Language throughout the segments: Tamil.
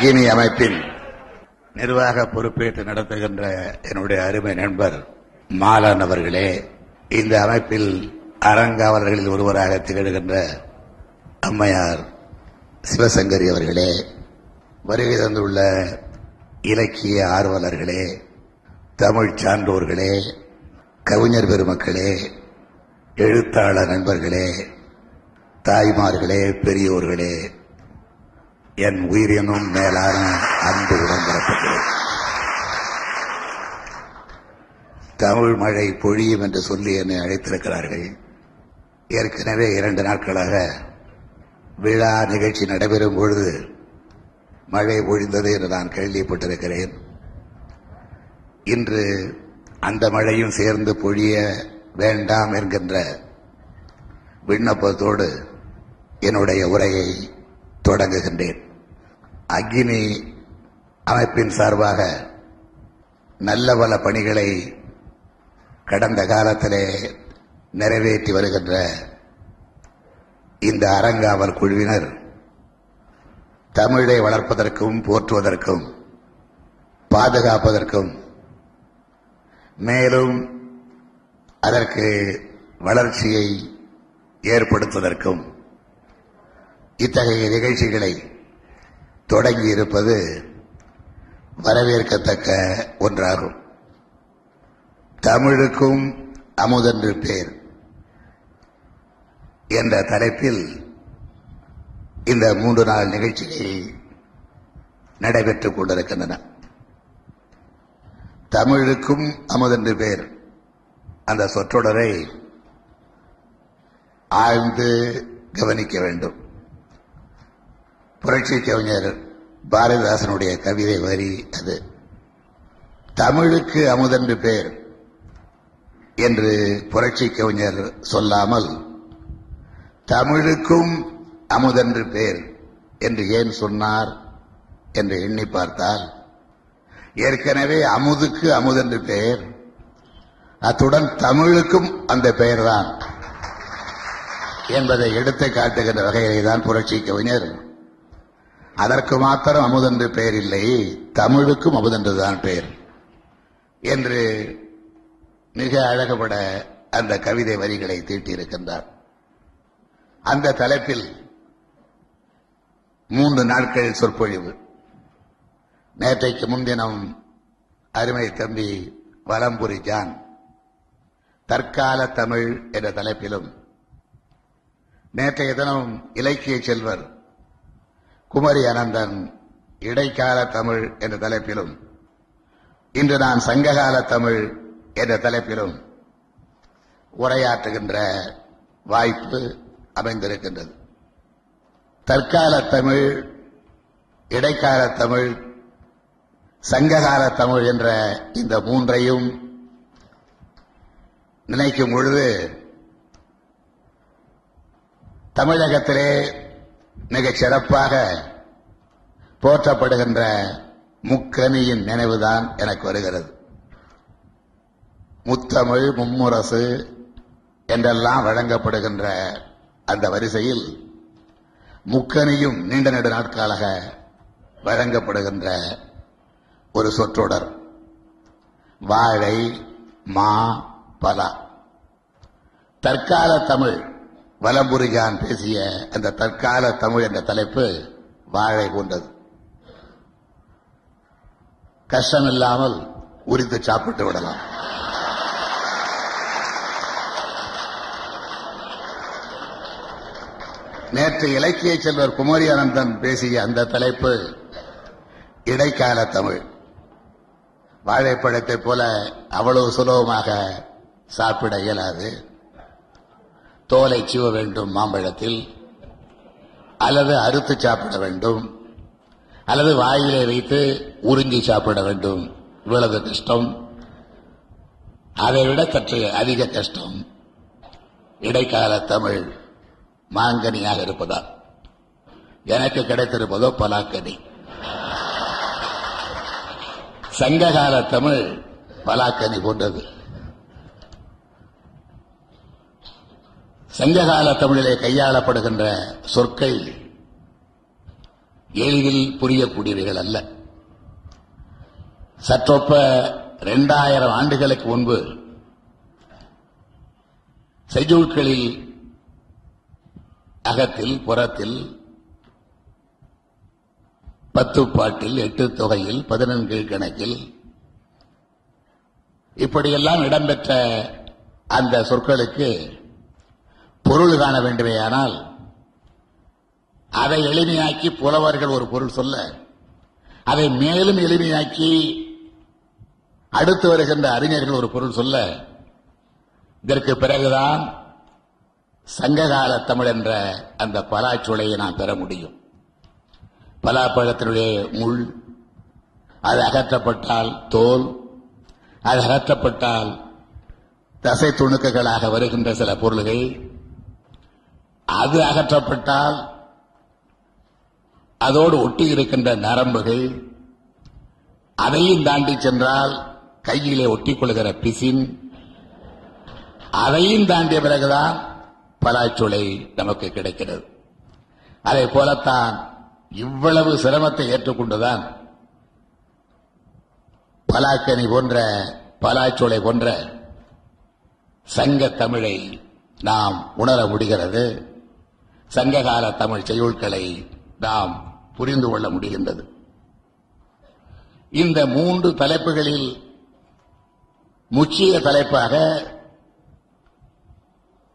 அக்னி அமைப்பின் நிர்வாக பொறுப்பேற்று நடத்துகின்ற என்னுடைய அருமை நண்பர் மாலன் அவர்களே இந்த அமைப்பில் அறங்காவலர்களில் ஒருவராக திகழ்கின்ற அம்மையார் சிவசங்கரி அவர்களே வருகை தந்துள்ள இலக்கிய ஆர்வலர்களே தமிழ் சான்றோர்களே கவிஞர் பெருமக்களே எழுத்தாளர் நண்பர்களே தாய்மார்களே பெரியோர்களே என் உயிரினும் மேலான அன்பு உடன்பிறப்புகளே தமிழ் மழை பொழியும் என்று சொல்லி என்னை அழைத்திருக்கிறார்கள். ஏற்கனவே இரண்டு நாட்களாக விழா நிகழ்ச்சி நடைபெறும் பொழுது மழை பொழிந்தது என்று நான் கேள்விப்பட்டிருக்கிறேன். இன்று அந்த மழையும் சேர்ந்து பொழிய வேண்டாம் என்கின்ற விண்ணப்பத்தோடு என்னுடைய உரையை தொடங்குகின்றேன். அக்னி அமைப்பின் சார்பாக நல்ல பல பணிகளை கடந்த காலத்திலே நிறைவேற்றி வருகின்ற இந்த அரங்காவல் குழுவினர் தமிழை வளர்ப்பதற்கும் போற்றுவதற்கும் பாதுகாப்பதற்கும் மேலும் அதற்கு வளர்ச்சியை ஏற்படுத்துவதற்கும் இத்தகைய நிகழ்ச்சிகளை தொடங்கி இருப்பது வரவேற்கத்தக்க ஒன்றாகும். தமிழுக்கும் அமுதென்று பேர் என்ற தலைப்பில் இந்த மூன்று நாள் நிகழ்ச்சிகள் நடைபெற்றுக் கொண்டிருக்கின்றன. தமிழுக்கும் அமுதென்று பேர் அந்த சொற்றொடரை ஆழ்ந்து கவனிக்க வேண்டும். புரட்சி கவிஞர் பாரதிதாசனுடைய கவிதை வரி அது. தமிழுக்கு அமுதென்று பேர் என்று புரட்சி கவிஞர் சொல்லாமல் தமிழுக்கும் அமுதென்று பேர் என்று ஏன் சொன்னார் என்று எண்ணி பார்த்தால் ஏற்கனவே அமுதுக்கு அமுதென்று பெயர் அத்துடன் தமிழுக்கும் அந்த பெயர்தான் என்பதை எடுத்து காட்டுகின்ற வகையிலே தான் புரட்சி கவிஞர் அதற்கு மாத்திரம் அமுதென்று பெயர் இல்லை. தமிழுக்கும் அமுதென்றுதான் பெயர். என்று மிக அழகுபட அந்த கவிதை வரிகளை தீட்டியிருக்கின்றார். அந்த தலைப்பில் மூன்று நாட்கள் சொற்பொழிவு. நேற்றைக்கு முன்தினம் அருமை தம்பி வலம்புரி ஜான் தற்கால தமிழ் என்ற தலைப்பிலும் நேற்றைய தினம் இலக்கிய செல்வர் குமரி அனந்தன் இடைக்கால தமிழ் என்ற தலைப்பிலும் இன்று நான் சங்ககால தமிழ் என்ற தலைப்பிலும் உரையாற்றுகின்ற வாய்ப்பு அமைந்திருக்கின்றது. தற்கால தமிழ் இடைக்கால தமிழ் சங்ககால தமிழ் என்ற இந்த மூன்றையும் நினைக்கும் பொழுது தமிழகத்திலே மிகச் சிறப்பாக போற்றப்படுகின்ற முக்கனியின் நினைவுதான் எனக்கு வருகிறது. முத்தமிழ் மும்முரசு என்றெல்லாம் வழங்கப்படுகின்ற அந்த வரிசையில் முக்கனியும் நீண்ட நெடு நாட்களாக வழங்கப்படுகின்ற ஒரு சொற்றொடர். வாழை மா பலா. தற்கால தமிழ் வலம்புரிஜான் பேசிய அந்த தற்கால தமிழ் என்ற தலைப்பு வாழை போன்றது கஷ்டம் இல்லாமல் உரித்து சாப்பிட்டு விடலாம். நேற்று இலக்கிய செல்வர் குமரி அனந்தன் பேசிய அந்த தலைப்பு இடைக்கால தமிழ். வாழைப்பழத்தைப் போல அவ்வளவு சுலபமாக சாப்பிட இயலாது. தோலை சீவ வேண்டும் மாம்பழத்தில் அல்லது அறுத்து சாப்பிட வேண்டும் அல்லது வாயிலே வைத்து உறிஞ்சி சாப்பிட வேண்டும். இவ்வளவு கஷ்டம். அதை விட சற்று அதிக கஷ்டம். இடைக்கால தமிழ் மாங்கனியாக இருப்பதால். எனக்கு கிடைத்திருப்பதோ பலாக்கனி. சங்ககால தமிழ் பலாக்கனி போன்றது. சங்ககால தமிழிலே கையாளப்படுகின்ற சொற்கள் எளிதில் புரியக்கூடியவைகள் அல்ல. சற்றொப்ப இரண்டாயிரம் ஆண்டுகளுக்கு முன்பு செஜூக்களில் அகத்தில் புறத்தில் பத்து பாட்டில் எட்டு தொகையில் பதினெண்கு கணக்கில் இப்படியெல்லாம் இடம்பெற்ற அந்த சொற்களுக்கு பொருள் காண வேண்டுமேயானால் அதை எளிமையாக்கி புலவர்கள் ஒரு பொருள் சொல்ல அதை மேலும் எளிமையாக்கி அடுத்து வருகின்ற அறிஞர்கள் ஒரு பொருள் சொல்ல இதற்கு பிறகுதான் சங்ககால தமிழ் என்ற அந்த பலாச்சுளையை நாம் பெற முடியும். பலாப்பழத்தினுடைய முள் அது அகற்றப்பட்டால் தோல் அது அகற்றப்பட்டால் தசை துணுக்குகளாக வருகின்ற சில பொருள்கள் அது அகற்றப்பட்டால் அதோடு ஒட்டி இருக்கின்ற நரம்புகள் அதையும் தாண்டி சென்றால் கையிலே ஒட்டிக் கொள்கிற பிசின் அதையும் தாண்டிய பிறகுதான் பலாச்சுளை நமக்கு கிடைக்கிறது. அதை போலத்தான் இவ்வளவு சிரமத்தை ஏற்றுக்கொண்டுதான் பலாக்கனி போன்ற பலாச்சுளை போன்ற சங்க தமிழை நாம் உணர முடிகிறது. சங்ககால தமிழ் செய்யுட்களை நாம் புரிந்து கொள்ள முடிகின்றது. இந்த மூன்று தலைப்புகளில் முக்கிய தலைப்பாக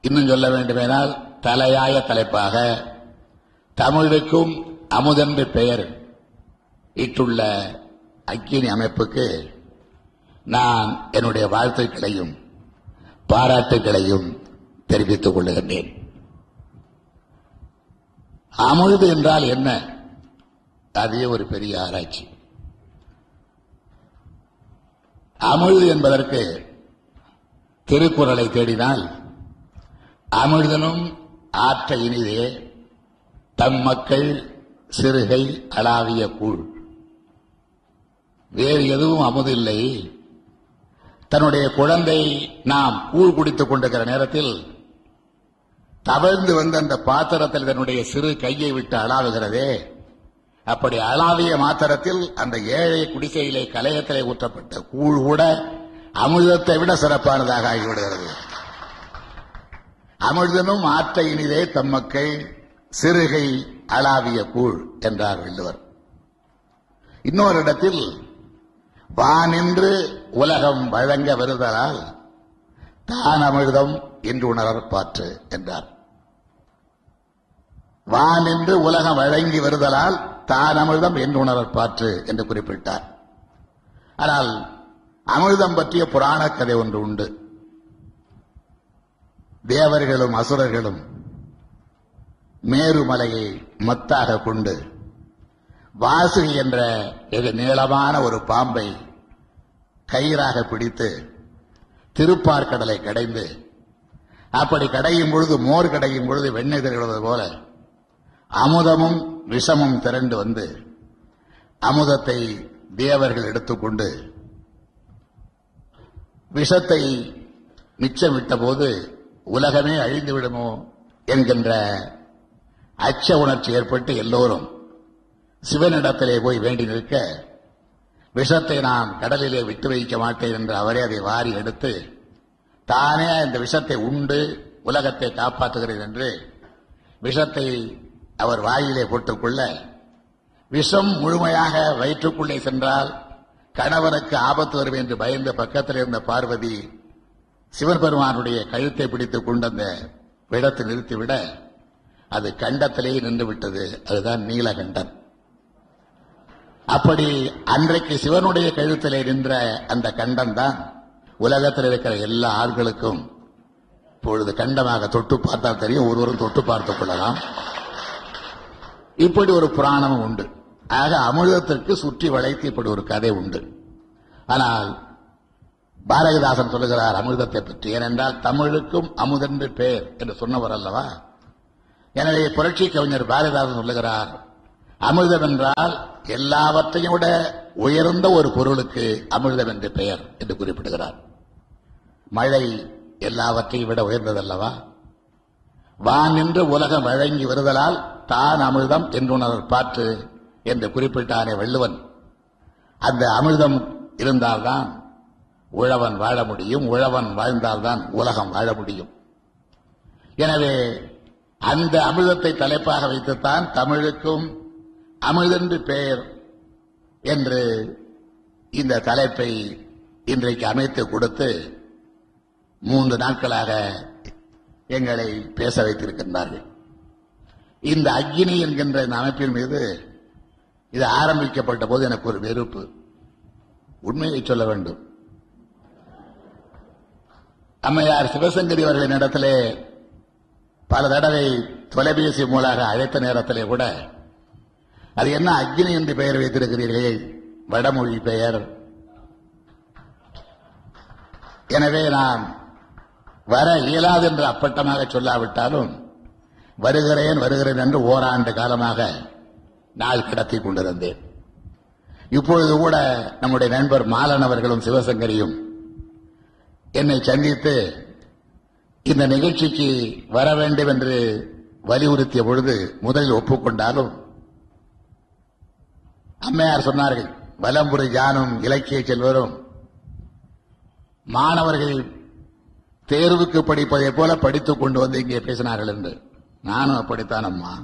இன்னும் சொல்ல வேண்டுமெனால் தலையாய தலைப்பாக தமிழுக்கும் அமுதென்று பெயர் இட்டுள்ள அக்கினி அமைப்புக்கு நான் என்னுடைய வாழ்த்துக்களையும் பாராட்டுகளையும் தெரிவித்துக் கொள்ளுகின்றேன். அமுது என்றால் என்ன? அதே ஒரு பெரிய ஆராய்ச்சி. அமிழ்து என்பதற்கு திருக்குறளை தேடினால் அமிழ்தனும் ஆற்ற இனிதே தம் மக்கள் சிறுகை அளாவிய கூழ். வேறு எதுவும் அமுதில்லை தன்னுடைய குழந்தை நாம் கூழ் குடித்துக் கொண்டிருக்கிற நேரத்தில் தவழ்ந்து வந்து அந்த பாத்திரத்தில் தன்னுடைய சிறு கையை விட்டு அளாவுகிறதே அப்படி அளாவிய மாத்திரத்தில் அந்த ஏழை குடிசையிலே கலையத்திலே ஊற்றப்பட்ட கூழ் கூட அமிர்தத்தை விட சிறப்பானதாக ஆகிவிடுகிறது. அமிர்தமும் ஆற்ற இனிதே தம்மக்கள் சிறுகை அளாவிய கூழ் என்றார் வள்ளுவர். இன்னொரு இடத்தில் வானின்று உலகம் வழங்க வருதலால் தான் அமிர்தம் என்று உணரப்பாற்று என்றார். வான் வானின்று உலகம் வழங்கி வருதலால் தான் அமிர்தம் என்று உணரற்பாற்று என்று குறிப்பிட்டார். ஆனால் அமிர்தம் பற்றிய புராண கதை ஒன்று உண்டு. தேவர்களும் அசுரர்களும் மேருமலையை மத்தாக கொண்டு வாசுகி என்ற வெகு நீளமான ஒரு பாம்பை கயிறாக பிடித்து திருப்பார்கடலை கடைந்து அப்படி கடையும் பொழுது மோர் கடையும் பொழுது வெண்ணெய் திரள்வது போல அமுதமும் விஷமும் திரண்டு வந்து அமுதத்தை தேவர்கள் எடுத்துக்கொண்டு விஷத்தை மிச்சமிட்ட போது உலகமே அழிந்து விடுமோ என்கின்ற அச்ச உணர்ச்சி ஏற்பட்டு எல்லோரும் சிவனிடத்திலே போய் வேண்டி நிற்க விஷத்தை நான் கடலிலே விட்டு வைக்க மாட்டேன் என்று அவரே அதை வாரி எடுத்து தானே இந்த விஷத்தை உண்டு உலகத்தை காப்பாற்றுகிறேன் என்று விஷத்தை அவர் வாயிலே போட்டுக்கொள்ள விஷம் முழுமையாக வயிற்றுக்குள்ளே சென்றால் கணவனுக்கு ஆபத்து வரும் என்று பயந்த பக்கத்தில் இருந்த பார்வதி சிவபெருமானுடைய கழுத்தை பிடித்துக் கொண்டு அந்த விடத்தை நிறுத்திவிட அது கண்டத்திலேயே நின்று விட்டது. அதுதான் நீலகண்டன். அப்படி அன்றைக்கு சிவனுடைய கழுத்திலே நின்ற அந்த கண்டம் தான் உலகத்தில் இருக்கிற எல்லா ஆண்களுக்கும் இப்பொழுது கண்டமாக தொட்டு பார்த்தால் தெரியும் ஒருவரும் தொட்டு பார்த்துக் கொள்ளலாம். இப்படி ஒரு புராணமும் உண்டு. ஆக அமிர்தத்திற்கு சுற்றி வளைத்து இப்படி ஒரு கதை உண்டு. ஆனால் பாரதிதாசன் சொல்லுகிறார் அமிர்தத்தை பற்றி. ஏனென்றால் தமிழுக்கும் அமுதென்று பேர் என்று சொன்னவர் அல்லவா? எனவே புரட்சி கவிஞர் பாரதிதாசன் சொல்லுகிறார் அமிர்தம் என்றால் எல்லாவற்றையும் விட உயர்ந்த ஒரு பொருளுக்கு அமிர்தம் என்று பெயர் என்று குறிப்பிடுகிறார். மழை எல்லாவற்றையும் விட உயர்ந்ததல்லவா வான் என்று உலகம் வழங்கி வருதலால் தான் அமிர்தம் என்றுணர் பாற்று என்று குறிப்பிட்டானே வள்ளுவன். அந்த அமிர்தம் இருந்தால்தான் உழவன் வாழ முடியும் உழவன் வாழ்ந்தால்தான் உலகம் வாழ முடியும். எனவே அந்த அமிர்தத்தை தலைப்பாக வைத்துத்தான் தமிழுக்கும் அமிர்தென்று பெயர் என்று இந்த தலைப்பை இன்றைக்கு அமைத்து கொடுத்து மூன்று நாட்களாக எங்களை பேச வைத்திருக்கின்றார்கள். இந்த அக்னி என்கின்ற இந்த அமைப்பின் மீது இது ஆரம்பிக்கப்பட்ட போது எனக்கு ஒரு வெறுப்பு. உண்மையை சொல்ல வேண்டும். அம்மையார் சிவசங்கரி அவர்களின் இடத்திலே பல தடவை தொலைபேசி மூலாக அழைத்த நேரத்திலே கூட அது என்ன அக்னி என்று பெயர் வைத்திருக்கிறீர்களே வடமொழி பெயர். எனவே நான் வர இயலாது என்று அப்பட்டமாக சொல்லாவிட்டாலும் வருகிறேன் வருகிறேன் என்று ஓராண்டு காலமாக நாள் கடத்தி கொண்டிருந்தேன். இப்பொழுது கூட நம்முடைய நண்பர் மாலன் அவர்களும் சிவசங்கரியும் என்னை சந்தித்து இந்த நிகழ்ச்சிக்கு வர வேண்டும் என்று வலியுறுத்திய பொழுது முதலில் ஒப்புக்கொண்டாலும் அம்மையார் சொன்னார்கள் வலம்புரி ஜானும் இலக்கிய செல்வரும். மாணவர்கள் தேர்வுக்கு படிப்பதை போல படித்துக் கொண்டு வந்து இங்கே பேசினார்கள் என்று. நானும் அப்படித்தான் அம்மா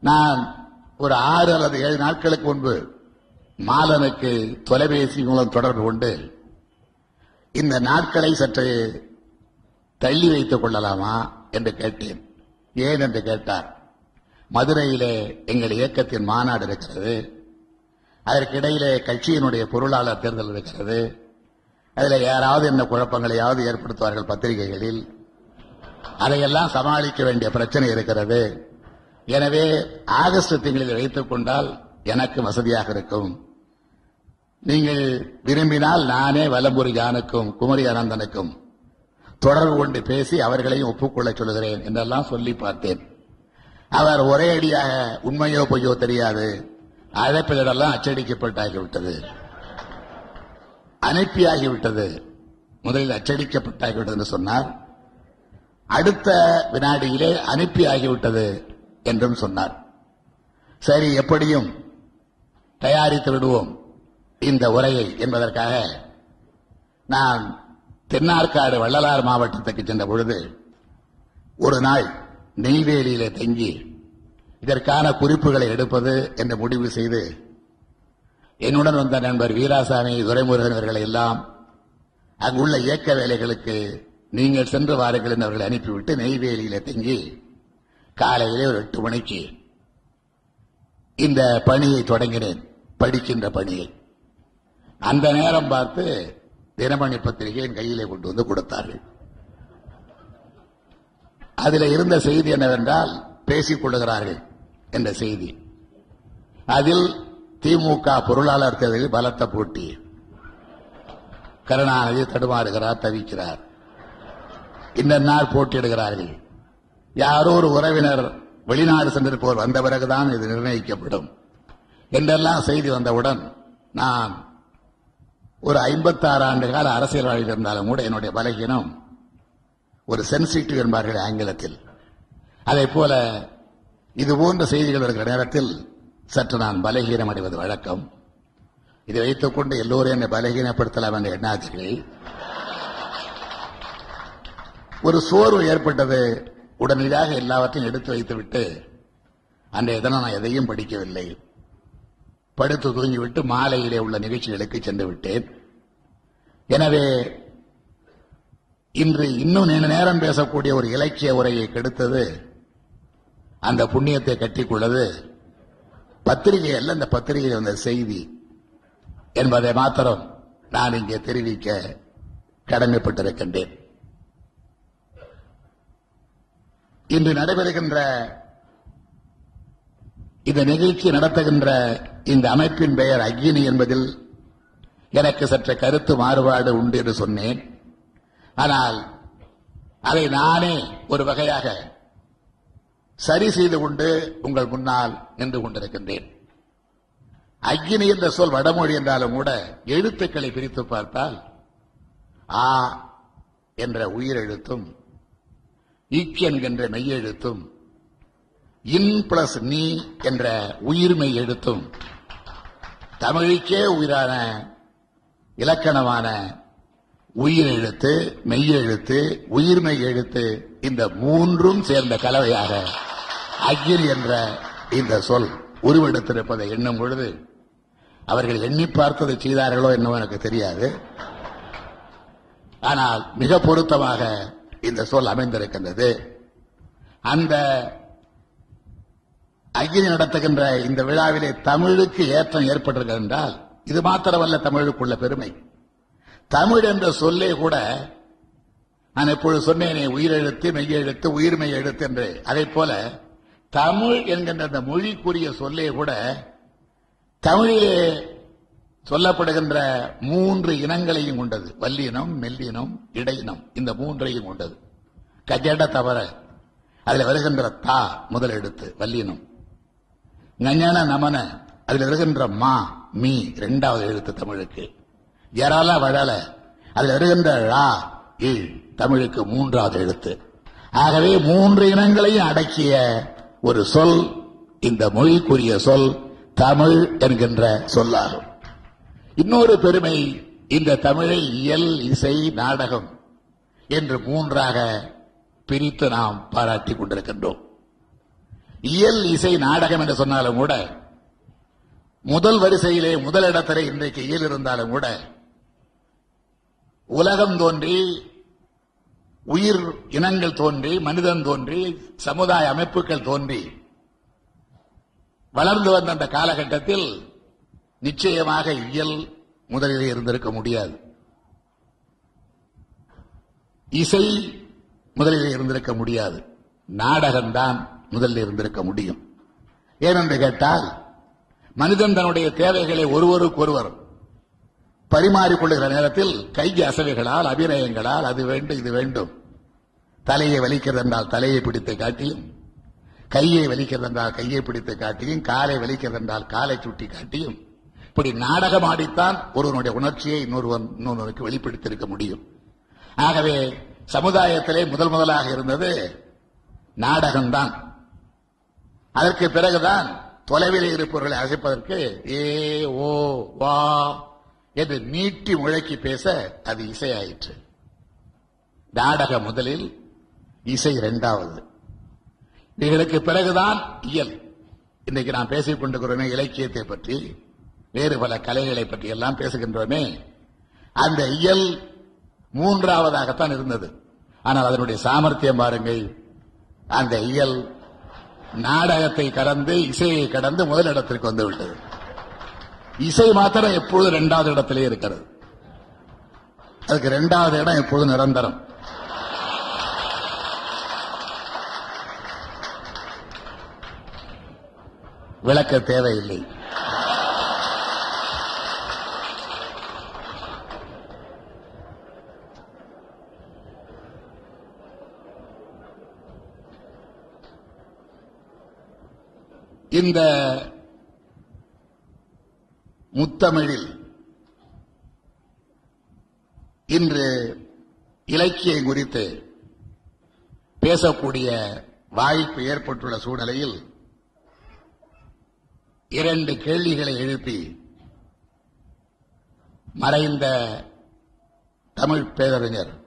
நான் ஒரு ஆறு அல்லது ஏழு நாட்களுக்கு முன்பு மாலனுக்கு தொலைபேசி மூலம் தொடர்பு கொண்டு இந்த நாட்களை சற்று தள்ளி வைத்துக் கொள்ளலாமா என்று கேட்டேன். ஏன் என்று கேட்டார். மதுரையிலே எங்கள் இயக்கத்தின் மாநாடு இருக்கிறது. அதற்கிடையிலே கட்சியினுடைய பொருளாளர் தேர்தல் இருக்கிறது. அதில் யாராவது என்ன குழப்பங்களையாவது ஏற்படுத்துவார்கள் பத்திரிகைகளில் அதையெல்லாம் சமாளிக்க வேண்டிய பிரச்சனை இருக்கிறது. எனவே ஆகஸ்ட் திங்களில் வைத்துக் கொண்டால் எனக்கு வசதியாக இருக்கும். நீங்கள் விரும்பினால் நானே வலம்புரி ஜானுக்கும் குமரி அனந்தனுக்கும் தொடர்பு கொண்டு பேசி அவர்களையும் ஒப்புக்கொள்ள சொல்கிறேன் என்றெல்லாம் சொல்லி பார்த்தேன். அவர் ஒரே அடியாக உண்மையோ பொய்யோ தெரியாது. அழைப்பிதழெல்லாம் அச்சடிக்கப்பட்டாகிவிட்டது. அனுப்பியாகிவிட்டது. முதலில் அச்சடிக்கப்பட்டாகிவிட்டது என்று சொன்னார். அடுத்த வினாடியிலே அனுப்பியாகிவிட்டது என்றும் சொன்னார். சரி எப்படியும் தயாரித்து விடுவோம் இந்த உரையை என்பதற்காக நான் தென்னார்காடு வள்ளலார் மாவட்டத்துக்கு சென்ற பொழுது ஒரு நாள் நெய்வேலியிலே தங்கி இதற்கான குறிப்புகளை எடுப்பது என்று முடிவு செய்து என்னுடன் வந்த நண்பர் வீராசாமி துரைமுருகன் அவர்களை எல்லாம் அங்குள்ள இயக்க வேலைகளுக்கு நீங்கள் சென்று வாருங்கள் என்று அவர்களை அனுப்பிவிட்டு நெய்வேலியில் தங்கி காலையிலே ஒரு எட்டு மணிக்கு இந்த பணியை தொடங்கினேன் படிக்கின்ற பணியை. அந்த நேரம் பார்த்து தினமணி பத்திரிகை என் கையிலே கொண்டு வந்து கொடுத்தார்கள். அதில் இருந்த செய்தி என்னவென்றால் பேசிக் கொள்ளுகிறார்கள் என்ற செய்தி. அதில் திமுக பொருளாளர் தேர்தலில் பலத்த போட்டி. கருணாநிதி தடுமாறுகிறார் தவிக்கிறார். இந்த நாள் போட்டியிடுகிறார்கள். யாரோ ஒரு உறவினர் வெளிநாடு சென்றிருப்பவர் வந்த பிறகுதான் இது நிர்ணயிக்கப்படும். என்றெல்லாம் செய்தி வந்தவுடன் நான் ஒரு ஐம்பத்தாறு ஆண்டு கால அரசியல்வாதியில் இருந்தாலும் கூட என்னுடைய பலகீனம் ஒரு சென்சிட்டிவ் என்பார்கள் ஆங்கிலத்தில். அதே போல இது போன்ற செய்திகள் இருக்கிற நேரத்தில் சற்று நான் பலகீனம் அடைவது வழக்கம். இதை வைத்துக் கொண்டு எல்லோரும் என்னை பலகீனப்படுத்தலாம் என்ற எண்ணாச்சிகள் ஒரு சோர்வு ஏற்பட்டது. உடனடியாக எல்லாவற்றையும் எடுத்து வைத்துவிட்டு அன்றைய தினம் நான் எதையும் படிக்கவில்லை. படுத்து தூங்கிவிட்டு மாலையிலே உள்ள நிகழ்ச்சிகளுக்கு சென்று விட்டேன். எனவே இன்று இன்னும் நீண்ட நேரம் பேசக்கூடிய ஒரு இலக்கிய உரையை கெடுத்தது அந்த புண்ணியத்தை கட்டிக்கொள்ளது பத்திரிகை அல்ல இந்த பத்திரிகையில் வந்த செய்தி என்பதை மாத்திரம் நான் இங்கே தெரிவிக்க கடமைப்பட்டிருக்கின்றேன். இன்று நடைபெறுகின்ற இந்த நிகழ்ச்சி நடத்துகின்ற இந்த அமைப்பின் பெயர் அக்னி என்பதில் எனக்கு சற்று கருத்து மாறுபாடு உண்டு என்று சொன்னேன். ஆனால் அதை நானே ஒரு வகையாக சரி செய்து கொண்டு உங்கள் முன்னால் நின்று கொண்டிருக்கின்றேன். அக்னி என்ற சொல் வடமொழி என்றாலும் கூட எழுத்துக்களை பிரித்து பார்த்தால் ஆ என்ற உயிரெழுத்தும் இக் என்கின்ற மெய்யெழுத்தும் இன் பிளஸ் நீ என்ற உயிர்மை எழுத்தும் தமிழுக்கே உயிரான இலக்கணமான உயிர் எழுத்து மெய்யெழுத்து உயிர்மெய் எழுத்து இந்த மூன்றும் சேர்ந்த கலவையாக அகில் என்ற இந்த சொல் உருவெடுத்திருப்பதை எண்ணும் பொழுது அவர்கள் எண்ணி பார்த்ததை செய்தார்களோ என்னவோ எனக்கு தெரியாது. ஆனால் மிக பொருத்தமாக இந்த சொல் அமைந்திருக்கின்றது. அந்த அகில் நடத்துகின்ற இந்த விழாவிலே தமிழுக்கு ஏற்றம் ஏற்பட்டிருக்கிறது என்றால் இது மாத்திரமல்ல தமிழுக்குள்ள பெருமை. தமிழ் என்ற சொல்லே கூட நான் எப்பொழுது சொன்னேனே உயிரெழுத்து மெய்யெழுத்து உயிர்மை எழுத்து என்று அதை போல தமிழ் என்கின்ற அந்த மொழிக்குரிய சொல்லே கூட தமிழிலே சொல்லப்படுகின்ற மூன்று இனங்களையும் கொண்டது. வல்லினம் மெல்லினம் இடையினம். இந்த மூன்றையும் கொண்டது. கஜட தவற அதில் வருகின்ற தா முதல் எழுத்து வல்லினம் ஞஞன நமன அதில் வருகின்ற மா மீ இரண்டாவது எழுத்து தமிழுக்கு. எறால வழல அதில் வருகின்ற ழா இழ் தமிழுக்கு மூன்றாவது எழுத்து. ஆகவே மூன்று இனங்களையும் அடக்கிய ஒரு சொல் இந்த மொழிக்குரிய சொல் தமிழ் என்கின்ற சொல்லாகும். இன்னொரு பெருமை இந்த தமிழை இயல் இசை நாடகம் என்று மூன்றாக பிரித்து நாம் பாராட்டிக் கொண்டிருக்கின்றோம். இயல் இசை நாடகம் என்று சொன்னாலும் கூட முதல் வரிசையிலே முதல் இடத்திலே இன்றைக்கு இயல் இருந்தாலும் கூட உலகம் தோன்றி உயிர் இனங்கள் தோன்றி மனிதன் தோன்றி சமுதாய அமைப்புகள் தோன்றி வளர்ந்து வந்த அந்த காலகட்டத்தில் நிச்சயமாக இயல் முதலிலே இருந்திருக்க முடியாது. இசை முதலிலே இருந்திருக்க முடியாது. நாடகம்தான் முதலில் இருந்திருக்க முடியும். ஏனென்று கேட்டால் மனிதன் தன்னுடைய தேவைகளை ஒருவருக்கொருவர் பரிமாறிக்கொள்ளுகிற நேரத்தில் கை அசைவுகளால் அபிநயங்களால் அது வேண்டும் இது வேண்டும். தலையை வலிக்கிறது என்றால் தலையை பிடித்து காட்டியும் கையை வலிக்கிறது என்றால் கையை பிடித்து காட்டியும் காலை வலிக்கிறது என்றால் காலை சுட்டி காட்டியும் இப்படி நாடகம் ஆடித்தான் ஒருவனுடைய உணர்ச்சியை இன்னொருவன் இன்னொருவனுக்கு வெளிப்படுத்தியிருக்க முடியும். ஆகவே சமுதாயத்திலே முதல் முதலாக இருந்தது நாடகம்தான். அதற்கு பிறகுதான் தொலைவில் இருப்பவர்களை அழைப்பதற்கு ஏ ஓ வா என்று நீட்டி முழக்கி பேச அது இசையாயிற்று. நாடகம் முதலில் இசை இரண்டாவது. இவைகளுக்கு பிறகுதான் இயல். இன்றைக்கு நான் பேசிக் கொண்டிருக்கிறோமே இலக்கியத்தை பற்றி வேறு பல கலைகளை பற்றி எல்லாம் பேசுகின்றோமே. அந்த இயல் மூன்றாவதாகத்தான் இருந்தது. ஆனால் அதனுடைய சாமர்த்தியம் பாருங்கள். அந்த இயல் நாடகத்தை கடந்து இசையை கடந்து முதலிடத்திற்கு வந்து விட்டது. இசை மாத்திரம் எப்பொழுது இரண்டாவது இடத்திலே இருக்கிறது? அதுக்கு இரண்டாவது இடம் எப்பொழுது நிரந்தரம்? விளக்க தேவையில்லை. இந்த முத்தமிழில் இன்று இலக்கியம் குறித்து பேசக்கூடிய வாய்ப்பு ஏற்பட்டுள்ள சூழ்நிலையில் இரண்டு கேள்விகளை எழுப்பி மறைந்த தமிழ் பேரறிஞர்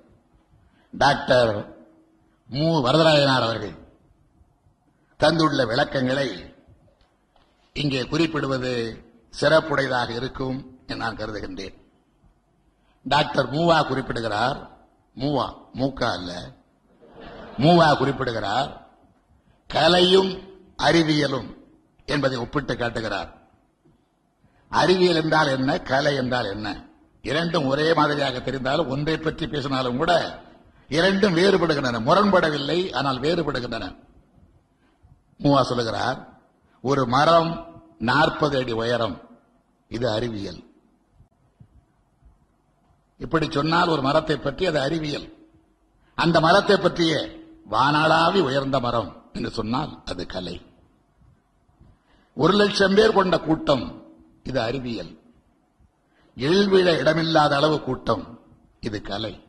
டாக்டர் மு. வரதராஜனார் அவர்கள் தந்துள்ள விளக்கங்களை இங்கே குறிப்பிடுவது சிறப்புடையதாக இருக்கும் என்று நான் கருதுகின்றேன். டாக்டர் மூவா குறிப்பிடுகிறார். மூவா மூக்கா அல்ல. மூவா குறிப்பிடுகிறார். கலையும் அறிவியலும் என்பதை ஒப்பிட்டு காட்டுகிறார். அறிவியல் என்றால் என்ன கலை என்றால் என்ன? இரண்டும் ஒரே மாதிரியாக தெரிந்தாலும் ஒன்றை பற்றி பேசினாலும் கூட இரண்டும் வேறுபடுகின்றன. முரண்படவில்லை ஆனால் வேறுபடுகின்றன. மூவா சொல்லுகிறார் ஒரு மரம் நாற்பது அடி உயரம். இது அறிவியல். இப்படி சொன்னால் ஒரு மரத்தை பற்றி அது அறிவியல். அந்த மரத்தை பற்றிய வானாளாவி உயர்ந்த மரம் என்று சொன்னால் அது கலை. ஒரு லட்சம் பேர் கொண்ட கூட்டம். இது அறிவியல். எழுவிழ இடமில்லாத அளவு கூட்டம். இது கலை.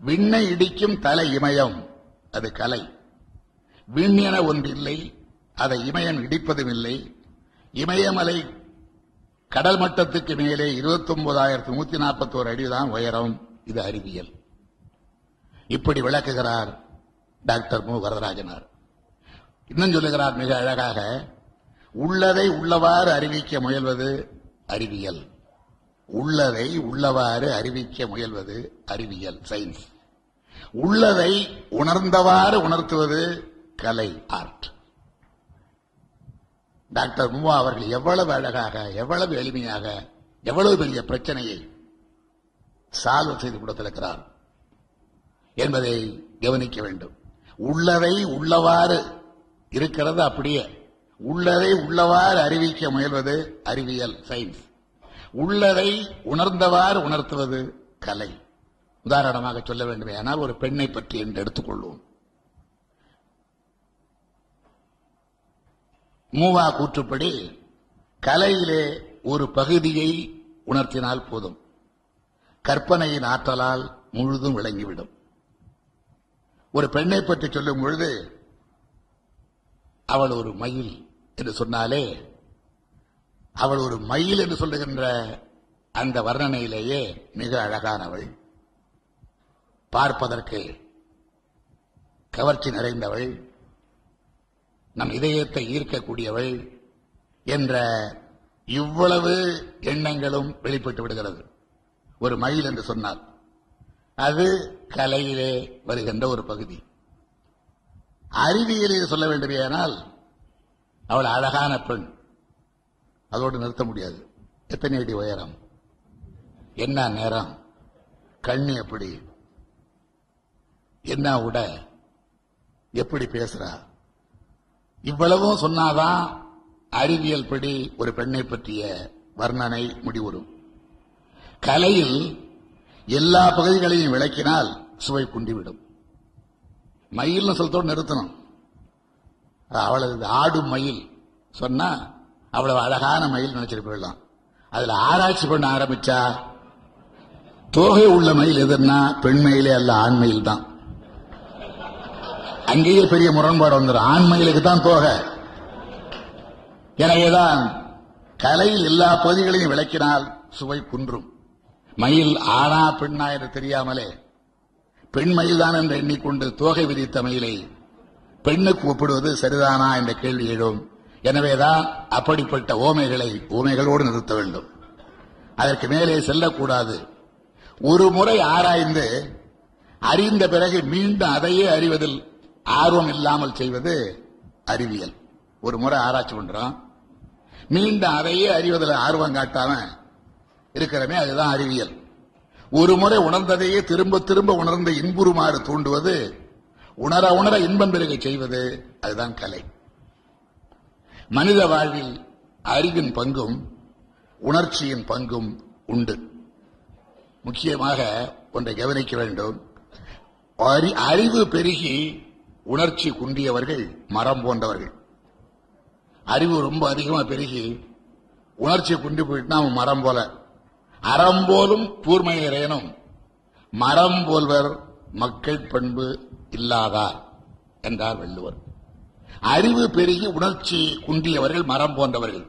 விண்ணை இடிக்கும் தலை இமயம். அது கலை. விண்ணென ஒன்று இல்லை அதை இமயம் இடிப்பதும் இல்லை இமயமலை கடல் மட்டத்துக்கு மேலே இருபத்தி ஒன்பதாயிரத்தி நூத்தி நாற்பத்தோரு அடிதான் உயரம். இது அறிவியல். இப்படி விளக்குகிறார் டாக்டர் மு. வரதராஜனார். இன்னும் சொல்லுகிறார் மிக அழகாக உள்ளதை உள்ளவாறு அறிவிக்க முயல்வது அறிவியல். உள்ளதை உள்ளவாறு அறிவிக்க முயல்வது அறிவியல் சயின்ஸ் உள்ளதை உணர்ந்தவாறு உணர்த்துவது கலை ஆர்ட் டாக்டர் முவா அவர்கள் எவ்வளவு அழகாக எவ்வளவு எளிமையாக எவ்வளவு பெரிய பிரச்சனையை சால்வ் செய்து கொடுத்திருக்கிறார் என்பதை கவனிக்க வேண்டும். உள்ளதை உள்ளவாறு இருக்கிறது அப்படியே. உள்ளதை உள்ளவாறு அறிவிக்க முயல்வது அறிவியல் சயின்ஸ் உள்ளதை உணர்ந்தவாறு உணர்த்துவது கலை. உதாரணமாக சொல்ல வேண்டும் ஆனால் ஒரு பெண்ணை பற்றி என்று எடுத்துக்கொள்வோம். மூவா கூற்றுப்படி கலையிலே ஒரு பகுதியை உணர்த்தினால் போதும். கற்பனையின் ஆற்றலால் முழுதும் விளங்கிவிடும். ஒரு பெண்ணை பற்றி சொல்லும் பொழுது அவள் ஒரு மயில் என்று சொன்னாலே அவள் ஒரு மயில் என்று சொல்லுகின்ற அந்த வர்ணனையிலேயே மிக அழகானவள். பார்ப்பதற்கு கவர்ச்சி நிறைந்தவள். நம் இதயத்தை ஈர்க்கக்கூடியவள் என்ற இவ்வளவு எண்ணங்களும் வெளிப்பட்டு விடுகிறது. ஒரு மயில் என்று சொன்னால் அது கலையிலே வருகின்ற ஒரு பகுதி. அறிவியலில் சொல்ல வேண்டுமேயானால் அவள் அழகான பெண். அதோடு நிறுத்த முடியாது. எத்தனை அடி உயரம்? என்ன நேரம் கண்ணு எப்படி? என்ன உட? எப்படி பேசுறா? இவ்வளவும் சொன்னாதான் அறிவியல் படி ஒரு பெண்ணை பற்றிய வர்ணனை முடிவுறும். கலையில் எல்லா பகுதிகளையும் விளக்கினால் சுவை குண்டிவிடும். மயில்னு சொல்லிட்டோடு நிறுத்தணும். அவளது ஆடும் மயில் சொன்னா அவ்வளவு அழகான மயில் நினைச்சிட்டு போயிடலாம். அதுல ஆராய்ச்சி பண்ண ஆரம்பிச்சா தோகை உள்ள மயில் எதுன்னா பெண்மயிலே அல்ல ஆண் மயில் தான். அங்கேயே பெரிய முரண்பாடு வந்துடும் ஆண் மயிலுக்கு தான் தோகை. எனவேதான் கலையில் எல்லா பகுதிகளையும் விளக்கினால் சுவை குன்றும். மயில் ஆனா பெண்ணா என்று தெரியாமலே பெண் மயில்தான் என்று எண்ணிக்கொண்டு தோகை விதித்த மயிலை பெண்ணுக்கு ஒப்பிடுவது சரிதானா என்ற கேள்வி எழும். எனவேதான் அப்படிப்பட்ட ஓமைகளை ஓமைகளோடு நிறுத்த வேண்டும். அதற்கு மேலே செல்லக்கூடாது. ஒரு முறை ஆராய்ந்து அறிந்த பிறகு மீண்டும் அதையே அறிவதில் ஆர்வம் இல்லாமல் செய்வது அறிவியல். ஒரு முறை ஆராய்ச்சி பண்றோம். மீண்டும் அதையே அறிவதில் ஆர்வம் காட்டாம இருக்கிறமே அதுதான் அறிவியல். ஒரு முறை உணர்ந்ததையே திரும்ப திரும்ப உணர்ந்து இன்புறுமாறு தூண்டுவது உணர உணர இன்பம் பெருகை செய்வது அதுதான் கலை. மனித வாழ்வில் அறிவின் பங்கும் உணர்ச்சியின் பங்கும் உண்டு. முக்கியமாக ஒன்றை கவனிக்க வேண்டும். அறி- அறிவு பெருகி உணர்ச்சி குன்றியவர்கள் மரம் போன்றவர்கள். அறிவு ரொம்ப அதிகமா பெருகி உணர்ச்சி குன்றி போயிட்டுனா அவன் மரம் போல. அறம்போலும் போலும் மரம் போல்வர் மக்கள் பண்பு இல்லாதார் என்றார் வள்ளுவர். அறிவு பெருகி உணர்ச்சி குன்றியவர்கள் மரம் போன்றவர்கள்.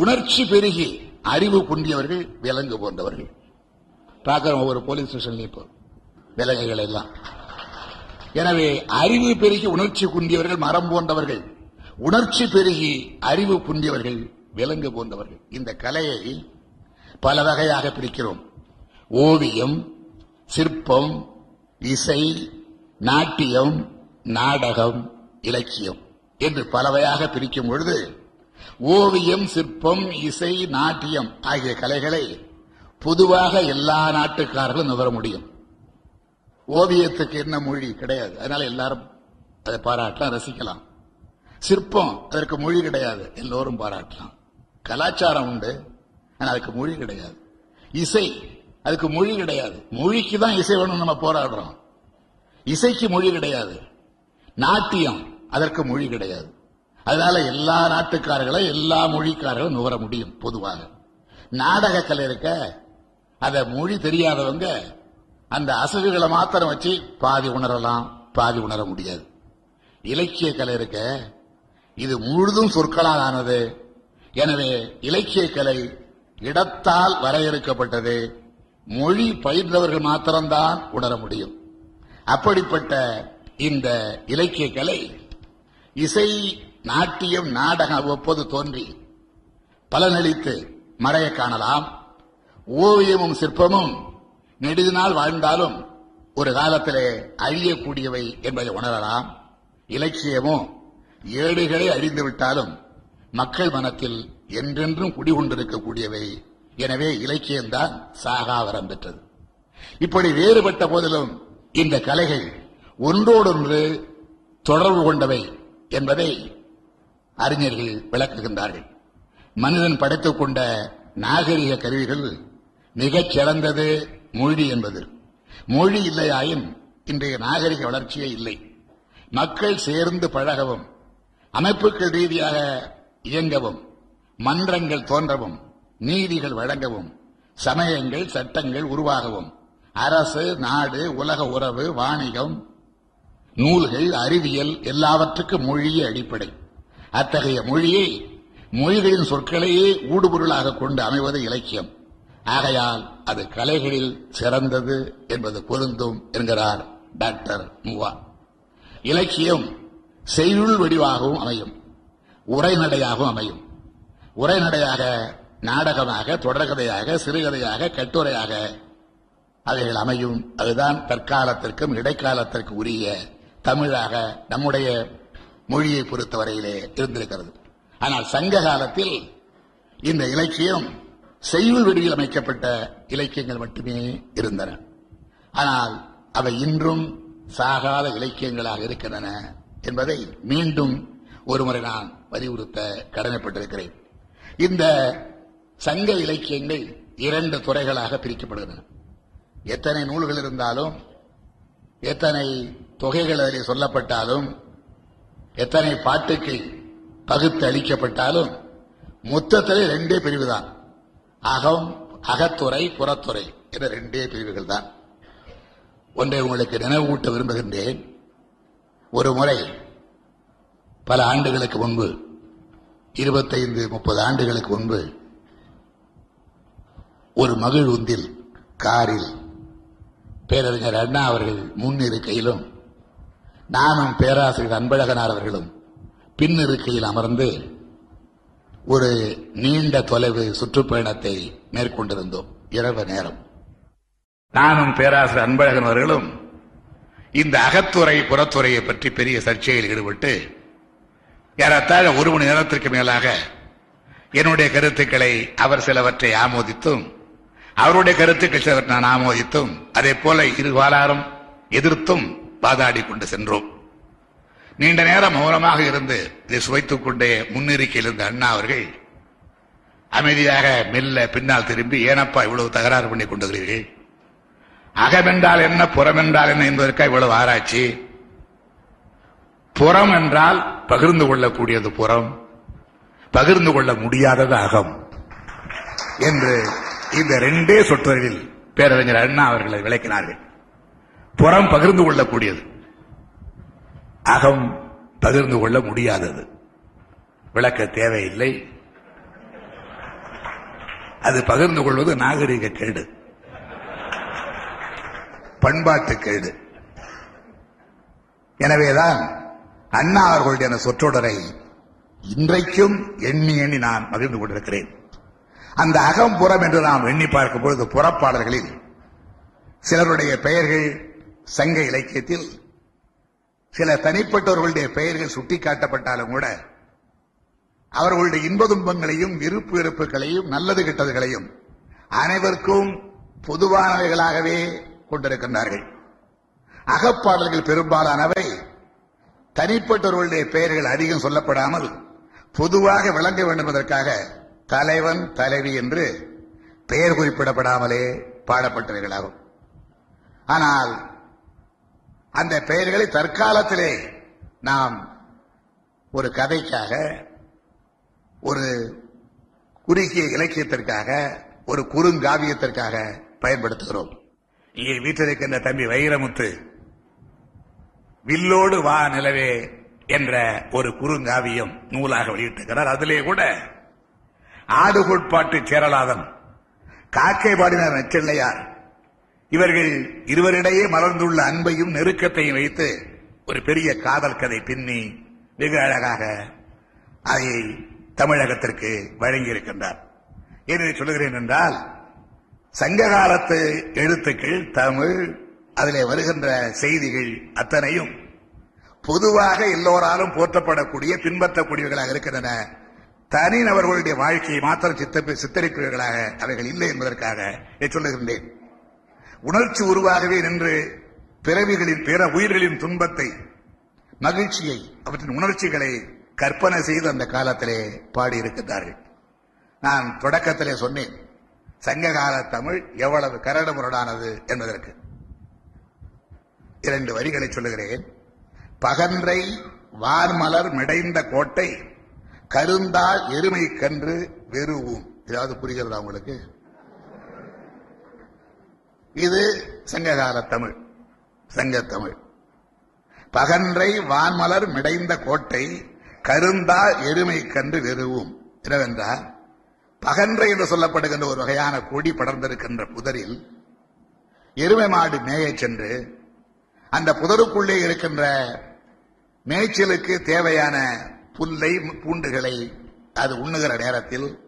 உணர்ச்சி பெருகி அறிவு குன்றியவர்கள் விலங்கு போன்றவர்கள். பார்க்கிறோம் ஒவ்வொரு போலீஸ் ஸ்டேஷன்லயும் இப்போ விலங்குகள் எல்லாம். எனவே அறிவு பெருகி உணர்ச்சி குன்றியவர்கள் மரம் போன்றவர்கள். உணர்ச்சி பெருகி அறிவு குன்றியவர்கள் விலங்கு போன்றவர்கள். இந்த கலையை பல வகையாக பிரிக்கிறோம். ஓவியம் சிற்பம் இசை நாட்டியம் நாடகம் இலக்கியம் என்று பலவையாக பிரிக்கும் பொழுது ஓவியம் சிற்பம் இசை நாட்டியம் ஆகிய கலைகளை பொதுவாக எல்லா நாட்டுக்காரர்களும் நுகர முடியும். ஓவியத்துக்கு என்ன மொழி கிடையாது. அதனால எல்லாரும் அதை பாராட்டலாம் ரசிக்கலாம். சிற்பம் அதற்கு மொழி கிடையாது. எல்லோரும் பாராட்டலாம். கலாச்சாரம் உண்டு. ஆனா அதுக்கு மொழி கிடையாது. இசை அதுக்கு மொழி கிடையாது. மொழிக்கு தான் இசை வேணும் நம்ம போராடுறோம். இசைக்கு மொழி கிடையாது. நாட்டியம் அதற்கு மொழி கிடையாது. அதனால எல்லா நாட்டுக்காரர்களும் எல்லா மொழிக்காரர்களும் நுகர முடியும் பொதுவாக. நாடக கலை இருக்க அத மொழி தெரியாதவங்க அந்த அசகுகளை மாத்திரம் வச்சு பாதி உணரலாம் பாதி உணர முடியாது. இலக்கிய கலை இருக்க இது முழுதும் சொற்களால் ஆனது. எனவே இலக்கிய கலை இடத்தால் வரையறுக்கப்பட்டது. மொழி பயின்றவர்கள் மாத்திரம்தான் உணர முடியும். அப்படிப்பட்ட இந்த இலக்கிய கலை இசை நாட்டியம் நாடகம் அவ்வப்போது தோன்றி பலனளித்து மறைய காணலாம். ஓவியமும் சிற்பமும் நெடுது நாள் வாழ்ந்தாலும் ஒரு காலத்திலே அழியக்கூடியவை என்பதை உணரலாம். இலக்கியமும் ஏடுகளை அழிந்து விட்டாலும் மக்கள் மனத்தில் என்றென்றும் குடிகொண்டிருக்கக்கூடியவை. எனவே இலக்கியம்தான் சாகாவரம் பெற்றது. இப்படி வேறுபட்ட போதிலும் இந்த கலைகள் ஒன்றோடொன்று தொடர்பு கொண்டவை என்பதை அறிஞர்கள் விளக்குகின்றார்கள். மனிதன் படைத்துக் கொண்ட நாகரிக கருவிகள் மிகச் சிறந்தது மொழி என்பது மொழி இல்லையாயின் இன்றைய நாகரிக வளர்ச்சியே இல்லை. மக்கள் சேர்ந்து பழகவும் அமைப்புகள் ரீதியாக இயங்கவும் மன்றங்கள் தோன்றவும் நீதிகள் வழங்கவும் சமயங்கள் சட்டங்கள் உருவாகவும் அரசு நாடு உலக உறவு வாணிகம் நூல்கள் அறிவியல் எல்லாவற்றுக்கும் மொழியே அடிப்படை. அத்தகைய மொழியை மொழிகளின் சொற்களையே ஊடுபொருளாக கொண்டு அமைவது இலக்கியம். ஆகையால் அது கலைகளில் சிறந்தது என்பது பொருந்தும் என்கிறார் டாக்டர் முவா இலக்கியம் செய்யுள் வடிவாகவும் அமையும் உரைநடையாகவும் அமையும். உரைநடையாக நாடகமாக தொடர்கதையாக சிறுகதையாக கட்டுரையாக அவைகள் அமையும். அதுதான் தற்காலத்திற்கும் இடைக்காலத்திற்கு உரிய தமிழாக நம்முடைய மொழியை பொறுத்தவரையிலே இருந்திருக்கிறது. ஆனால் சங்க காலத்தில் இந்த இலக்கியம் செய்யுள் வெளியில் அமைக்கப்பட்ட இலக்கியங்கள் மட்டுமே இருந்தன. ஆனால் அவை இன்றும் சாகாத இலக்கியங்களாக இருக்கின்றன என்பதை மீண்டும் ஒருமுறை நான் வலியுறுத்த கடமைப்பட்டிருக்கிறேன். இந்த சங்க இலக்கியங்கள் இரண்டு துறைகளாக பிரிக்கப்படுகின்றன. எத்தனை நூல்கள் இருந்தாலும் எத்தனை தொகைகள் அதில் சொல்லப்பட்டாலும் எத்தனை பாட்டுக்கு பகுத்து அளிக்கப்பட்டாலும் மொத்தத்தில் ரெண்டே பிரிவுதான். அகம் அகத்துறை புறத்துறை என ரெண்டே பிரிவுகள் தான் ஒன்றை உங்களுக்கு நினைவூட்ட விரும்புகின்றேன். ஒரு முறை பல ஆண்டுகளுக்கு முன்பு இருபத்தைந்து முப்பது ஆண்டுகளுக்கு முன்பு ஒரு மகிழ்வுந்தில் காரில் பேரறிஞர் அண்ணா அவர்கள் முன் இருக்கையிலும் நானும் பேராசிரியர் அன்பழகனார் அவர்களும் பின் இருக்கையில் அமர்ந்து ஒரு நீண்ட தொலைவு சுற்றுப்பயணத்தை மேற்கொண்டிருந்தோம். இரவு நேரம். நானும் பேராசிரியர் அன்பழகன் அவர்களும் இந்த அகத்துறை புறத்துறையை பற்றி பெரிய சர்ச்சையில் ஈடுபட்டு ஏறத்தாழ ஒரு மணி நேரத்திற்கு மேலாக என்னுடைய கருத்துக்களை அவர் சிலவற்றை ஆமோதித்தும் அவருடைய கருத்துக்கள் சிலவற்றை நான் ஆமோதித்தும் அதே போல இரு வாலாரும் எதிர்த்தும் வாதாடி கொண்டு சென்றோம். நீண்ட நேரம் மௌனமாக இருந்து இதை சுவைத்துக் கொண்டே முன்னிருக்கையில் இருந்த அண்ணா அவர்கள் அமைதியாக மெல்ல பின்னால் திரும்பி ஏனப்பா இவ்வளவு தகராறு பண்ணி கொண்டுகிறீர்கள் அகமென்றால் என்ன புறமென்றால் என்ன என்பதற்காக இவ்வளவு ஆராய்ச்சி? புறம் என்றால் பகிர்ந்து கொள்ளக்கூடியது புறம். பகிர்ந்து கொள்ள முடியாதது அகம். என்று இந்த ரெண்டே சொற்றொழில் பேரறிஞர் அண்ணா அவர்களை விளக்கினார்கள். புறம் பகிர்ந்து கொள்ளக்கூடியது. அகம் பகிர்ந்து கொள்ள முடியாதது. விளக்க தேவையில்லை. அது பகிர்ந்து கொள்வது நாகரிக கேடு. பண்பாட்டு கேடு. எனவேதான் அண்ணா அவர்களுடைய அந்த சொற்றொடரை இன்றைக்கும் எண்ணி எண்ணி நான் மகிழ்ந்து கொண்டிருக்கிறேன். அந்த அகம் புறம் என்று நாம் எண்ணி பார்க்கும் பொழுது புறப்பாளர்களில் சிலருடைய பெயர்கள் சங்க இலக்கியத்தில் சில தனிப்பட்டவர்களுடைய பெயர்கள் சுட்டிக்காட்டப்பட்டாலும் கூட அவர்களுடைய இன்ப துன்பங்களையும் விருப்பு வெறுப்புகளையும் நல்லது கெட்டதுகளையும் அனைவருக்கும் பொதுவானவைகளாகவே கொண்டிருக்கின்றார்கள். அகப்பாடல்கள் பெரும்பாலானவை தனிப்பட்டவர்களுடைய பெயர்கள் அதிகம் சொல்லப்படாமல் பொதுவாக விளங்க வேண்டும் என்பதற்காக தலைவன் தலைவி என்று பெயர் குறிப்பிடப்படாமலே பாடப்பட்டவைகளாகும். ஆனால் அந்த பெயர்களை தற்காலத்திலே நாம் ஒரு கதைக்காக ஒரு குறுகிய இலக்கியத்திற்காக ஒரு குறுங்காவியத்திற்காக பயன்படுத்துகிறோம். இங்கே வீட்டில் இருக்கின்ற தம்பி வைரமுத்து வில்லோடு வா நிலவே என்ற ஒரு குறுங்காவியம் நூலாக வெளியிட்டிருக்கிறார். அதிலே கூட ஆடு கோட்பாட்டு சேரலாதன் காக்கை பாடினார் நச்செல்லையார் இவர்கள் இருவரிடையே மலர்ந்துள்ள அன்பையும் நெருக்கத்தையும் வைத்து ஒரு பெரிய காதல் கதை பின்னி வெகு அழகாக அதை தமிழகத்திற்கு வழங்கியிருக்கின்றார். ஏன் சொல்லுகிறேன் என்றால் சங்க காலத்து எழுத்துக்கள் தமிழ் அதிலே வருகின்ற செய்திகள் அத்தனையும் பொதுவாக எல்லோராலும் போற்றப்படக்கூடிய பின்பற்றக்கூடியவர்களாக இருக்கின்றன. தனிநபர்களுடைய வாழ்க்கையை மாத்திரம் சித்த சித்தரிப்பவர்களாக அவைகள் இல்லை என்பதற்காக சொல்லுகின்றேன். உணர்ச்சி உருவாகவே நின்று பிறவிகளின் பிற உயிர்களின் துன்பத்தை மகிழ்ச்சியை அவற்றின் உணர்ச்சிகளை கற்பனை செய்து அந்த காலத்திலே பாடியிருக்கிறார்கள் நான் தொடக்கத்திலே சொன்னேன் சங்ககால தமிழ் எவ்வளவு கரடு முரடானது என்பதற்கு. இரண்டு வரிகளை சொல்லுகிறேன். பகன்றை வார்மலர் மிடைந்த கோட்டை கருந்தால் எருமை கன்று வெறுவும். ஏதாவது புரிகிறதா உங்களுக்கு? இது சங்ககால தமிழ் சங்கத்தமிழ் பகன்றை வான்மலர் மிடைந்த கோட்டை கருந்தா எருமை கன்று வெறுவும். என்னவென்றால் பகன்றை என்று சொல்லப்படுகின்ற ஒரு வகையான கொடி படர்ந்திருக்கின்ற புதரில் எருமை மாடு மேயச் சென்று அந்த புதருக்குள்ளே இருக்கின்ற மேய்ச்சலுக்கு தேவையான புல்லை பூண்டுகளை அது உண்ணுகிற நேரத்தில்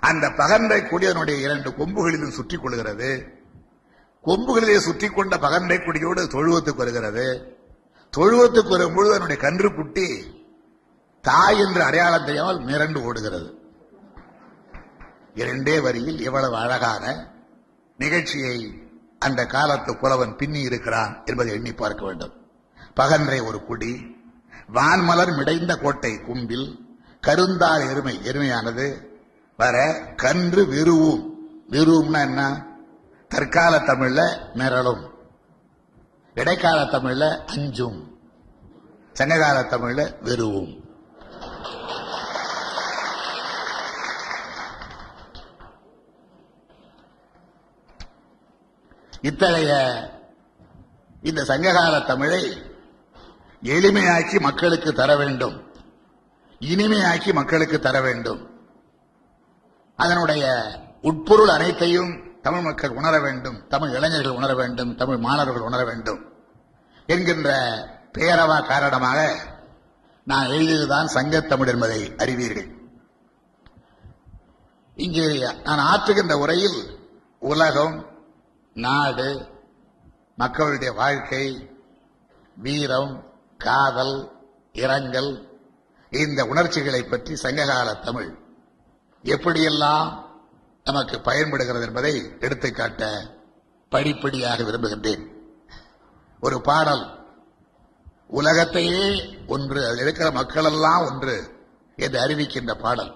அந்த பகன்றை கொடியனுடைய இரண்டு கொம்புகளிலும் சுற்றி கொள்கிறது. கொம்புகளிலே சுற்றி கொண்ட பகன்றை கொடியோடு தொழுவத்துக்கு வருகிறது. தொழுவத்துக்கு வரும்பொழுது அதனுடைய கன்று குட்டி தாய் என்று அடையாளம் தெரியாமல் மிரண்டு ஓடுகிறது. இரண்டே வரியில் இவ்வளவு அழகான நிகழ்ச்சியை அந்த காலத்து புலவன் பின்னி இருக்கிறான் என்பதை எண்ணி பார்க்க வேண்டும். பகன்றை ஒரு குடி வான்மலர் மிடைந்த கோட்டை கும்பில் கருந்தால் எருமை எருமையானது வர கன்று விருவும். விருவும்னா என்ன? தற்கால தமிழ்ல மிரளும். இடைக்கால தமிழ்ல அஞ்சும். சங்ககால தமிழ்ல வெறுவும் இத்தகைய இந்த சங்ககால தமிழை எளிமையாக்கி மக்களுக்கு தர வேண்டும். இனிமையாக்கி மக்களுக்கு தர வேண்டும். அதனுடைய உட்பொருள் அனைத்தையும் தமிழ் மக்கள் உணர வேண்டும். தமிழ் இளைஞர்கள் உணர வேண்டும். தமிழ் மாணவர்கள் உணர வேண்டும். என்கின்ற பேரவா காரணமாக நான் எழுதியதுதான் சங்கத்தமிழ் என்பதை அறிவீர்கள். இங்கே நான் ஆற்றுகின்ற உரையில் உலகம் நாடு மக்களுடைய வாழ்க்கை வீரம் காதல் இரங்கல் இந்த உணர்ச்சிகளை பற்றி சங்ககால தமிழ். எப்படியெல்லாம் நமக்கு பயன்படுகிறது என்பதை எடுத்துக்காட்ட படிப்படியாக விரும்புகின்றேன். ஒரு பாடல். உலகத்தையே ஒன்று அதில் இருக்கிற மக்களெல்லாம் ஒன்று என்று அறிவிக்கின்ற பாடல்.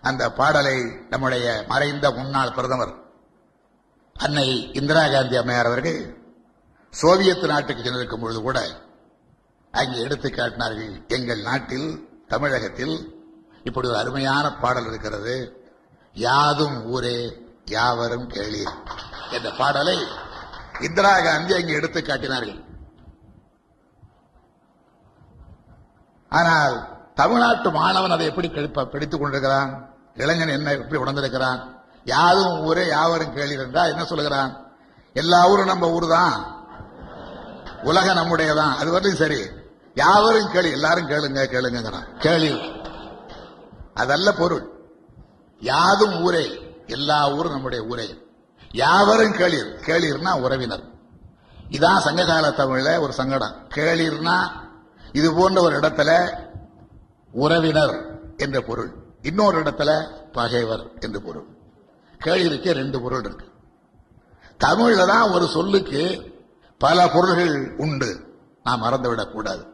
அந்த பாடலை நம்முடைய மறைந்த முன்னாள் பிரதமர் அன்னை இந்திரா காந்தி அம்மையார் அவர்கள் சோவியத் நாட்டுக்கு சென்றிருக்கும் பொழுது கூட அங்கே எடுத்து காட்டினார்கள் எங்கள் நாட்டில் தமிழகத்தில் இப்படி ஒரு அருமையான பாடல் இருக்கிறது. யாதும் ஊரே யாவரும் கேளீர். என்ற பாடலை இந்திரா காந்தி அங்கே எடுத்து காட்டினார்கள். ஆனால் தமிழ்நாட்டு மாணவன் அதை எப்படி கழிப்ப- பிடித்துக் கொண்டிருக்கிறான்? இளைஞன் என்ன எப்படி உணர்ந்திருக்கிறான்? யாரும் ஊரே யாவரும் கேளீர் என்றால் என்ன சொல்லுகிறான்? எல்லா ஊரும் நம்ம ஊர் தான் உலக நம்முடையதான். அது வரலையும் சரி. யாவரும் கேளு எல்லாரும் கேளுங்க கேளுங்கிறான் கேளு அதல்ல பொருள். யாதும் ஊரே எல்லா ஊரும் நம்முடைய ஊரே. யாவரும் கேளீர் கேளீர்னா உறவினர். இதான் சங்ககால தமிழ்ல ஒரு சங்கடம். கேளீர்னா இது போன்ற ஒரு இடத்துல உறவினர் என்ற பொருள். இன்னொரு இடத்துல பகைவர் என்று பொருள். கேளீருக்கு ரெண்டு பொருள் இருக்கு. தமிழ்ல தான் ஒரு சொல்லுக்கு பல பொருள்கள் உண்டு. நாம் மறந்துவிடக் கூடாது.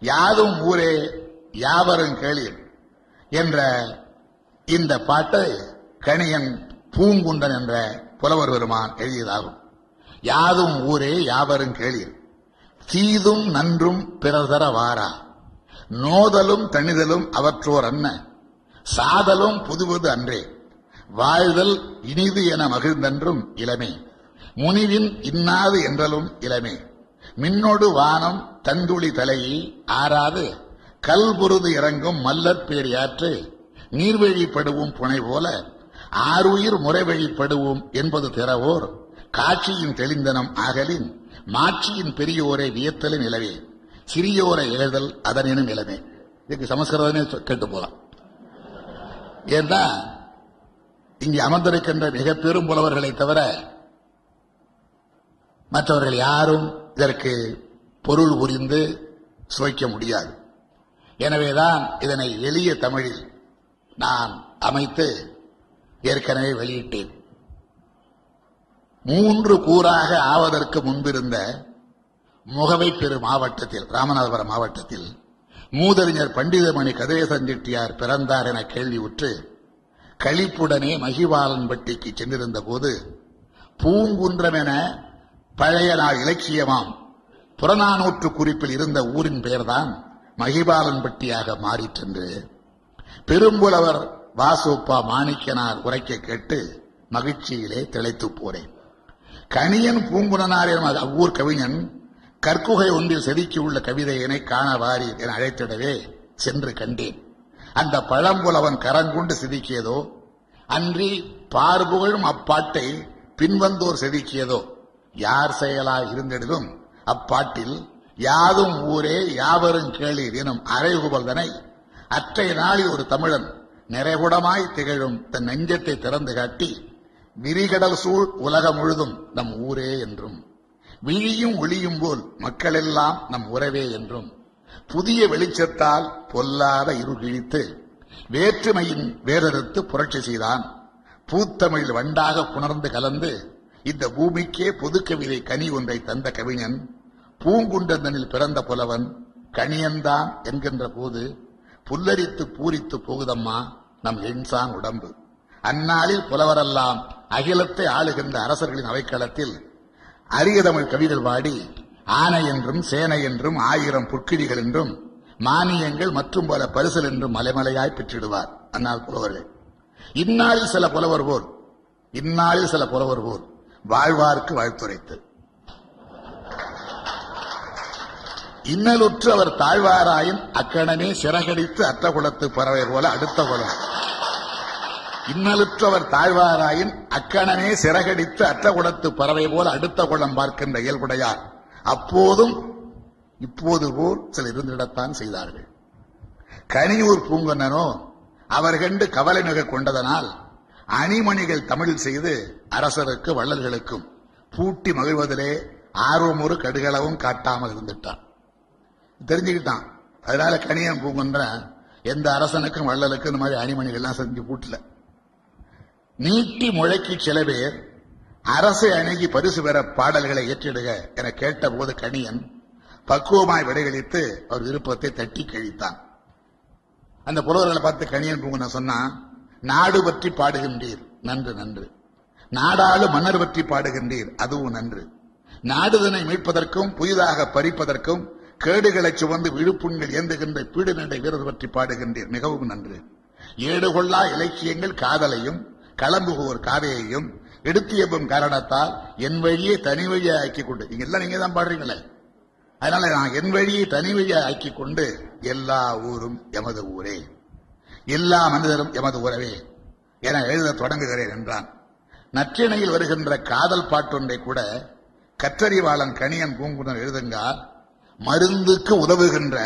யாதும் ஊரே யாவரும் கேளீர் என்ற இந்த பாட்டு கணியன் பூங்குண்டன் என்ற புலவர் பெருமான் எழுதியதாகும். யாதும் ஊரே யாவரும் கேளீர் தீதும் நன்றும் பிறதர வாரா. நோதலும் தனிதலும் அவற்றோர் அன்ன. சாதலும் புதுவது அன்றே. வாழ்தல் இனிது என மகிழ்ந்தென்றும் இளமே. முனிவின் இன்னாது என்றலும் இளமே. மின்னொடு வானம் தந்துளி தலையை ஆறாது. கல்புருது இறங்கும் மல்லற் பேரியாற்று நீர்வழிப்படுவோம் புனை போல. ஆறுயிர் முறைவழிப்படுவோம் என்பது திறவோர். காட்சியின் தெளிந்தனம் ஆகலின். மாட்சியின் பெரியோரை வியத்தலின் நிலவே சிறியோரை எழுதல் அதனினும் நிலமே இதுக்கு சமஸ்கிருதமே கேட்டு போலாம். ஏன்னா இங்கே அமர்ந்திருக்கின்ற மிக பெரும் புலவர்களை தவிர மற்றவர்கள் யாரும் இதற்கு பொருள் புரிந்து சுவைக்க முடியாது. எனவேதான் இதனை எளிய தமிழில் நான் அமைத்து ஏற்கனவே வெளியிட்டேன். மூன்று கூறாக ஆவதற்கு முன்பிருந்த முகவை பெரு மாவட்டத்தில் ராமநாதபுரம் மாவட்டத்தில் மூதறிஞர் பண்டிதமணி கதிரேசன் செட்டியார் பிறந்தார் என கேள்வியுற்று களிப்புடனே மகிவாலன்பட்டிக்கு சென்றிருந்த போது பூங்குன்றம் என பழைய நாள் இலக்கியமாம் புறநானூற்று குறிப்பில் இருந்த ஊரின் பெயர்தான் மகிபாலன்பட்டியாக மாறிற்றென்று பெரும்புலவர் வாசுப்பா மாணிக்கனார் உரைக்க கேட்டு மகிழ்ச்சியிலே திளைத்து போறேன். கணியன் பூங்குணனார் என அவ்வூர் கவிஞன் கற்குகை ஒன்றில் செதுக்கியுள்ள கவிதையினை காண வாரி என அழைத்திடவே சென்று கண்டேன். அந்த பழம்புலவன் கரங்குண்டு செதுக்கியதோ அன்றி பார்புகழும் அப்பாட்டை பின்வந்தோர் செதுக்கியதோ யார் செயலாய் இருந்திடலும் அப்பாட்டில் யாதும் ஊரே யாவரும் கேளீர் எனும் அரைகுபல்தனை அற்றைய நாளில் ஒரு தமிழன் நிறைகுடமாய் திகழும் தன் நெஞ்சத்தை திறந்து காட்டி விரிகடல் சூழ் உலகம் முழுதும் நம் ஊரே என்றும் விழியும் ஒளியும் போல் மக்களெல்லாம் நம் உறவே என்றும் புதிய வெளிச்சத்தால் பொல்லாத இருகிழித்து வேற்றுமையின் வேறறுத்து புரட்சி செய்தான். பூத்தமிழ் வண்டாக புணர்ந்து கலந்து இந்த பூமிக்கே பொது கவிதை கனி ஒன்றை தந்த கவிஞன் பூங்குண்டந்தனில் பிறந்த புலவன் கணியன்தான் என்கின்ற போது புல்லரித்து பூரித்து போகுதம்மா நம் எண்சான் உடம்பு. அந்நாளில் புலவரெல்லாம் அகிலத்தை ஆளுகின்ற அரசர்களின் அவைக்களத்தில் அரிய தமிழ் கவிகள் பாடி ஆனை என்றும் சேனை என்றும் ஆயிரம் புற்கிழிகள் என்றும் மானியங்கள் மற்றும் பல பரிசல் என்றும் மலைமலையாய் பெற்றிடுவார். அன்னால் புலவர்கள். இந்நாளில் சில புலவர் போர். இந்நாளில் சில புலவர் போர். வாழ்வார்க்கு வாழ்த்துரைத்து. இன்னலுற்று அவர் தாழ்வாராயின் அக்கணமே சிறகடித்து அத்த குலத்து பறவை போல அடுத்த குலம். இன்னலுற்றவர் தாழ்வாராயின் அக்கணமே சிறகடித்து அத்த குலத்து பறவை போல அடுத்த குளம் பார்க்கின்ற இயல்புடையார். அப்போதும் இப்போது போல் சில இருந்திடத்தான் செய்தார்கள். கனியூர் பூங்கொன்னனோ அவர் கண்டு கவலை மிக கொண்டதனால் அணிமணிகள் தமிழ் செய்து அரசருக்கு வள்ளல்களுக்கும் பூட்டி மகிழ்வதிலே ஆர்வமொரு கடுகளவும் காட்டாமல் இருந்துட்டான் தெரிஞ்சுக்கிட்டான். அதனால கனியன் பூங்குன்ற எந்த அரசனுக்கும் வள்ளலுக்கும் இந்த மாதிரி அணிமணிகள்லாம் செஞ்சு பூட்டல. நீட்டி முளைக்கு சில பேர் அரசை அணுகி பரிசு பெற பாடல்களை ஏற்றிடுக என கேட்டபோது கணியன் பக்குவமாய் விடையளித்து அவர் விருப்பத்தை தட்டி கழித்தான். அந்த புலவர்களை பார்த்து கணியன் பூங்குன சொன்னா நாடு பற்றி பாடுகின்றீர். நன்று நன்று. நாடாளு மன்னர் பற்றி பாடுகின்றீர். அதுவும் நன்று. நாடுதனை மீட்பதற்கும் புதிதாக பறிப்பதற்கும் கேடுகளை சுமந்து விழுப்புண்கள் ஏந்துகின்ற பீடு நடை வீரர் பற்றி பாடுகின்றீர். மிகவும் நன்று. ஏடுகொள்ளா இலக்கியங்கள் காதலையும் களம்புகோர் காதையையும் எடுத்தியப்பும் காரணத்தால் என் வழியை தனி வழியை ஆக்கி கொண்டு நீங்க எல்லாம் நீங்க தான் பாடுறீங்களே? அதனால நான் என் வழியை தனி வழியை ஆக்கி கொண்டு எல்லா ஊரும் எமது ஊரே. எல்லா மனிதரும் எமது உறவே என எழுத தொடங்குகிறேன் என்றான். நற்றிணையில் வருகின்ற காதல் பாட்டொன்றை கூட கற்றறிவாளன் கணியன் பூங்குடன் எழுதுங்கால் மருந்துக்கு உதவுகின்ற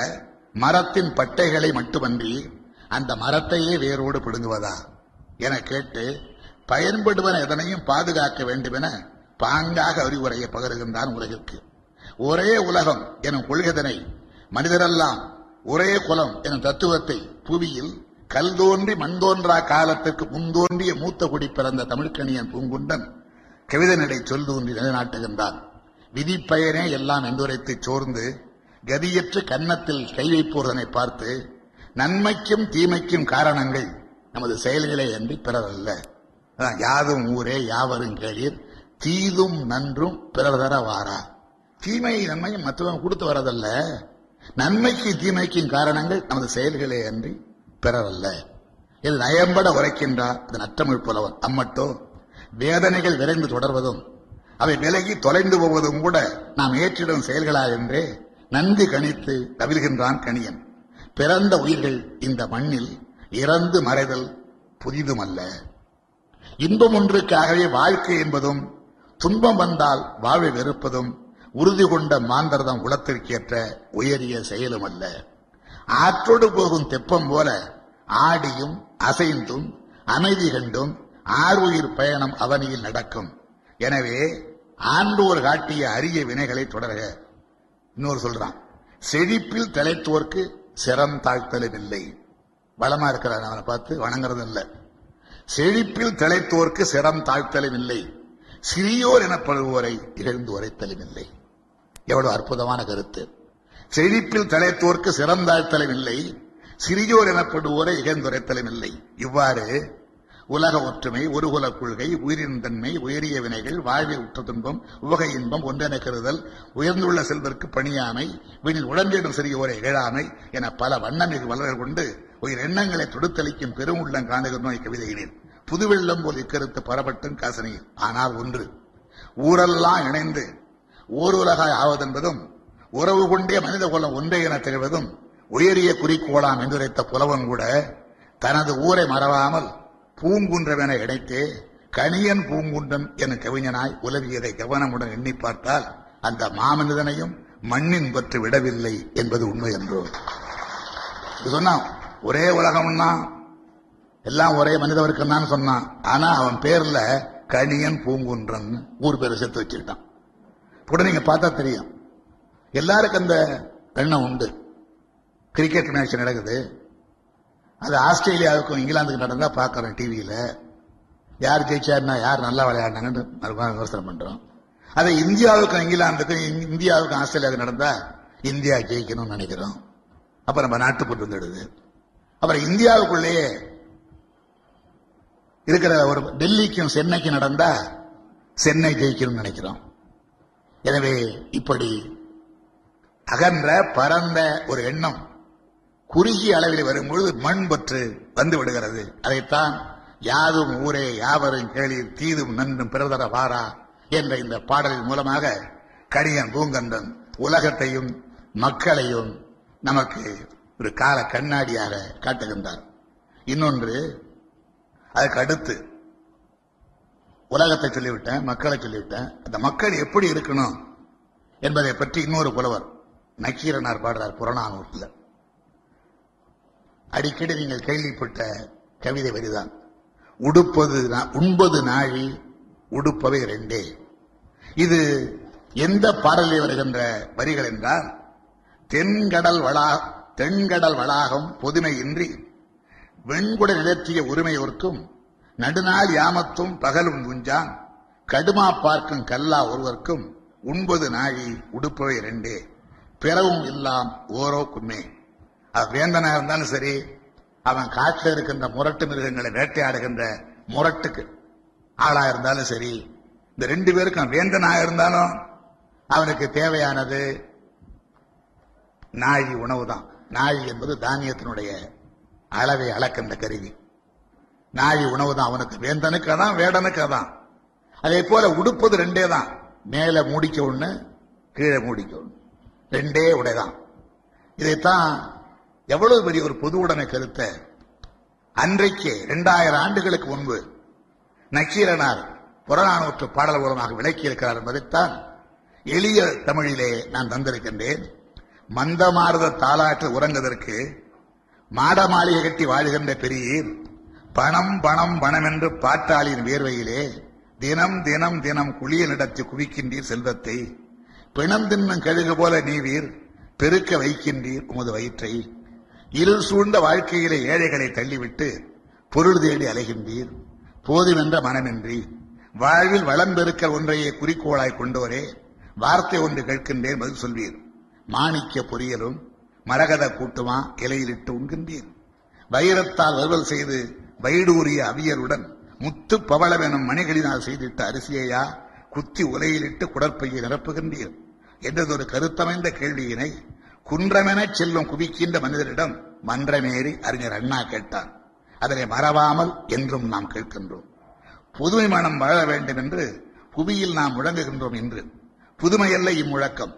மரத்தின் பட்டைகளை மட்டுமன்றி அந்த மரத்தையே வேரோடு பிடுங்குவதா? என கேட்டு பயன்படுவன எதனையும் பாதுகாக்க வேண்டுமென பாங்காக அறிவுரையை பகருகின்றான் உலகிற்கு. ஒரே உலகம் எனும் கொள்கைதனை மனிதரெல்லாம் ஒரே குலம் எனும் தத்துவத்தை புவியில் கல் தோன்றி மண் தோன்றா காலத்திற்கு முன்தோன்றிய மூத்த குடி பிறந்த தமிழ்கணியன் பூங்குண்டன் கவிதனடை சொல்தூன்றி நிலைநாட்டுகின்றான். விதிப்பயனே எல்லாம் எந்துரைத்து சோர்ந்து கதியற்று கன்னத்தில் கை வைப்போர்தனை பார்த்து நன்மைக்கும் தீமைக்கும் காரணங்கள் நமது செயல்களே என்று பிறரல்ல. யாதும் ஊரே யாவரும் கேளீர். தீதும் நன்றும் பிறர் தர வாரா. தீமை நன்மையும் மற்றவங்க கொடுத்து வரதல்ல நன்மைக்கு தீமைக்கும் காரணங்கள் நமது செயல்களே அன்றி பிறரல்ல இது நயம்பட உரைக்கின்றார் அது நற்றமிழ் புலவன் அம்மட்டோ. வேதனைகள் விரைந்து தொடர்வதும் அவை விலகி தொலைந்து போவதும் கூட நாம் ஏற்றிடும் செயல்களா என்றே நன்கு கணித்து தவிழ்கின்றான் கணியன். பிறந்த உயிர்கள் இந்த மண்ணில் இறந்து மறைதல் புதிதுமல்ல. இன்பம் ஒன்றுக்காகவே வாழ்க்கை என்பதும் துன்பம் வந்தால் வாழ்வை வெறுப்பதும் உறுதி கொண்ட மாந்தர்தம் குலத்திற்கேற்ற உயரிய செயலும் அல்ல ஆற்றோடு போகும் தெப்பம் போல ஆடியும் அசைந்தும் அமைதி கண்டும் ஆறுயிர் பயணம் அவனியில் நடக்கும். எனவே ஆண்டோர் காட்டிய அரிய வினைகளை தொடர்க. இன்னொரு சொல்றான் செழிப்பில் தலைத்தோர்க்கு சிரம் தாழ்த்தலும் இல்லை வளமா இருக்கிறான் அவனை பார்த்து வணங்குறதும் இல்லை. செழிப்பில் திளைத்தோர்க்கு சிரம் தாழ்த்தலும் இல்லை சிறியோர் எனப்படுவோரை இகழ்ந்து உரைத்தலும் இல்லை எவ்வளவு அற்புதமான கருத்து. செழிப்பில் தலைத்தோர்க்கு சிரம் தாழ்த்தலும் இல்லை சிறியோர் எனப்படுவோரை இகழ்ந்துரைத்தலும் இல்லை இவ்வாறு உலக ஒற்றுமை ஒருகுல கொள்கை உயிரின் தன்மை உயரிய வினைகள் வாழ்வில் உற்ற துன்பம் உவகை இன்பம் ஒன்றென கருதல் உயர்ந்துள்ள செல்வதற்கு பணியாமை வீணில் உடம்பிடும் சிறியோரை இகழாமை என பல வண்ணமிகு வளர்கள் கொண்டு உயிர் எண்ணங்களை தொடுத்தளிக்கும் பெருமுள்ளம் காணுகிற நோய் புதுவெள்ளம் போல் இக்கருத்து பரப்பட்டும் காசனையில் ஆனால் ஒன்று ஊரெல்லாம் இணைந்து ஓர் உலகாய் ஆவதென்பதும் உறவு கொண்டே மனித குலம் ஒன்றே என திகழ்வதும் உயரிய குறிக்கோளாம் என்றுரைத்த புலவன் கூட தனது ஊரை மறவாமல் பூங்குன்றவென இணைத்தே கணியன் பூங்குன்றம் என கவிஞனாய் உலவியதை கவனமுடன் எண்ணி பார்த்தால் அந்த மாமனிதனையும் மண்ணின் பற்று விடவில்லை என்பது உண்மை என்றோ. இது சொன்னான். ஒரே உலகம்னா எல்லாம் ஒரே மனிதவருக்கு தான் சொன்னான். ஆனா அவன் பேர்ல கணியன் பூங்குன்றன் ஊர் பேரை சேர்த்து வச்சுக்கிட்டான் கூட நீங்க பார்த்தா தெரியும். எல்லாருக்கும் அந்த எண்ணம் உண்டு. கிரிக்கெட் மேட்ச் நடக்குது. அது ஆஸ்திரேலியாவுக்கும் இங்கிலாந்துக்கு நடந்தா பார்க்கறோம் டிவியில யார் ஜெயிச்சாருன்னா யார் நல்லா விளையாடினாங்கன்னு விமர்சனம் பண்றோம். அதை இந்தியாவுக்கும் இங்கிலாந்துக்கும் இந்தியாவுக்கும் ஆஸ்திரேலியாவுக்கு நடந்தா இந்தியா ஜெயிக்கணும்னு நினைக்கிறோம். அப்ப நம்ம நாட்டுப்பட்டு வந்துடுது. அப்புறம் இந்தியாவுக்குள்ளேயே இருக்கிற ஒரு டெல்லிக்கும் சென்னைக்கும் நடந்தா சென்னை ஜெயிக்கணும்னு நினைக்கிறோம். எனவே இப்படி அகன்ற பரந்த ஒரு எண்ணம் குறுகிய அளவில் வரும்பொழுது மண் பற்று வந்து விடுகிறது. அதைத்தான் யாதும் ஊரே யாவரும் கேளீர் தீதும் நன்றும் பிறதர வாரா என்ற இந்த பாடலின் மூலமாக கடியன் பூங்கன்றன் உலகத்தையும் மக்களையும் நமக்கு ஒரு கால கண்ணாடியாக காட்டுகின்றார். இன்னொன்று அதுக்கு அடுத்து உலகத்தை சொல்லிவிட்டேன் மக்களை சொல்லிவிட்டேன். அந்த மக்கள் எப்படி இருக்கணும் என்பதை பற்றி இன்னொரு புலவர் நக்கீரனார் பாடுறார் புறநானூற்றில். அடிக்கடி நீங்கள் கேள்விப்பட்ட கவிதை வரிதான். உடுப்பது உண்பது நாழி உடுப்பவை ரெண்டே. இது எந்த பாடலில் வருகின்ற வரிகள் என்றால் தென்கடல் வளா தென்கடல் வளாகம் பொதுமையின்றி வெண்குட நிலத்திய உரிமையோர்க்கும் நடுநாள் யாமத்தும் பகலும் குஞ்சான் கடுமா பார்க்கும் கல்லா ஒருவர்க்கும் உண்பது நாழி உடுப்பவை ரெண்டே பிறவும் இல்லாம் ஓரோக்குமே அது வேந்தனா இருந்தாலும் சரி அவன் காட்டில் இருக்கின்ற முரட்டு மிருகங்களை வேட்டையாடுகின்ற முரட்டுக்கு ஆளா இருந்தாலும் சரி இந்த ரெண்டு பேருக்கும் வேந்தனா இருந்தாலும் அவனுக்கு தேவையானது நாழி உணவு தான் நாழி என்பது தானியத்தினுடைய அளவை அளக்கின்ற கருவி. நாழி உணவு தான் அவனுக்கு வேந்தனுக்கு அதான் வேடனுக்கு அதான். அதே போல உடுப்பது ரெண்டே தான். மேல மூடிக்க ஒண்ணு கீழே மூடிக்க ஒண்ணு. ரெண்டே உடைதான் இதைத்தான் எவ்வளவு பெரிய ஒரு பொது உடைமை கருத்தை அன்றைக்கு இரண்டாயிரம் ஆண்டுகளுக்கு முன்பு நக்கீரனார் புறநானூற்று பாடல் மூலமாக விளக்கியிருக்கிறார் என்பதைத்தான் எளிய தமிழிலே நான் தந்திருக்கின்றேன். மந்தமாறுத தாலாற்று உறங்குவதற்கு மாட மாளிகை கட்டி வாழ்கின்ற பெரியீர் பணம் பணம் பணம் என்று பாட்டாளியின் வேர்வையிலே தினம் தினம் தினம் குளிய நடத்தி குவிக்கின்றீர் செல்வத்தை. பிணம் தின்னும் கழுகு போல நீவீர் பெருக்க வைக்கின்றீர் உமது வயிற்றை. இருள் சூழ்ந்த வாழ்க்கையிலே ஏழைகளை தள்ளிவிட்டு பொருள் தேடி அலைகின்றீர். போதுமென்ற மனமின்றி வாழ்வில் வளம் பெருக்க ஒன்றையே குறிக்கோளாய் கொண்டோரே வார்த்தை ஒன்று கேட்கின்றேன் பதில் சொல்வீர். மாணிக்க பொரியலும் மரகத கூட்டுமா இலையிலிட்டு உண்கின்றீர் வைரத்தால் வறுவல் செய்து வைடூரிய அவியருடன் முத்து பவளம் எனும் மணிகளினால் செய்திட்ட அரிசியையா குத்தி உலையிலிட்டு குடற்பையை நிரப்புகின்றீர் என்றதொரு கருத்தமைந்த கேள்வியினை குன்றமெனச் செல்லும் குவிக்கின்ற மனிதரிடம் மன்றமேறி அறிஞர் அண்ணா கேட்டார். அதனை மறவாமல் என்றும் நாம் கேட்கின்றோம். புதுமை மனம் வாழ வேண்டும் என்று புவியில் நாம் முழங்குகின்றோம் என்று புதுமையல்ல இம்முழக்கம்.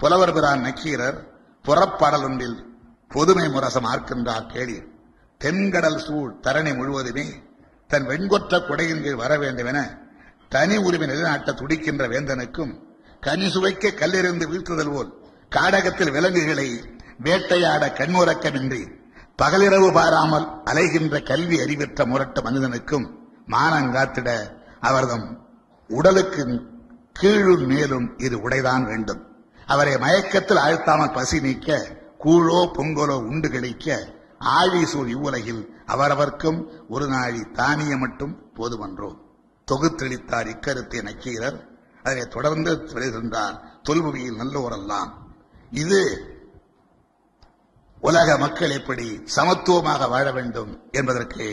புலவர் பிரான் நக்கீரர் புறப்பாடல் ஒன்றில் பொதுமை முரசம் ஆர்க்கின்றார் கேளீர் தென்கடல் சூழ் தரணி முழுவதுமே தன் வெண்கொற்ற குடையின் கீழ் வர வேண்டும் என தனி உரிமை நிலைநாட்ட துடிக்கின்ற வேந்தனுக்கும் கனி சுவைக்க கல்லிருந்து வீழ்த்துதல் போல் காடகத்தில் விலங்குகளை வேட்டையாட கண்முறக்கமின்றி பகலிரவு பாராமல் அலைகின்ற கல்வி அறிவற்ற முரட்ட மனிதனுக்கும் மானங்காத்திட அவர்தம் உடலுக்கு கீழும் மேலும் இது உடைதான் வேண்டும். அவரை மயக்கத்தில் ஆழ்த்தாமல் பசி நீக்க கூழோ பொங்கலோ உண்டு கிடைக்க ஆழி சூழ் இவ்வுலகில் அவரவர்க்கும் ஒரு நாழி தானியம் மட்டும் போதுமன்றோ? தொகுத்தளித்தார் இக்கருத்தை நக்கீரர் அதை தொடர்ந்து சொல்கின்றார் தொல்புவியில் நல்லோரெல்லாம். இது உலக மக்கள் எப்படி சமத்துவமாக வாழ வேண்டும் என்பதற்கு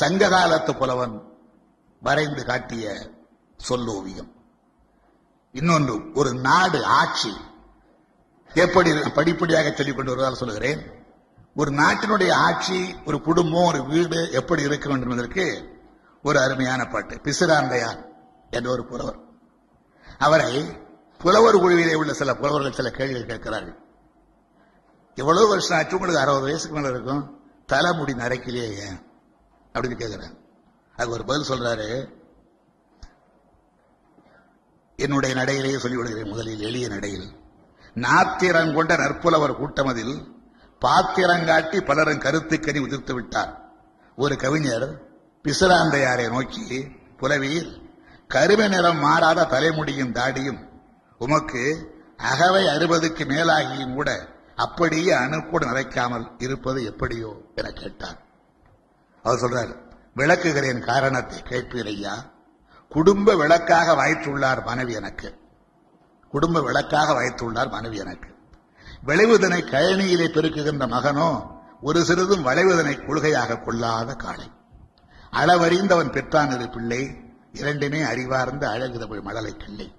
சங்ககாலத்து புலவன் வரைந்து காட்டிய சொல்லோவியம். இன்னொன்று ஒரு நாடு ஆட்சி. எப்படி படிப்படியாக சொல்லிக்கொண்டு வருவதால் சொல்லுகிறேன். ஒரு நாட்டினுடைய ஆட்சி ஒரு குடும்பம் ஒரு வீடு எப்படி இருக்க வேண்டும் என்பதற்கு ஒரு அருமையான பாட்டு. பிசுராந்தையார் என்ற ஒரு புலவர். அவரை புலவர் குழுவிலே உள்ள சில புலவர்கள் சில கேள்விகள் கேட்கிறார்கள். எவ்வளவு வருஷம் ஆச்சு? உங்களுக்கு அறுபது வயசுக்கு மேல இருக்கும். தலைமுடி நரைக்கலையே ஏன் அப்படின்னு கேட்கிறாங்க அதுக்கு ஒரு பதில் சொல்றாரு. என்னுடைய நடையிலேயே சொல்லி விடுகிறேன் முதலில் எளிய நடையில். நாத்திரம் கொண்ட நற்புலவர் கூட்டமதில் பாத்திரங்காட்டி பலரும் கருத்துக்கனி உதிர்த்து விட்டார். ஒரு கவிஞர் பிசுராந்தையாரை நோக்கி புலவியில் கருமை நிறம் மாறாத தலைமுடியும் தாடியும் உமக்கு அகவை அறுபதுக்கு மேலாகியும் கூட அப்படியே அணுக்கூட நிறைக்காமல் இருப்பது எப்படியோ என கேட்டார். அவர் சொல்றார் விளக்குகிறேன் காரணத்தை கேட்பீர் ஐயா. குடும்ப விளக்காக வாய்த்துள்ளார் மனைவி எனக்கு. குடும்ப விளக்காக வாய்த்துள்ளார் மனைவி எனக்கு. விளைவுதனை கழனியிலே பெருக்குகின்ற மகனோ ஒரு சிறிதும் வளைவுதனை கொள்கையாக கொள்ளாத காளை. அளவறிந்தவன் பெற்றான் இரு பிள்ளை இரண்டுமே அறிவார்ந்த அழகு தமிழ் மழலை கிள்ளை.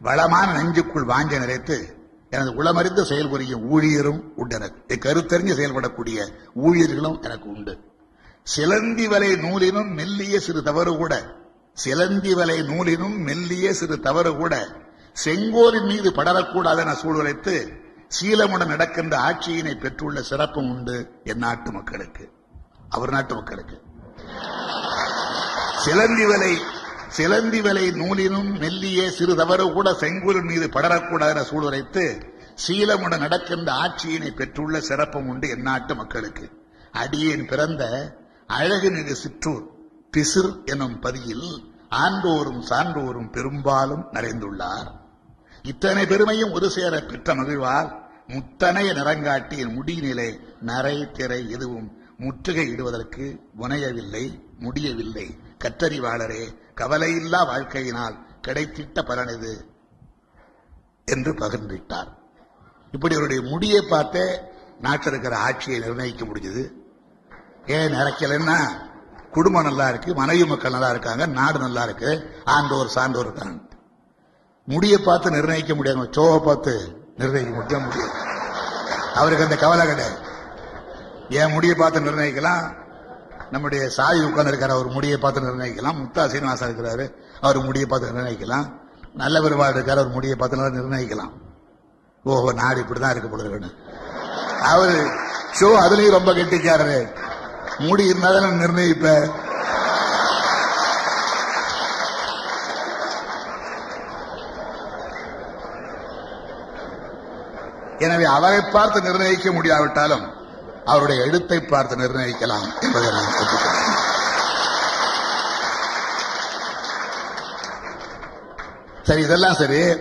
வளமான நஞ்சுக்குள் வாஞ்ச நிறைத்து எனது உளமறிந்து செயல்புரியும் ஊழியரும் உண்டு எனக்கு. என் செயல்படக்கூடிய ஊழியர்களும் எனக்கு உண்டு. சிலந்தி வலை நூலினும் மெல்லிய சிறு தவறு கூட சிலந்தி வலை நூலினும் மெல்லிய சிறு தவறு கூட செங்கோலின் மீது படரக்கூடாது என சூழ்நிலைத்து சீலமுடன் நடக்கின்ற ஆட்சியினை பெற்றுள்ள சிறப்பும் உண்டு என் நாட்டு மக்களுக்கு. அவர் நாட்டு மக்களுக்கு. சிலந்தி வலை சிலந்தி வலை நூலினும் மெல்லிய சிறு தவறு கூட செங்கோலின் மீது படரக்கூடாது என சூழ்நிலைத்து சீலமுடன் நடக்கின்ற ஆட்சியினை பெற்றுள்ள சிறப்பும் உண்டு என் நாட்டு மக்களுக்கு. அடியேன் பிறந்த அழகுமிகு சிற்றூர். பிசிர் எனும் பதியில் ஆண்டோரும் சான்றோரும் பெரும்பாலும் நிறைந்துள்ளார். இத்தனை பெருமையும் ஒரு சேர பெற்ற மகிழ்வால் முத்தனைய நிறங்காட்டிய முடிநிலை நரை திரை எதுவும் முற்றுகை இடுவதற்கு முனையவில்லை முடியவில்லை. கற்றறிவாளரே கவலையில்லா வாழ்க்கையினால் கிடைத்திட்ட பலனது என்று பகிர்ந்துவிட்டார். இப்படி அவருடைய முடியை பார்த்தே நாட்டில் இருக்கிற ஆட்சியை நிர்ணயிக்க முடிஞ்சது. ஏன் நிறைக்கலன்னா குடும்பம் நல்லா இருக்கு மனைவி மக்கள் நல்லா இருக்காங்க நாடு நல்லா இருக்கு ஆண்டோர் சான்றோர் இருக்காங்க முடியை பார்த்து நிர்ணயிக்க முடியாது சோக பார்த்து நிர்ணயிக்க முடிய முடியாது அவருக்கு அந்த கவலை கிடையாது. ஏன் முடியை பார்த்து நிர்ணயிக்கலாம்? நம்முடைய சாய் உட்கார்ந்து இருக்காரு அவர் முடியை பார்த்து நிர்ணயிக்கலாம். முத்தா சீனிவாசன் இருக்கிறாரு அவர் முடியை பார்த்து நிர்ணயிக்கலாம். நல்ல பெருமாள் இருக்காரு அவர் முடியை பார்த்து நிர்ணயிக்கலாம். ஓஹோ நாடு இப்படிதான் இருக்க அவரு ஷோ அதுலயும் ரொம்ப கெட்டிக்காரரு. மூடி இருந்தாலும் நிர்ணயிப்ப எனவே அவரை பார்த்து நிர்ணயிக்க முடியாவிட்டாலும் அவருடைய எழுத்தை பார்த்து நிர்ணயிக்கலாம் என்பதை நான் ஒப்புக்கொள்கிறேன் சரி இதெல்லாம் சரி.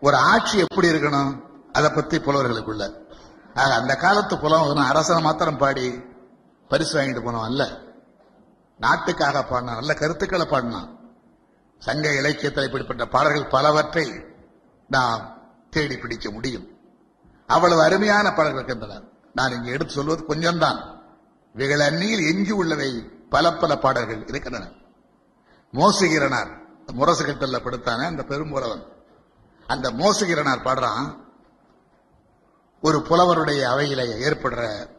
ஒரு ஆட்சி எப்படி இருக்கணும்? அதை பத்தி புலவர்களுக்குள்ள. அந்த காலத்து புலவர்கள் அரசனை மாத்திரம் பாடி பரிசு வாங்கிட்டு போனோம் அல்ல நாட்டுக்காக பாடினான். நல்ல கருத்துக்களை பாடினான். சங்க இலக்கியத்தில் இப்படிப்பட்ட பாடல்கள் பலவற்றை நாம் தேடி பிடிக்க முடியும். அவ்வளவு அருமையான பாடல்கள் இருக்கின்றன. நான் இங்கு எடுத்து சொல்வது கொஞ்சம்தான். இவைகள் அந்நியில் எஞ்சி உள்ளவை பல பல பாடல்கள் இருக்கின்றன. மோசுகிறனார் முரசு கட்டல்ல படுத்தானே அந்த பெரும்புறவன் அந்த மோசுகிறனார் பாடுறான் ஒரு புலவருடைய அவையில ஏற்படுற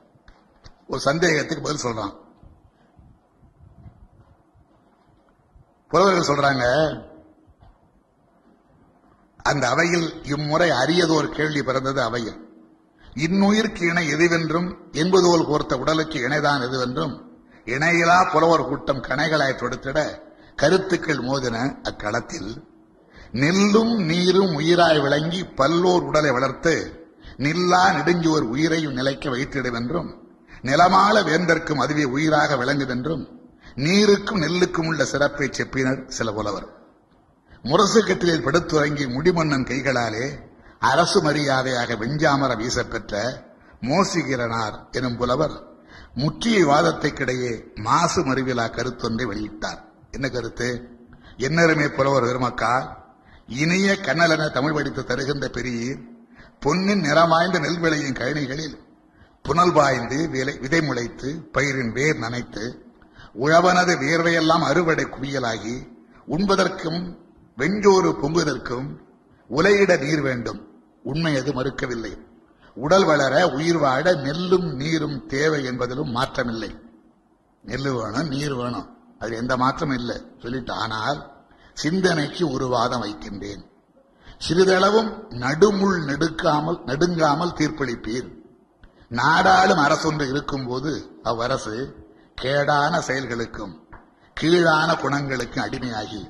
ஒரு சந்தேகத்துக்கு பதில் சொல்றான். புலவர்கள் சொல்றாங்க அந்த அவையில் இம்முறை அரியதோர் கேள்வி பிறந்தது அவையில். இன்னுயிருக்கு இணை எதுவென்றும் என்பதோல் கோர்த்த உடலுக்கு இணைதான் எதுவென்றும் இணையிலா புலவர் கூட்டம் கணைகளாய் தொடுத்திட கருத்துக்கள் மோதின அக்களத்தில் நெல்லும் நீரும் உயிராய் விளங்கி பல்லோர் உடலை வளர்த்து நில்லா நெடுஞ்சுவர் உயிரையும் நிலைக்க வைத்திடுவென்றும் நிலமாள வேந்தர்க்கும் அதுவே உயிராக விளங்குதென்றும் நீருக்கும் நெல்லுக்கும் உள்ள சிறப்பை செப்பினர் சில புலவர். முரசு கட்டிலில் படுத்துறங்கி முடிமன்னன் கைகளாலே அரசு மரியாதையாக வெஞ்சாமர வீசப்பெற்ற மோசிகிரனார் எனும் புலவர் முற்றிய வாதத்திற்கிடையே மாசு மறுவிழா கருத்தொன்றை வெளியிட்டார். என்ன கருத்து? என்னருமே புலவர் பெருமக்கால் இனிய கண்ணலென தமிழ் படித்து தருகின்ற பெரிய பொன்னின் நிறமாய்ந்த நெல் விளையும் கழனிகளில் புனல் பாய்ந்து விலை விதை முளைத்து பயிரின் வேர் நனைத்து உழவனது வியர்வையெல்லாம் அறுவடை குவியலாகி உண்பதற்கும் வெஞ்சோறு பொங்குவதற்கும் உலையிட நீர் வேண்டும். உண்மை அது மறுக்கவில்லை. உடல் வளர உயிர் வாழ நெல்லும் நீரும் தேவை என்பதிலும் மாற்றமில்லை. நெல்லு வேணும் நீர் வேணும். அது எந்த மாற்றமும் இல்லை. சொல்லிட்டு ஆனால் சிந்தனைக்கு ஒரு வாதம் வைக்கின்றேன். சிறிதளவும் நடுமுள் நெடுக்காமல் நடுங்காமல் தீர்ப்பளிப்பீர். நாடாளும் அரசொன்று இருக்கும்போது அவ்வரசு கேடான செயல்களுக்கும் கீழான குணங்களுக்கும் அடிமையாகி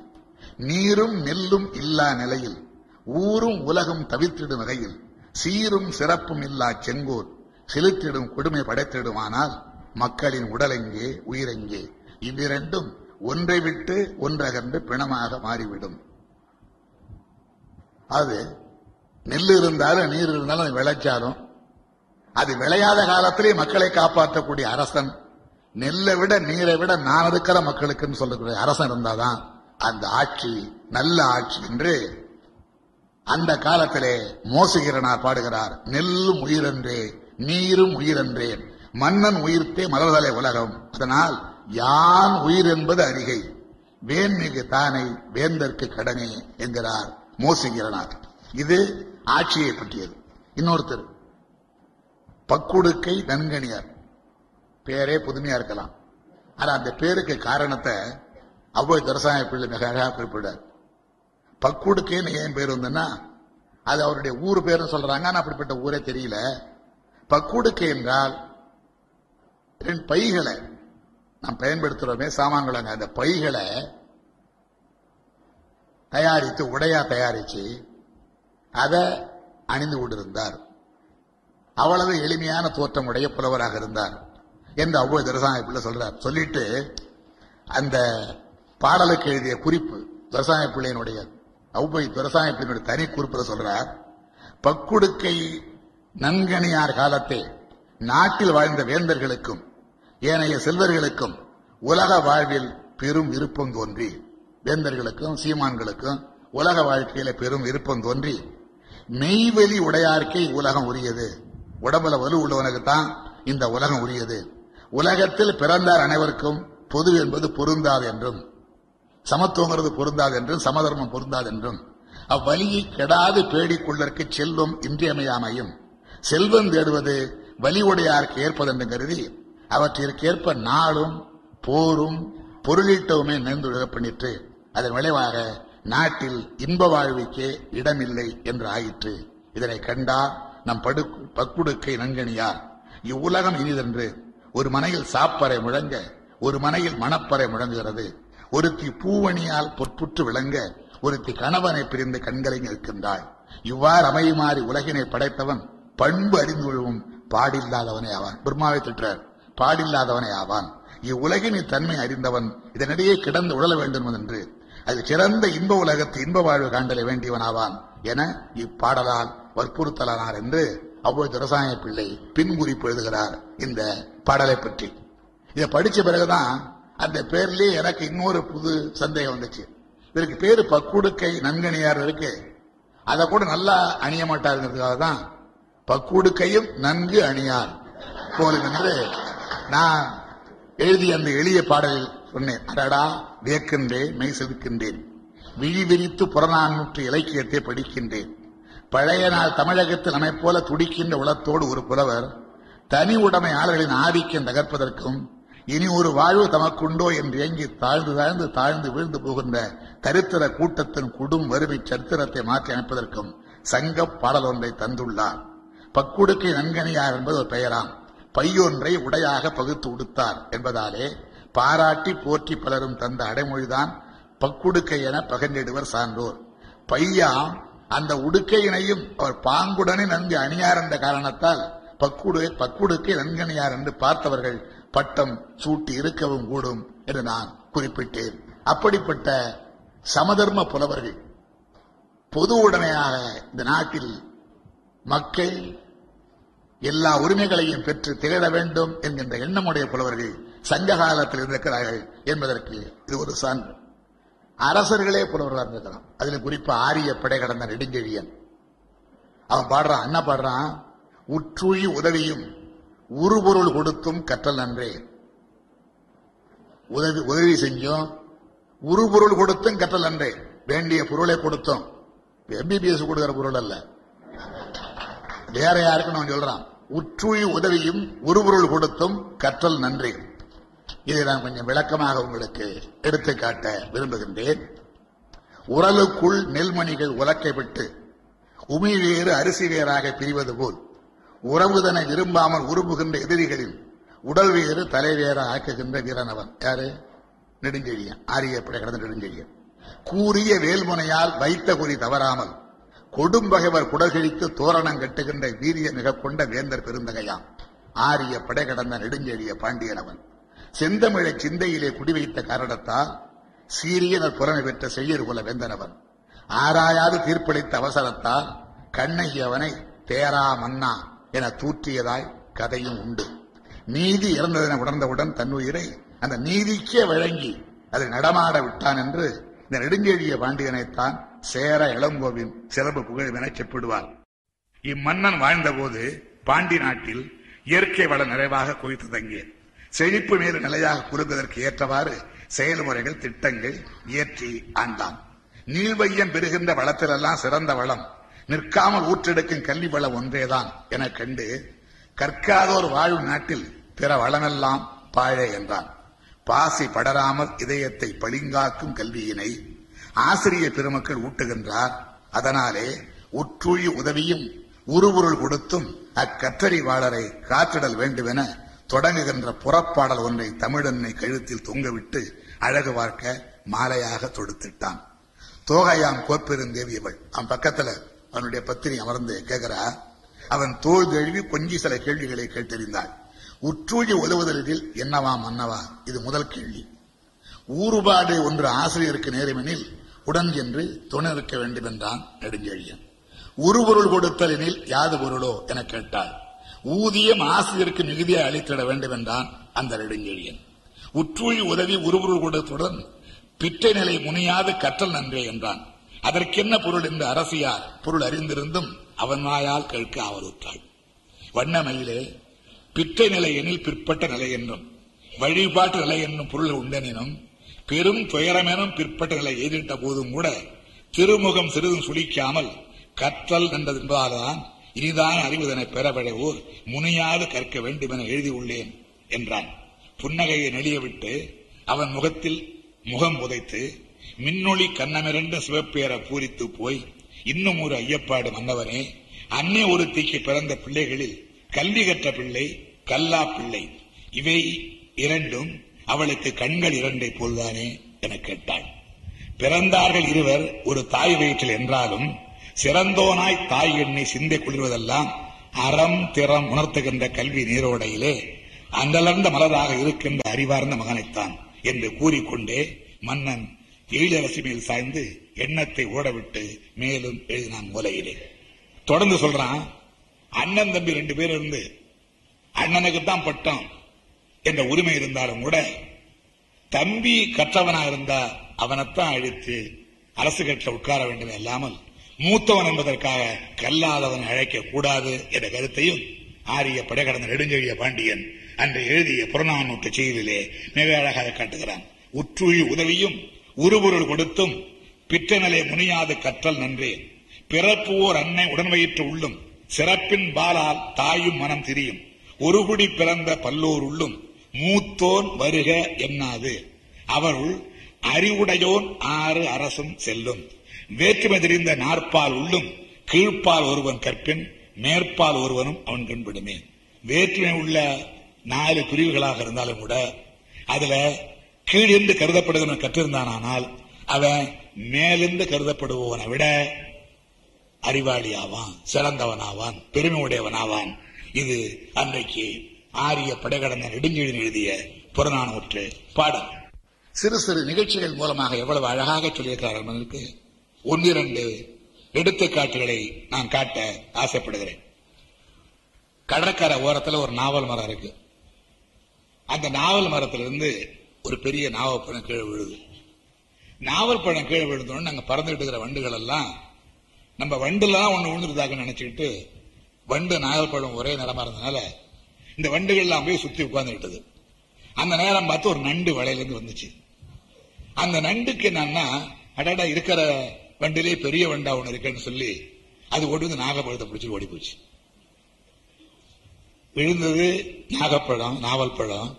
நீரும் நெல்லும் இல்லா நிலையில் ஊரும் உலகம் தவித்திடும் வகையில் சீரும் சிறப்பும் இல்லா செங்கோல் செலுத்திடும் கொடுமை படைத்திடுமானால் மக்களின் உடலெங்கே உயிரெங்கே? இவ்விரண்டும் ஒன்றை விட்டு ஒன்றகன்று பிணமாக மாறிவிடும். அது நெல் இருந்தாலும் நீர் இருந்தாலும் விளைச்சாலும் அது விளையாத காலத்திலே மக்களை காப்பாற்றக்கூடிய அரசன். நெல்லை விட நீரை விட நான் இருக்கிற மக்களுக்குன்னு சொல்லக்கூடிய அரசன் இருந்தாதான் அந்த ஆட்சி நல்ல ஆட்சி என்று அந்த காலத்திலே மோசுகிறனார் பாடுகிறார். நெல்லும் உயிரென்றே நீரும் உயிரென்றே மன்னன் உயிர்த்தே மலர்தலை உலகம். அதனால் யான் உயிர் என்பது அறிகை வேன்மிகு தானை வேந்தற்கு கடனே என்கிறார் மோசுகிறனார் இது ஆட்சியை பற்றியது. இன்னொருத்தர் பக்குடுக்கை நன்கணியார் பேரே புதுமையா இருக்கலாம். ஆனா அந்த பேருக்கு காரணத்தை அவ்வளவு தரசாய பிள்ளை மிக அழகா குறிப்பிடார் பக்குடுக்கைன்னு ஏன் பேர் வந்ததுன்னா அது அவருடைய ஊர் பேருன்னு சொல்றாங்க. ஆனா அப்படிப்பட்ட ஊரே தெரியல. பக்குடுக்கை என்றால் ரெண்டு பைகளை நாம் பயன்படுத்துறோமே சாமான்களாங்க அந்த பைகளை தயாரித்து உடையா தயாரிச்சு அதை அணிந்து கொண்டிருந்தார். அவ்வளவு எளிமையான தோற்றமுடைய புலவராக இருந்தார் என்று அவ்வளவு தரசாய பிள்ளை சொல்றார். சொல்லிட்டு அந்த பாடலுக்கு எழுதிய குறிப்பு துரசாய பிள்ளையினுடைய அவ்வை துரசாய பிள்ளையினுடைய தனி குறிப்பில் சொல்றார் பக்குடுக்கை நன்கணியார் காலத்தே நாட்டில் வாழ்ந்த வேந்தர்களுக்கும் ஏனைய செல்வர்களுக்கும் உலக வாழ்வில் பெரும் விருப்பம் தோன்றி வேந்தர்களுக்கும் சீமான்களுக்கும் உலக வாழ்க்கையில பெரும் விருப்பம் தோன்றி மெய்வெளி உடையார்க்கே உலகம் உரியது. உடம்புல வலு உள்ளவனுக்கு தான் இந்த உலகம் உரியது. உலகத்தில் பிறந்தார் அனைவருக்கும் பொது என்பது பொருந்தாது என்றும் சமத்துவங்கிறது பொருந்தாது என்றும் சமதர்மம் பொருந்தாது என்றும். அவ்வலியை கெடாது பேடிக்கொள்ளற்கு செல்வம் இன்றியமையாமையும். செல்வம் தேடுவது வலியுடையாருக்கு ஏற்பதென்று கருதி அவற்றிற்கேற்ப நாளும் போரும் பொருளீட்டவுமே நினைந்து பண்ணிட்டு அதன் விளைவாக நாட்டில் இன்ப வாழ்வுக்கே இடமில்லை என்று ஆயிற்று. இதனை கண்டார் நம் படு பக்குடுக்கை நன்கணியார். இவ்வுலகம் இனிதென்று ஒரு மனையில் சாப்பறை முழங்க ஒரு மனையில் மணப்பறை முழங்குகிறது. ஒருத்தி பூவணியால் பொற்புற்று விளங்க ஒருத்தி கணவனை பிரிந்து கண்களை நிற்கின்றாள். இவ்வாறு அமையுமாறி உலகினை படைத்தவன் பண்பு அறிந்து கொள்வும் பாடில்லாதவனே ஆவான். பிரம்மாவை திட்டார் பாடில்லாதவனே ஆவான். இவ்வுலகின் தன்மை அறிந்தவன் இதனிடையே கிடந்து உழல வேண்டும் என்று அது சிறந்த இன்ப உலகத்து இன்ப வாழ்வு காண்டல வேண்டியவனாவான் என இப்பாடலால் வற்புறுத்தலானார் என்று அவ்வளவு துரசாய பிள்ளை பின்குறிப்பு எழுதுகிறார் இந்த பாடலை பற்றி. இதை படிச்ச பிறகுதான் அந்த பேர்லயே எனக்கு இன்னொரு புது சந்தேகம் வந்துச்சு. இதற்கு பேரு பக்குடுக்கை நன்கணியார் இருக்கு. அதை கூட நல்லா அணிய மாட்டாருங்கிறதுக்காக தான் பக்குடுக்கையும் நன்கு அணியார் போலும் என்று நான் எழுதிய அந்த எளிய பாடலில் சொன்னேன். அடடா வியக்கின்றேன் மெய் செதுக்கின்றேன். விழி விரித்து புறநானூற்று இலக்கியத்தை படிக்கின்றேன். பழைய நாள் தமிழகத்தில் நம்மை போல துடிக்கின்ற உளத்தோடு ஒரு புலவர் தனி உடைமையாளர்களின் ஆதிக்கம் தகர்ப்பதற்கும் இனி ஒரு வாழ்வு தமக்குண்டோ என்று ஏங்கி தாழ்ந்து தாழ்ந்து தாழ்ந்து வீழ்ந்து போகின்ற தரித்திர கூட்டத்தின் குடும் வறுமை சரித்திரத்தை மாற்றி அமைப்பதற்கும் சங்க பாடல் ஒன்றை தந்துள்ளார். பக்குடுக்கை நன்கனியார் என்பது ஒரு பெயராம். பையொன்றை உடையாக பகுத்து உடுத்தார் என்பதாலே பாராட்டி போற்றி பலரும் தந்த அடைமொழிதான் பக்குடுக்கை என பகிர்ந்திடுவர் சான்றோர். பையாம் அந்த உடுக்கையினையும் அவர் பாங்குடனே நன்கு அணியார் என்ற காரணத்தால் பக்குடு பக்குடுக்கை நன்கணியார் என்று பார்த்தவர்கள் பட்டம் சூட்டி இருக்கவும் கூடும் என்று நான் குறிப்பிட்டேன். அப்படிப்பட்ட சமதர்ம புலவர்கள் பொது உடனையாக இந்த நாட்டில் மக்கள் எல்லா உரிமைகளையும் பெற்று திகழ வேண்டும் என்கின்ற எண்ணமுடைய புலவர்கள் சங்க காலத்தில் இருக்கிறார்கள் என்பதற்கு இது ஒரு சான்று. அரசர்களே புலவர்களாக இருந்திருக்கலாம். அதுல குறிப்பா ஆரிய படை கடந்த நெடுஞ்செழியன். அவன் பாடுறான் என்ன பாடுறான்? உற்றுழி உதவியும் உருபொருள் கொடுத்தும் கற்றல் நன்றே. உதவி உதவி செஞ்சோம் உருபொருள் கொடுத்தும் கற்றல் நன்றே. வேண்டிய பொருளை கொடுத்தோம். எம்பிபிஎஸ் கொடுக்கிற பொருள் அல்ல. வேற யாருக்குன்னு அவன் சொல்றான். உற்றுழி உதவியும் உருபொருள் கொடுத்தும் கற்றல் நன்றி. இதை நான் கொஞ்சம் விளக்கமாக உங்களுக்கு எடுத்துக்காட்ட விரும்புகின்றேன். உரலுக்குள் நெல்மணிகள் உலக்கைப்பட்டு உமி வேறு அரிசி வேறாக பிரிவது போல் உறவுதனை விரும்பாமல் உருவுகின்ற எதிரிகளின் உடல் வேறு தலை வேற ஆக்குகின்ற வீரனவன். யாரு? நெடுஞ்செழியன். ஆரிய கடந்த நெடுஞ்செழியன். கூறிய வேல்முனையால் வைத்த குறி தவறாமல் கொடும்பகைவர் குடகிழித்து தோரணம் கட்டுகின்ற வீரிய மிக கொண்ட வேந்தர் பெருந்தகையாம். ஆரிய படை கடந்த நெடுஞ்செழிய பாண்டியனவன். செந்தமிழை சிந்தையிலே குடிவைத்த காரணத்தால் சீரியனர் புறமை பெற்ற செய்யர் குல வேந்தனவன். ஆராயாது தீர்ப்பளித்த அவசரத்தால் கண்ணகி அவனை தேரா மன்னா என தூற்றியதாய் கதையும் உண்டு. நீதி இறந்ததென உணர்ந்தவுடன் தன்னுயிரை அந்த நீதிக்கே வழங்கி அதை நடமாட விட்டான் என்று இந்த நெடுஞ்செழிய பாண்டியனைத்தான் சேர இளங்கோவின் சிறப்பு புகழ்வென செப்பிடுவார். இம்மன்னன் வாழ்ந்தபோது பாண்டி நாட்டில் இயற்கை வள நிறைவாக குவித்து தங்கியது செழிப்பு மேல் நிலையாக குறுங்குவதற்கு ஏற்றவாறு செயல்முறைகள் திட்டங்கள் இயற்றி ஆண்டான் நீள்வையம் பெறுகின்ற வளத்திலெல்லாம் சிறந்த வளம். நிற்காமல் ஊற்றெடுக்கும் கல்வி வளம் ஒன்றேதான் என கண்டு கற்காதோர் வாழும் நாட்டில் பிற வளமெல்லாம் பாழே என்றான். பாசி படராமல் இதயத்தை பளிங்காக்கும் கல்வியினை ஆசிரிய பெருமக்கள் ஊட்டுகின்றார். அதனாலே உற்றுழி உதவியும் உருவுருள் கொடுத்தும் அக்கற்றறிவாளரை காற்றிடல் வேண்டுமென தொடங்குகின்ற புறப்பாடல் ஒன்றை தமிழன்னை கழுத்தில் தொங்கவிட்டு அழகு பார்க்க மாலையாக தொடுத்துட்டான். தோகையாம் கோப்பெருந்தேவி அவள் அவன் பக்கத்துல அவனுடைய பத்தினி அமர்ந்து கேட்கிறா அவன் தோல் தழுவி கொஞ்சி சில கேள்விகளை கேட்டறிந்தாள். உற்றூழி உதவுதலில் என்னவாம் மன்னவா? இது முதல் கேள்வி. ஊறுபாடு ஒன்று ஆசிரியருக்கு நேருமெனில் உடன் சென்று துணை இருக்க வேண்டும் என்றான் நெடுஞ்செழியன். உருபொருள் கொடுத்தலினில் யாது பொருளோ? என கேட்டாள். ஊதியம் ஆசிரியருக்கு மிகுதியாக அளித்திட வேண்டும் என்றான் அந்த நெடுஞ்செழியன். உற்றுழி உதவி உருபொருள் பிற்றை நிலை முனியாது கற்றல் நன்றே என்றான். அதற்கென்ன பொருள் என்று அரசியார் பொருள் அறிந்திருந்தும் அவன் வாயால் கேட்க அவருற்றாள் வண்ணமயிலே பிற்றை நிலை எனில் பிற்பட்ட நிலை என்றும் வழிபாட்டு நிலை என்னும் பொருள் உண்டெனினும் பெரும் துயரமெனும் பிற்பட்ட நிலை எதிர்த்த போதும் கூட திருமுகம் சிறிதும் சுளிக்காமல் கற்றல் என்றதென்பதால்தான் இதுதான் இனிதான் அறிவதனை பெறவிடவோர் முனையாது கற்க வேண்டும் என எழுதியுள்ளேன் என்றான். புன்னகையை நெளியவிட்டு அவன் முகத்தில் முகம் உதைத்து மின்னொளி கண்ணமிரண்ட சிவப்பேர பூரித்து போய் இன்னும் ஒரு ஐயப்பாடு மன்னவனே அன்னை ஒருத்திக்கு பிறந்த பிள்ளைகளில் கல்வி கற்ற பிள்ளை கல்லா பிள்ளை. இவை இரண்டும் அவளுக்கு கண்கள் இரண்டை போல்தானே? என கேட்டாள். பிறந்தார்கள் இருவர் ஒரு தாய் வயிற்றில் என்றாலும் சிறந்தோனாய் தாய் எண்ணை சிந்தை குளிர்வதெல்லாம் அறம் திறம் உணர்த்துகின்ற கல்வி நீரோடையிலே அந்தளர்ந்த மலராக இருக்கின்ற அறிவார்ந்த மகனைத்தான் என்று கூறிக்கொண்டே மன்னன் எழிலரசி மேல் சாய்ந்து எண்ணத்தை ஓடவிட்டு மேலும் எழுதினான் மூலையிலே. தொடர்ந்து சொல்றான் அண்ணன் தம்பி ரெண்டு பேர் இருந்து அண்ணனுக்கு தான் பட்டம் என்ற உரிமை இருந்தாலும் கூட தம்பி கற்றவனா இருந்தா அவனைத்தான் அழித்து அரசு கட்டில உட்கார வேண்டும் இல்லாமல் மூத்தவன் என்பதற்காக கல்லாதவன் அழைக்க கூடாது என்ற கருத்தையும் ஆரிய படைகடந்த நெடுஞ்செழிய பாண்டியன் அன்று எழுதிய புறநானூற்று செய்தியிலே மிக அழகாக காட்டுகிறான். உற்றுழி உதவியும் உருபொருள் கொடுத்தும் பிற்றநிலை முனியாது கற்றல் நன்றே. பிறப்புவோர் அன்னை உடன் வயிற்று உள்ளும் சிறப்பின் பாலால் தாயும் மனம் திரியும். ஒரு குடி பிறந்த பல்லோர் உள்ளும் மூத்தோன் வருக என்னாது. அவருள் அறிவுடையோன் ஆறு அரசும் செல்லும். வேற்றுமை தெரிந்த நாற்பால் உள்ளும் கீழ்ப்பால் ஒருவன் கற்பின் மேற்பால் ஒருவனும் அவன் கண்படுமே. வேற்றுமை உள்ள நாலு பிரிவுகளாக இருந்தாலும் கூட அதுல கீழிருந்து கருதப்படுகிறவன் கற்றிருந்தானால் அவன் மேலிருந்து கருதப்படுபவனை விட அறிவாளி ஆவான் சிறந்தவன் ஆவான் பெருமை உடையவன் இது அன்றைக்கு ஆரிய படைகடன நெடுஞ்செழியன் எழுதிய புறநானூற்று பாடல். சிறு சிறு நிகழ்ச்சிகள் மூலமாக எவ்வளவு அழகாக சொல்லியிருக்கிறார்கள் ஒன்னிரண்டு எடுத்துக்காட்டுகளை நான் காட்ட ஆசைப்படுகிறேன். கடற்கரை ஓரத்தில் ஒரு நாவல் மரம் இருக்கு. அந்த நாவல் மரத்திலிருந்து ஒரு பெரிய நாவல் பழம் கீழே விழுது. நாவல் பழம் கீழே விழுந்தோன்னு நாங்கள் பறந்துகிட்டு இருக்கிற வண்டுகள் எல்லாம் நம்ம வண்டுலாம் ஒன்று விழுந்துருதாக நினைச்சுக்கிட்டு வண்டு நாவல் பழம் ஒரே நிறமா இருந்ததுனால இந்த வண்டுகள்லாம் போய் சுத்தி உட்கார்ந்துக்கிட்டது அந்த நேரம் பார்த்து ஒரு நண்டு வலையிலேருந்து வந்துச்சு. அந்த நண்டுக்கு என்னன்னா அடடா இருக்கிற வண்டிலே பெரிய வண்டா ஒண்ணு இருக்குன்னு சொல்லி அது ஓடி வந்து நாகப்பழத்தை பிடிச்சி ஓடி போச்சு விழுந்தது நாகப்பழம் நாவல் பழம்.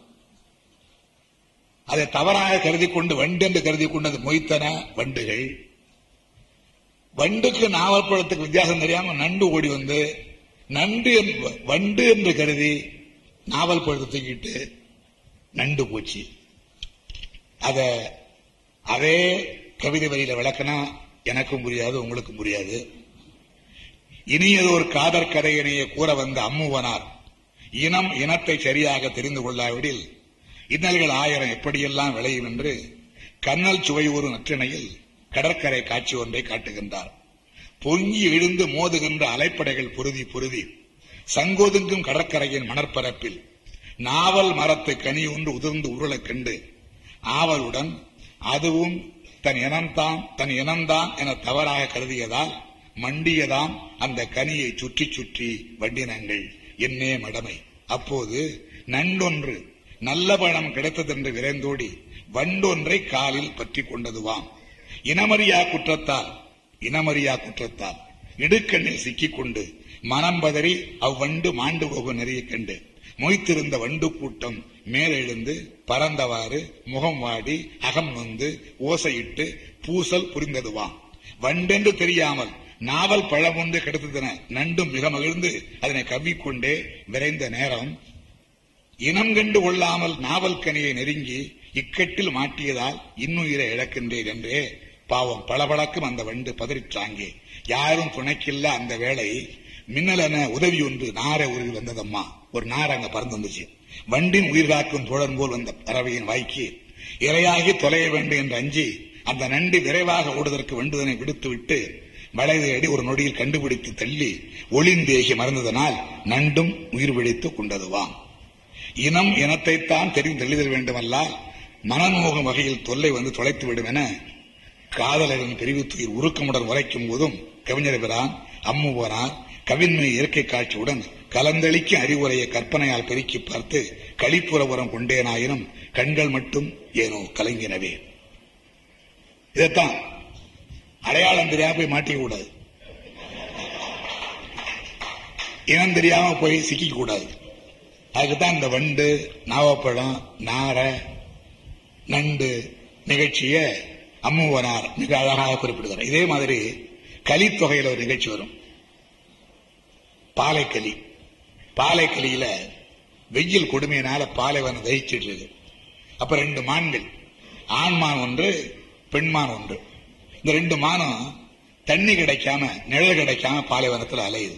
அதை தவறாக கருதி கொண்டு வண்டு என்று கருதி கொண்டு அது மொய்த்தன வண்டுகள். வண்டுக்கு நாவல் பழத்துக்கு வித்தியாசம் தெரியாம நண்டு ஓடி வந்து நண்டு என்று- வண்டு என்று கருதி நாவல் பழத்தை தூக்கிட்டு நண்டு போச்சு. அத அதே கவிதை வரியில விளக்கினா எனக்கும் புரியாது உங்களுக்கும் புரியாது. இனியதொரு காதற் கதையினையே கூற வந்த அம்முவனார் இனம் இனத்தை சரியாக தெரிந்து கொள்ளாவிடில் இன்னல்கள் ஆயிரம் எப்படியெல்லாம் விளையும் என்று கண்ணல் சுவை ஒரு நற்றிணையில் கடற்கரை காட்சி ஒன்றை காட்டுகின்றார். பொங்கி எழுந்து மோதுகின்ற அலைப்படைகள் பொருதி பொருதி சங்கோதுங்கும் கடற்கரையின் மணற்பரப்பில் நாவல் மரத்து கனி ஒன்று உதிர்ந்து உருளக் கண்டு ஆவலுடன் அதுவும் தன் இனம்தான் தன் இனம்தான் என தவறாக கருதியதால் மண்டியதாம் அந்த கனியை சுற்றி சுற்றி வண்டினங்கள். என்னே மடமை. அப்போது நண்டொன்று நல்ல பழம் கிடைத்ததென்று விரைந்தோடி வண்டொன்றை காலில் பற்றி கொண்டதுவாம். இனமறியா குற்றத்தால் இனமறியா குற்றத்தால் இடுக்கண்ணில் சிக்கிக்கொண்டு மனம் பதறி அவ்வண்டு மாண்டு போகும் நெறிய கண்டு மொய்த்திருந்த வண்டு கூட்டம் மேலெழுந்து பறந்தவாறு முகம் வாடி அகம் நொந்து ஓசையிட்டு பூசல் புரிந்ததுவாம் வண்டென்று தெரியாமல் நாவல் பழம் ஒன்று கிடைத்ததென நண்டும் மிக மகிழ்ந்து அதனை கவ்விக்கொண்டே விரைந்த நேரம். இனம் கண்டு கொள்ளாமல் நாவல் கனியை நெருங்கி இக்கட்டில் மாட்டியதால் இன்னுயிரை இழக்கின்றேன் என்றே பாவம் பளபளக்கும் அந்த வண்டு பதறிச்சாங்கே யாரும் துணைக்கில்ல அந்த வேளை மின்னலென உதவி ஒன்று நாரை உருவி வந்ததம்மா. ஒரு நார் அங்க பறந்து வந்துச்சு. வண்டின் உயிர் காக்கும் தோழன் போல் வந்த பறவையின் வாய்க்கு இரையாகி தொலைய வேண்டும் என்று அஞ்சி அந்த நண்டு விரைவாக ஓடுவதற்கு வேண்டுதனை விடுத்துவிட்டு வளைதையடி ஒரு நொடியில் கண்டுபிடித்து தள்ளி ஒளிந்தேகி மறந்ததனால் நண்டும் உயிர் பிழைத்துக் கொண்டதுவாம். இனம் இனத்தைத்தான் தெரிந்து தெளிதல் வேண்டுமல்லால் மனநோகும் வகையில் தொல்லை வந்து தொலைத்துவிடும் என காதலரின் பிரிவுத்துயிர் உருக்கமுடன் உரைக்கும் போதும் கவிஞர் பிரான் அம்முவனார் கவின்மை இயற்கை காட்சியுடன் கலந்தளிக்க அறிவுரையை கற்பனையால் பெருக்கி பார்த்து களிப்புறவரம் கொண்டேனாயினும் கண்கள் மட்டும் ஏனோ கலங்கினவே. இதைத்தான் அடையாளம் தெரியாம போய் மாட்டிக்க கூடாது இனம் தெரியாம போய் சிக்கிக்க கூடாது அதுக்குதான் இந்த வண்டு நாவப்பழம் நார நண்டு நிகழ்ச்சிய அம்முவனார் மிக அழகாக குறிப்பிடுகிறார். இதே மாதிரி கலித்தொகையில ஒரு நிகழ்ச்சி வரும். பாலைக்களி பாலைக்களியில வெயில் கொடுமையினால பாலைவனம் தகிச்சிட்டு இருக்கு அப்ப ரெண்டு மான்கள். ஆண்மான் ஒன்று பெண்மான் ஒன்று. இந்த ரெண்டு மானும் தண்ணி கிடைக்காம நிழல் கிடைக்காம பாலைவனத்தில் அலையுது.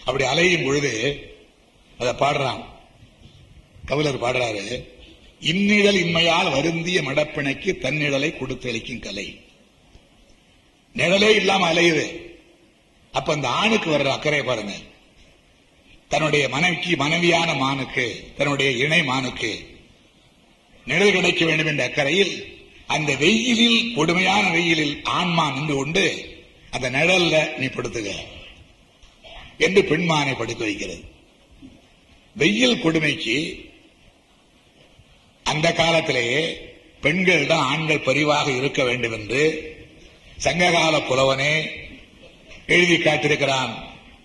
அப்படி அலையும் பொழுது அதை பாடுறான். கவிழர் பாடுறாரு இன்னிழல் இன்மையால் வருந்திய மடப்பிணைக்கு தன்னிழலை கொடுத்து அளிக்கும் கலை. நிழலே இல்லாம அலையுது. அப்ப அந்த ஆணுக்கு வர்ற அக்கறை பாருங்க. தன்னுடைய மனைவிக்கு மனைவியான மானுக்கு தன்னுடைய இணை மானுக்கு நிழல் கிடைக்க வேண்டும் என்ற அக்கறையில் அந்த வெயிலில் கொடுமையான வெயிலில் ஆண்மா நின்று கொண்டு அந்த நிழல்ல நீ படுத்துக என்று பெண்மானை படுக்க வைக்கிறது. வெயில் கொடுமைக்கு அந்த காலத்திலேயே பெண்கள் தான் ஆண்கள் பரிவாக இருக்க வேண்டும் என்று சங்ககால புலவனே எழுதி காட்டிருக்கிறான்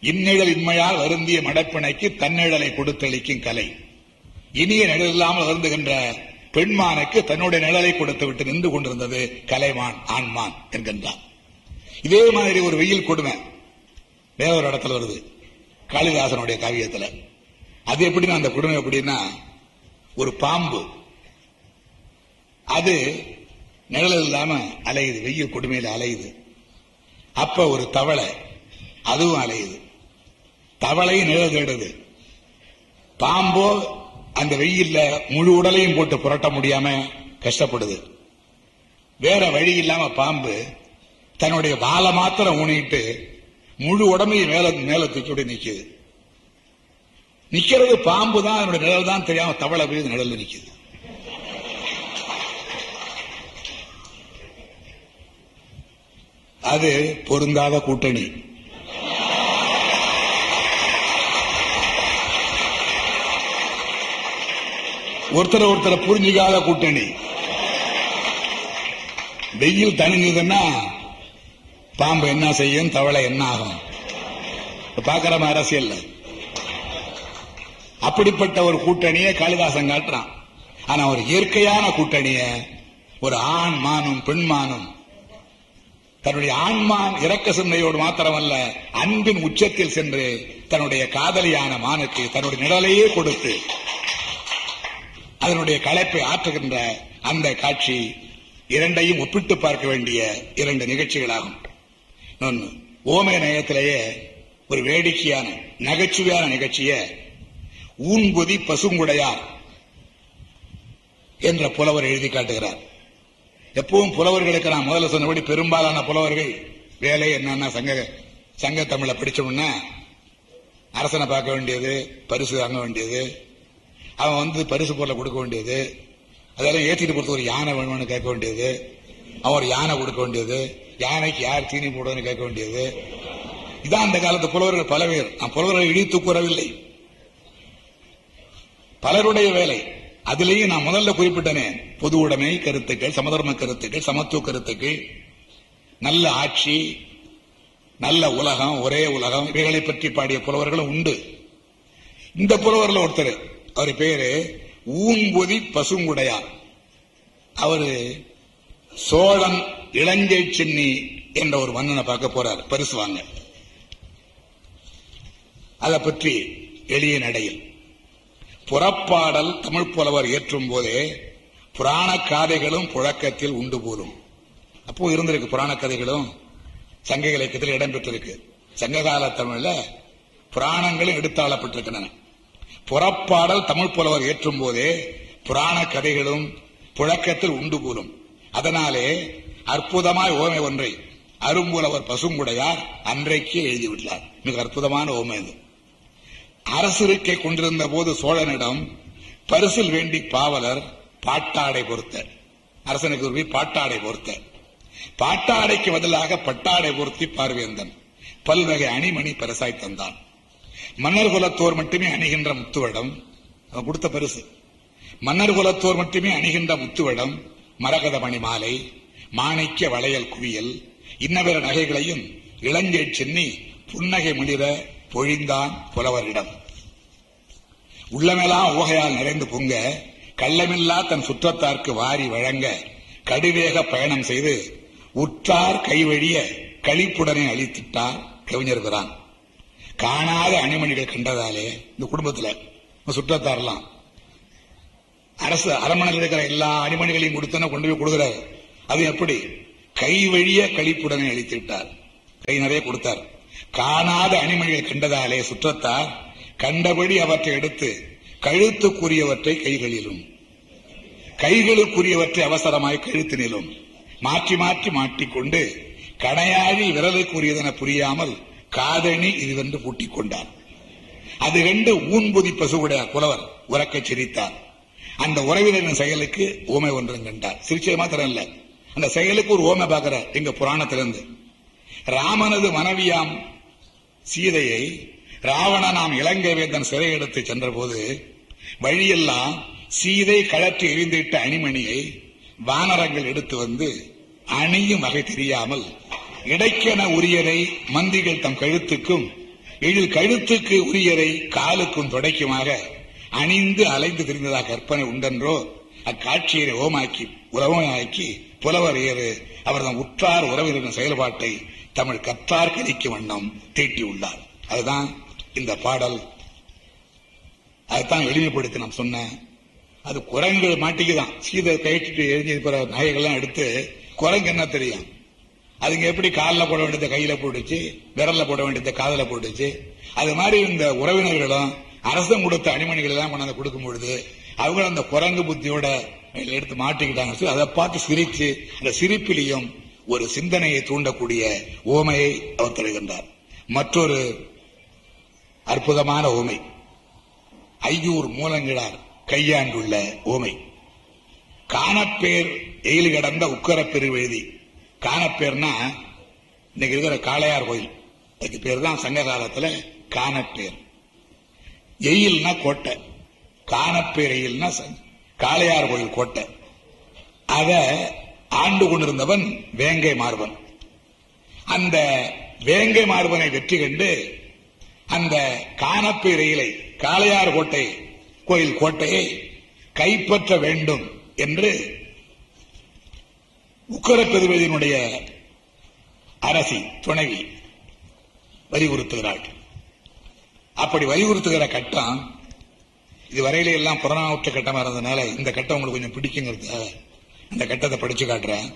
இந்நிழல் இன்மையால் வருந்திய மடப்பிணைக்கு தன்னிழலை கொடுத்தளிக்கும் கலை. இனிய நிழல் இல்லாமல் வருந்துகின்ற பெண்மானுக்கு தன்னுடைய நிழலை கொடுத்து விட்டு நின்று கொண்டிருந்தது கலைமான் ஆண்மான் என்கின்றான். இதே மாதிரி ஒரு வெயில் கொடுமை வேற ஒரு இடத்துல வருது காளிதாசனுடைய காவியத்துல. அது எப்படின்னா அந்த கொடுமை எப்படின்னா ஒரு பாம்பு. அது நிழல் இல்லாம அலையுது வெயில் கொடுமையில அலையுது. அப்ப ஒரு தவளை அதுவும் அலையுது. தவளையும் நிழல் தேடுது. பாம்போ அந்த வெயில்ல முழு உடலையும் போட்டு புரட்ட முடியாம கஷ்டப்படுது. வேற வழி இல்லாம பாம்பு தன்னுடைய வாழை மாத்திரம் ஊனிட்டு முழு உடம்பையும் மேல மேல தூக்கிட்டு நிக்குது. நிக்கிறது பாம்பு தான் அதனுடைய நிழல் தான் தெரியாம தவளை போய் நிழல் நிக்குது. அது பொருந்தாத கூட்டணி. ஒருத்தரை ஒருத்தரை புரிஞ்சுக்காத கூட்டணி. வெயில் தனிஞ்சதுன்னா பாம்பு என்ன செய்யும் தவளை என்ன ஆகும்? பாக்குற அரசியல் அப்படிப்பட்ட ஒரு கூட்டணியை காளிதாசன் காட்டுறான். ஆனா ஒரு இயற்கையான கூட்டணிய ஒரு ஆண் மானும் பெண்மானும் தன்னுடைய ஆண்மான் இரக்க சிந்தையோடு மாத்திரமல்ல அன்பின் உச்சத்தில் சென்று தன்னுடைய காதலியான மானுக்கு தன்னுடைய நிழலையே கொடுத்து அதனுடைய களைப்பை ஆற்றுகின்ற அந்த காட்சி இரண்டையும் ஒப்பிட்டு பார்க்க வேண்டிய இரண்டு நிகழ்ச்சிகளாகும். இன்னொன்னு ஓமை நயத்திலேயே ஒரு வேடிக்கையான நகைச்சுவையான நிகழ்ச்சிய ஊன்பொதி பசுங்குடையார் என்ற புலவர் எழுதி காட்டுகிறார். எப்பவும் புலவர்களுக்கு நான் முதல்ல சொன்னபடி பெரும்பாலான புலவர்கள் வேலை என்னன்னா சங்க சங்க தமிழை பிடிச்சோம்னா அரசனை பார்க்க வேண்டியது பரிசு வாங்க வேண்டியது அவன் வந்து பரிசு பொருளை கொடுக்க வேண்டியது அதெல்லாம் ஏற்றிட்டு பொறுத்து ஒரு யானை வேணும்னு கேட்க வேண்டியது அவன் ஒரு யானை கொடுக்க வேண்டியது யானைக்கு யார் தீனி போடுன்னு கேட்க வேண்டியது. இதான் அந்த காலத்து புலவர்கள் பல பேர். நான் புலவர்களை இழித்து கூறவில்லை. பலருடைய வேலை. அதுலேயும் நான் முதல்ல குறிப்பிட்டனே பொது உடைமை கருத்துக்கள் சமதர்ம கருத்துக்கள் சமத்துவ கருத்துக்கள் நல்ல ஆட்சி நல்ல உலகம் ஒரே உலகம் இவைகளை பற்றி பாடிய புலவர்களும் உண்டு. இந்த புலவரில் ஒருத்தர் அவர் பேரு ஊம்பொதி பசுங்குடையார் அவரு சோழன் இளஞ்சை சென்னி என்ற ஒரு மன்னனை பார்க்க போறார். பரிசு வாங்க. அதை பற்றி எளிய நடையில். புறப்பாடல் தமிழ் புலவர் ஏற்றும் போதே புராண காதைகளும் புழக்கத்தில் உண்டு போதும் அப்போ இருந்திருக்கு புராண கதைகளும். சங்க இலக்கியத்தில் இடம்பெற்றிருக்கு சங்ககால தமிழ்ல புராணங்களும் எடுத்தாளப்பட்டிருக்கின்றன. புறப்பாடல் தமிழ் புலவர் ஏற்றும் போதே புராண கதைகளும் புழக்கத்தில் உண்டு கூறும் அதனாலே அற்புதமாய் ஓமை ஒன்றை அரும்புலவர் பசுங்குடையார் அன்றைக்கே எழுதிவிட்டார். மிக அற்புதமான ஓமை இது அரசிருக்கை கொண்டிருந்த போது சோழனிடம் பரிசில் வேண்டி பாவலர் பாட்டாடை பொறுத்த அரசனுக்கு விரும்பி பாட்டாடை பொறுத்த பாட்டாடைக்கு பதிலாக பட்டாடை பொருத்தி பார்வேந்தன். பல்வகை அணிமணி பரிசாய் தந்தான். மன்னர் குலத்தோர் மட்டுமே அணுகின்ற முத்துவடம். அவன் கொடுத்த பரிசு. மன்னர் குலத்தோர் மட்டுமே அணிகின்ற முத்துவடம் மரகத மணி மாலை மாணிக்க வளையல் குவியல் இன்னவர நகைகளையும் இளங்கை சென்னி புன்னகை முளிர பொழிந்தான் புலவரிடம். உள்ளமெல்லாம் ஊகையால் நிறைந்து பொங்க கள்ளமில்லா தன் சுற்றத்தார்க்கு வாரி வழங்க கடுவேக பயணம் செய்து உற்றார் கைவழிய களிப்புடனே அழித்திட்டார் கவிஞர் பிரான். காணாத அணிமணிகள் கண்டதாலே இந்த குடும்பத்துல சுற்றத்தாரலாம் அரசு அரமணில் இருக்கிற எல்லா அணிமணிகளையும் கொடுத்தன கொண்டு போய் கொடுக்கிறார். அது எப்படி? கை வழிய கழிப்புடனே அழித்து விட்டார். கை நிறைய கொடுத்தார். காணாத அணிமணிகள் கண்டதாலே சுற்றத்தார் கண்டபடி அவற்றை எடுத்து கழுத்துக்குரியவற்றை கைகளிலும் கைகளுக்குரியவற்றை அவசரமாய் கழுத்தினிலும் மாற்றி மாற்றி மாட்டிக்கொண்டு கடையாழி விரலுக்குரியதென புரியாமல் காதணி இதுவென்று பூட்டிக் கொண்டார் அது ரெண்டு ஊன்புதி பசுவுடைய புலவர் உறக்கச் சிரித்தார். அந்த உறவினரின் செயலுக்கு ஓமை ஒன்றும் கண்டார். சிரிச்சது மாத்திரம் இல்ல. அந்த செயலுக்கு ஒரு ஓமை பாக்குற எங்க புராணத்திலிருந்து. ராமனது மனைவியாம் சீதையை ராவண நாம் இலங்கை வேந்தன் சிறை எடுத்து சென்றபோது வழியெல்லாம் சீதை கழற்றி எரிந்துவிட்ட அணிமணியை வானரங்கள் எடுத்து வந்து அணியும் வகை தெரியாமல் இடைக்கென உரியரை மந்திகள் தம் கழுத்துக்கும் எழில் கழுத்துக்கு உரியரை காலுக்கும் தொடைக்குமாக அணிந்து அலைந்து திரிந்ததாக கற்பனை உண்டென்றோ அக்காட்சியை ஓமாக்கி உறவமாக்கி புலவர் ஏறு அவர்தம் உற்றார் உறவினரின் செயல்பாட்டை தமிழ் கற்றார் கலிக்கும் வண்ணம் தீட்டியுள்ளார் அதுதான் இந்த பாடல். அதுதான் எளிமைப்படுத்தி நான் சொன்னேன் அது குரங்கு மாட்டிக்குதான். சீதை கயிட்டு எழுதி நகைகள்லாம் எடுத்து குரங்கு என்ன தெரியும்? அதுங்க எப்படி காலில் போட வேண்டியதை கையில போட்டுச்சு விரல்ல போட வேண்டியதை காதல போட்டுச்சு. அது மாதிரி இந்த உறவினர்களும் அரசன் கொடுத்த அணிமணிகள் எல்லாம் கொண்டாந்து கொடுக்கும் பொழுது அவங்க அந்த குரங்கு புத்தியோட எடுத்து மாட்டிக்கிட்டாங்க. சொல்லி அதை பார்த்து சிரிச்சு அந்த சிரிப்பிலையும் ஒரு சிந்தனையை தூண்டக்கூடிய ஓமையை அவர் தருகின்றார். மற்றொரு அற்புதமான ஓமை. ஐயூர் மூலங்கிழார் கையாண்டுள்ள ஓமை. காணப்பேர் எயில் கடந்த உக்கரப்பெருவெழுதி காணப்பேர்னா இன்னைக்கு இருக்கிற காளையார் கோயில். அதுக்கு பேர் தான் சங்க காலத்துல காணப்பேர். எயில்னா கோட்டை. காணப்பேர் எயில்னா காளையார் கோயில் கோட்டை. அத ஆண்டு கொண்டிருந்தவன் வேங்கை மார்பன். அந்த வேங்கை மார்பனை வெற்றி கண்டு அந்த காணப்பேர் எயிலை காளையார் கோட்டை கோயில் கோட்டையை கைப்பற்ற வேண்டும் என்று உக்கரப்பெருவதியினுடைய அரசி துணைவி வலியுறுத்துகிறாள். அப்படி வலியுறுத்துகிற கட்டம் இது வரையில எல்லாம் புறநானூற்று கட்டமா இருந்ததுனால இந்த கட்டம் உங்களுக்கு கொஞ்சம் பிடிக்குங்கிறது அந்த கட்டத்தை படிச்சு காட்டுறேன்.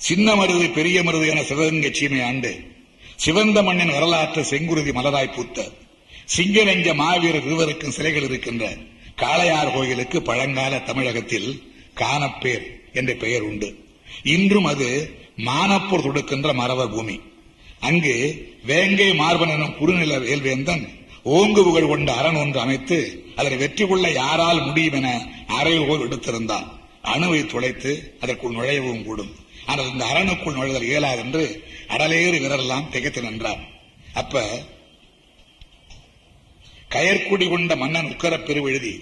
சின்ன மருது பெரிய மருது என சிவகங்கை சீமை ஆண்டு சிவந்த மண்ணின் வரலாற்று செங்குருதி மலராய் பூத்த சிங்க நெஞ்ச மாவீரர் இருவருக்கும் சிலைகள் இருக்கின்ற காளையார் கோயிலுக்கு பழங்கால தமிழகத்தில் காணப்பேர் என்ற பெயர் உண்டு. இன்றும் அது மானப்பூர் தொடுக்கின்ற மரவர் பூமி. அங்கு வேங்கை மார்பன் எனும் குறுநில வேல்வேந்தன் ஓங்கு புகழ் கொண்ட அரண் ஒன்று அமைத்து அதனை வெற்றி கொள்ள யாரால் முடியும் என அறையோர் எடுத்திருந்தான். அணுவை துளைத்து அதற்குள் நுழையவும் கூடும். ஆனால் இந்த அரணுக்குள் நுழைதல் இயலாது என்று அடலேறு வீரரெல்லாம் திகைத்து நின்றார் அப்ப கயற்குடி கொண்ட மன்னன் உக்கரப் பெருவெழுதி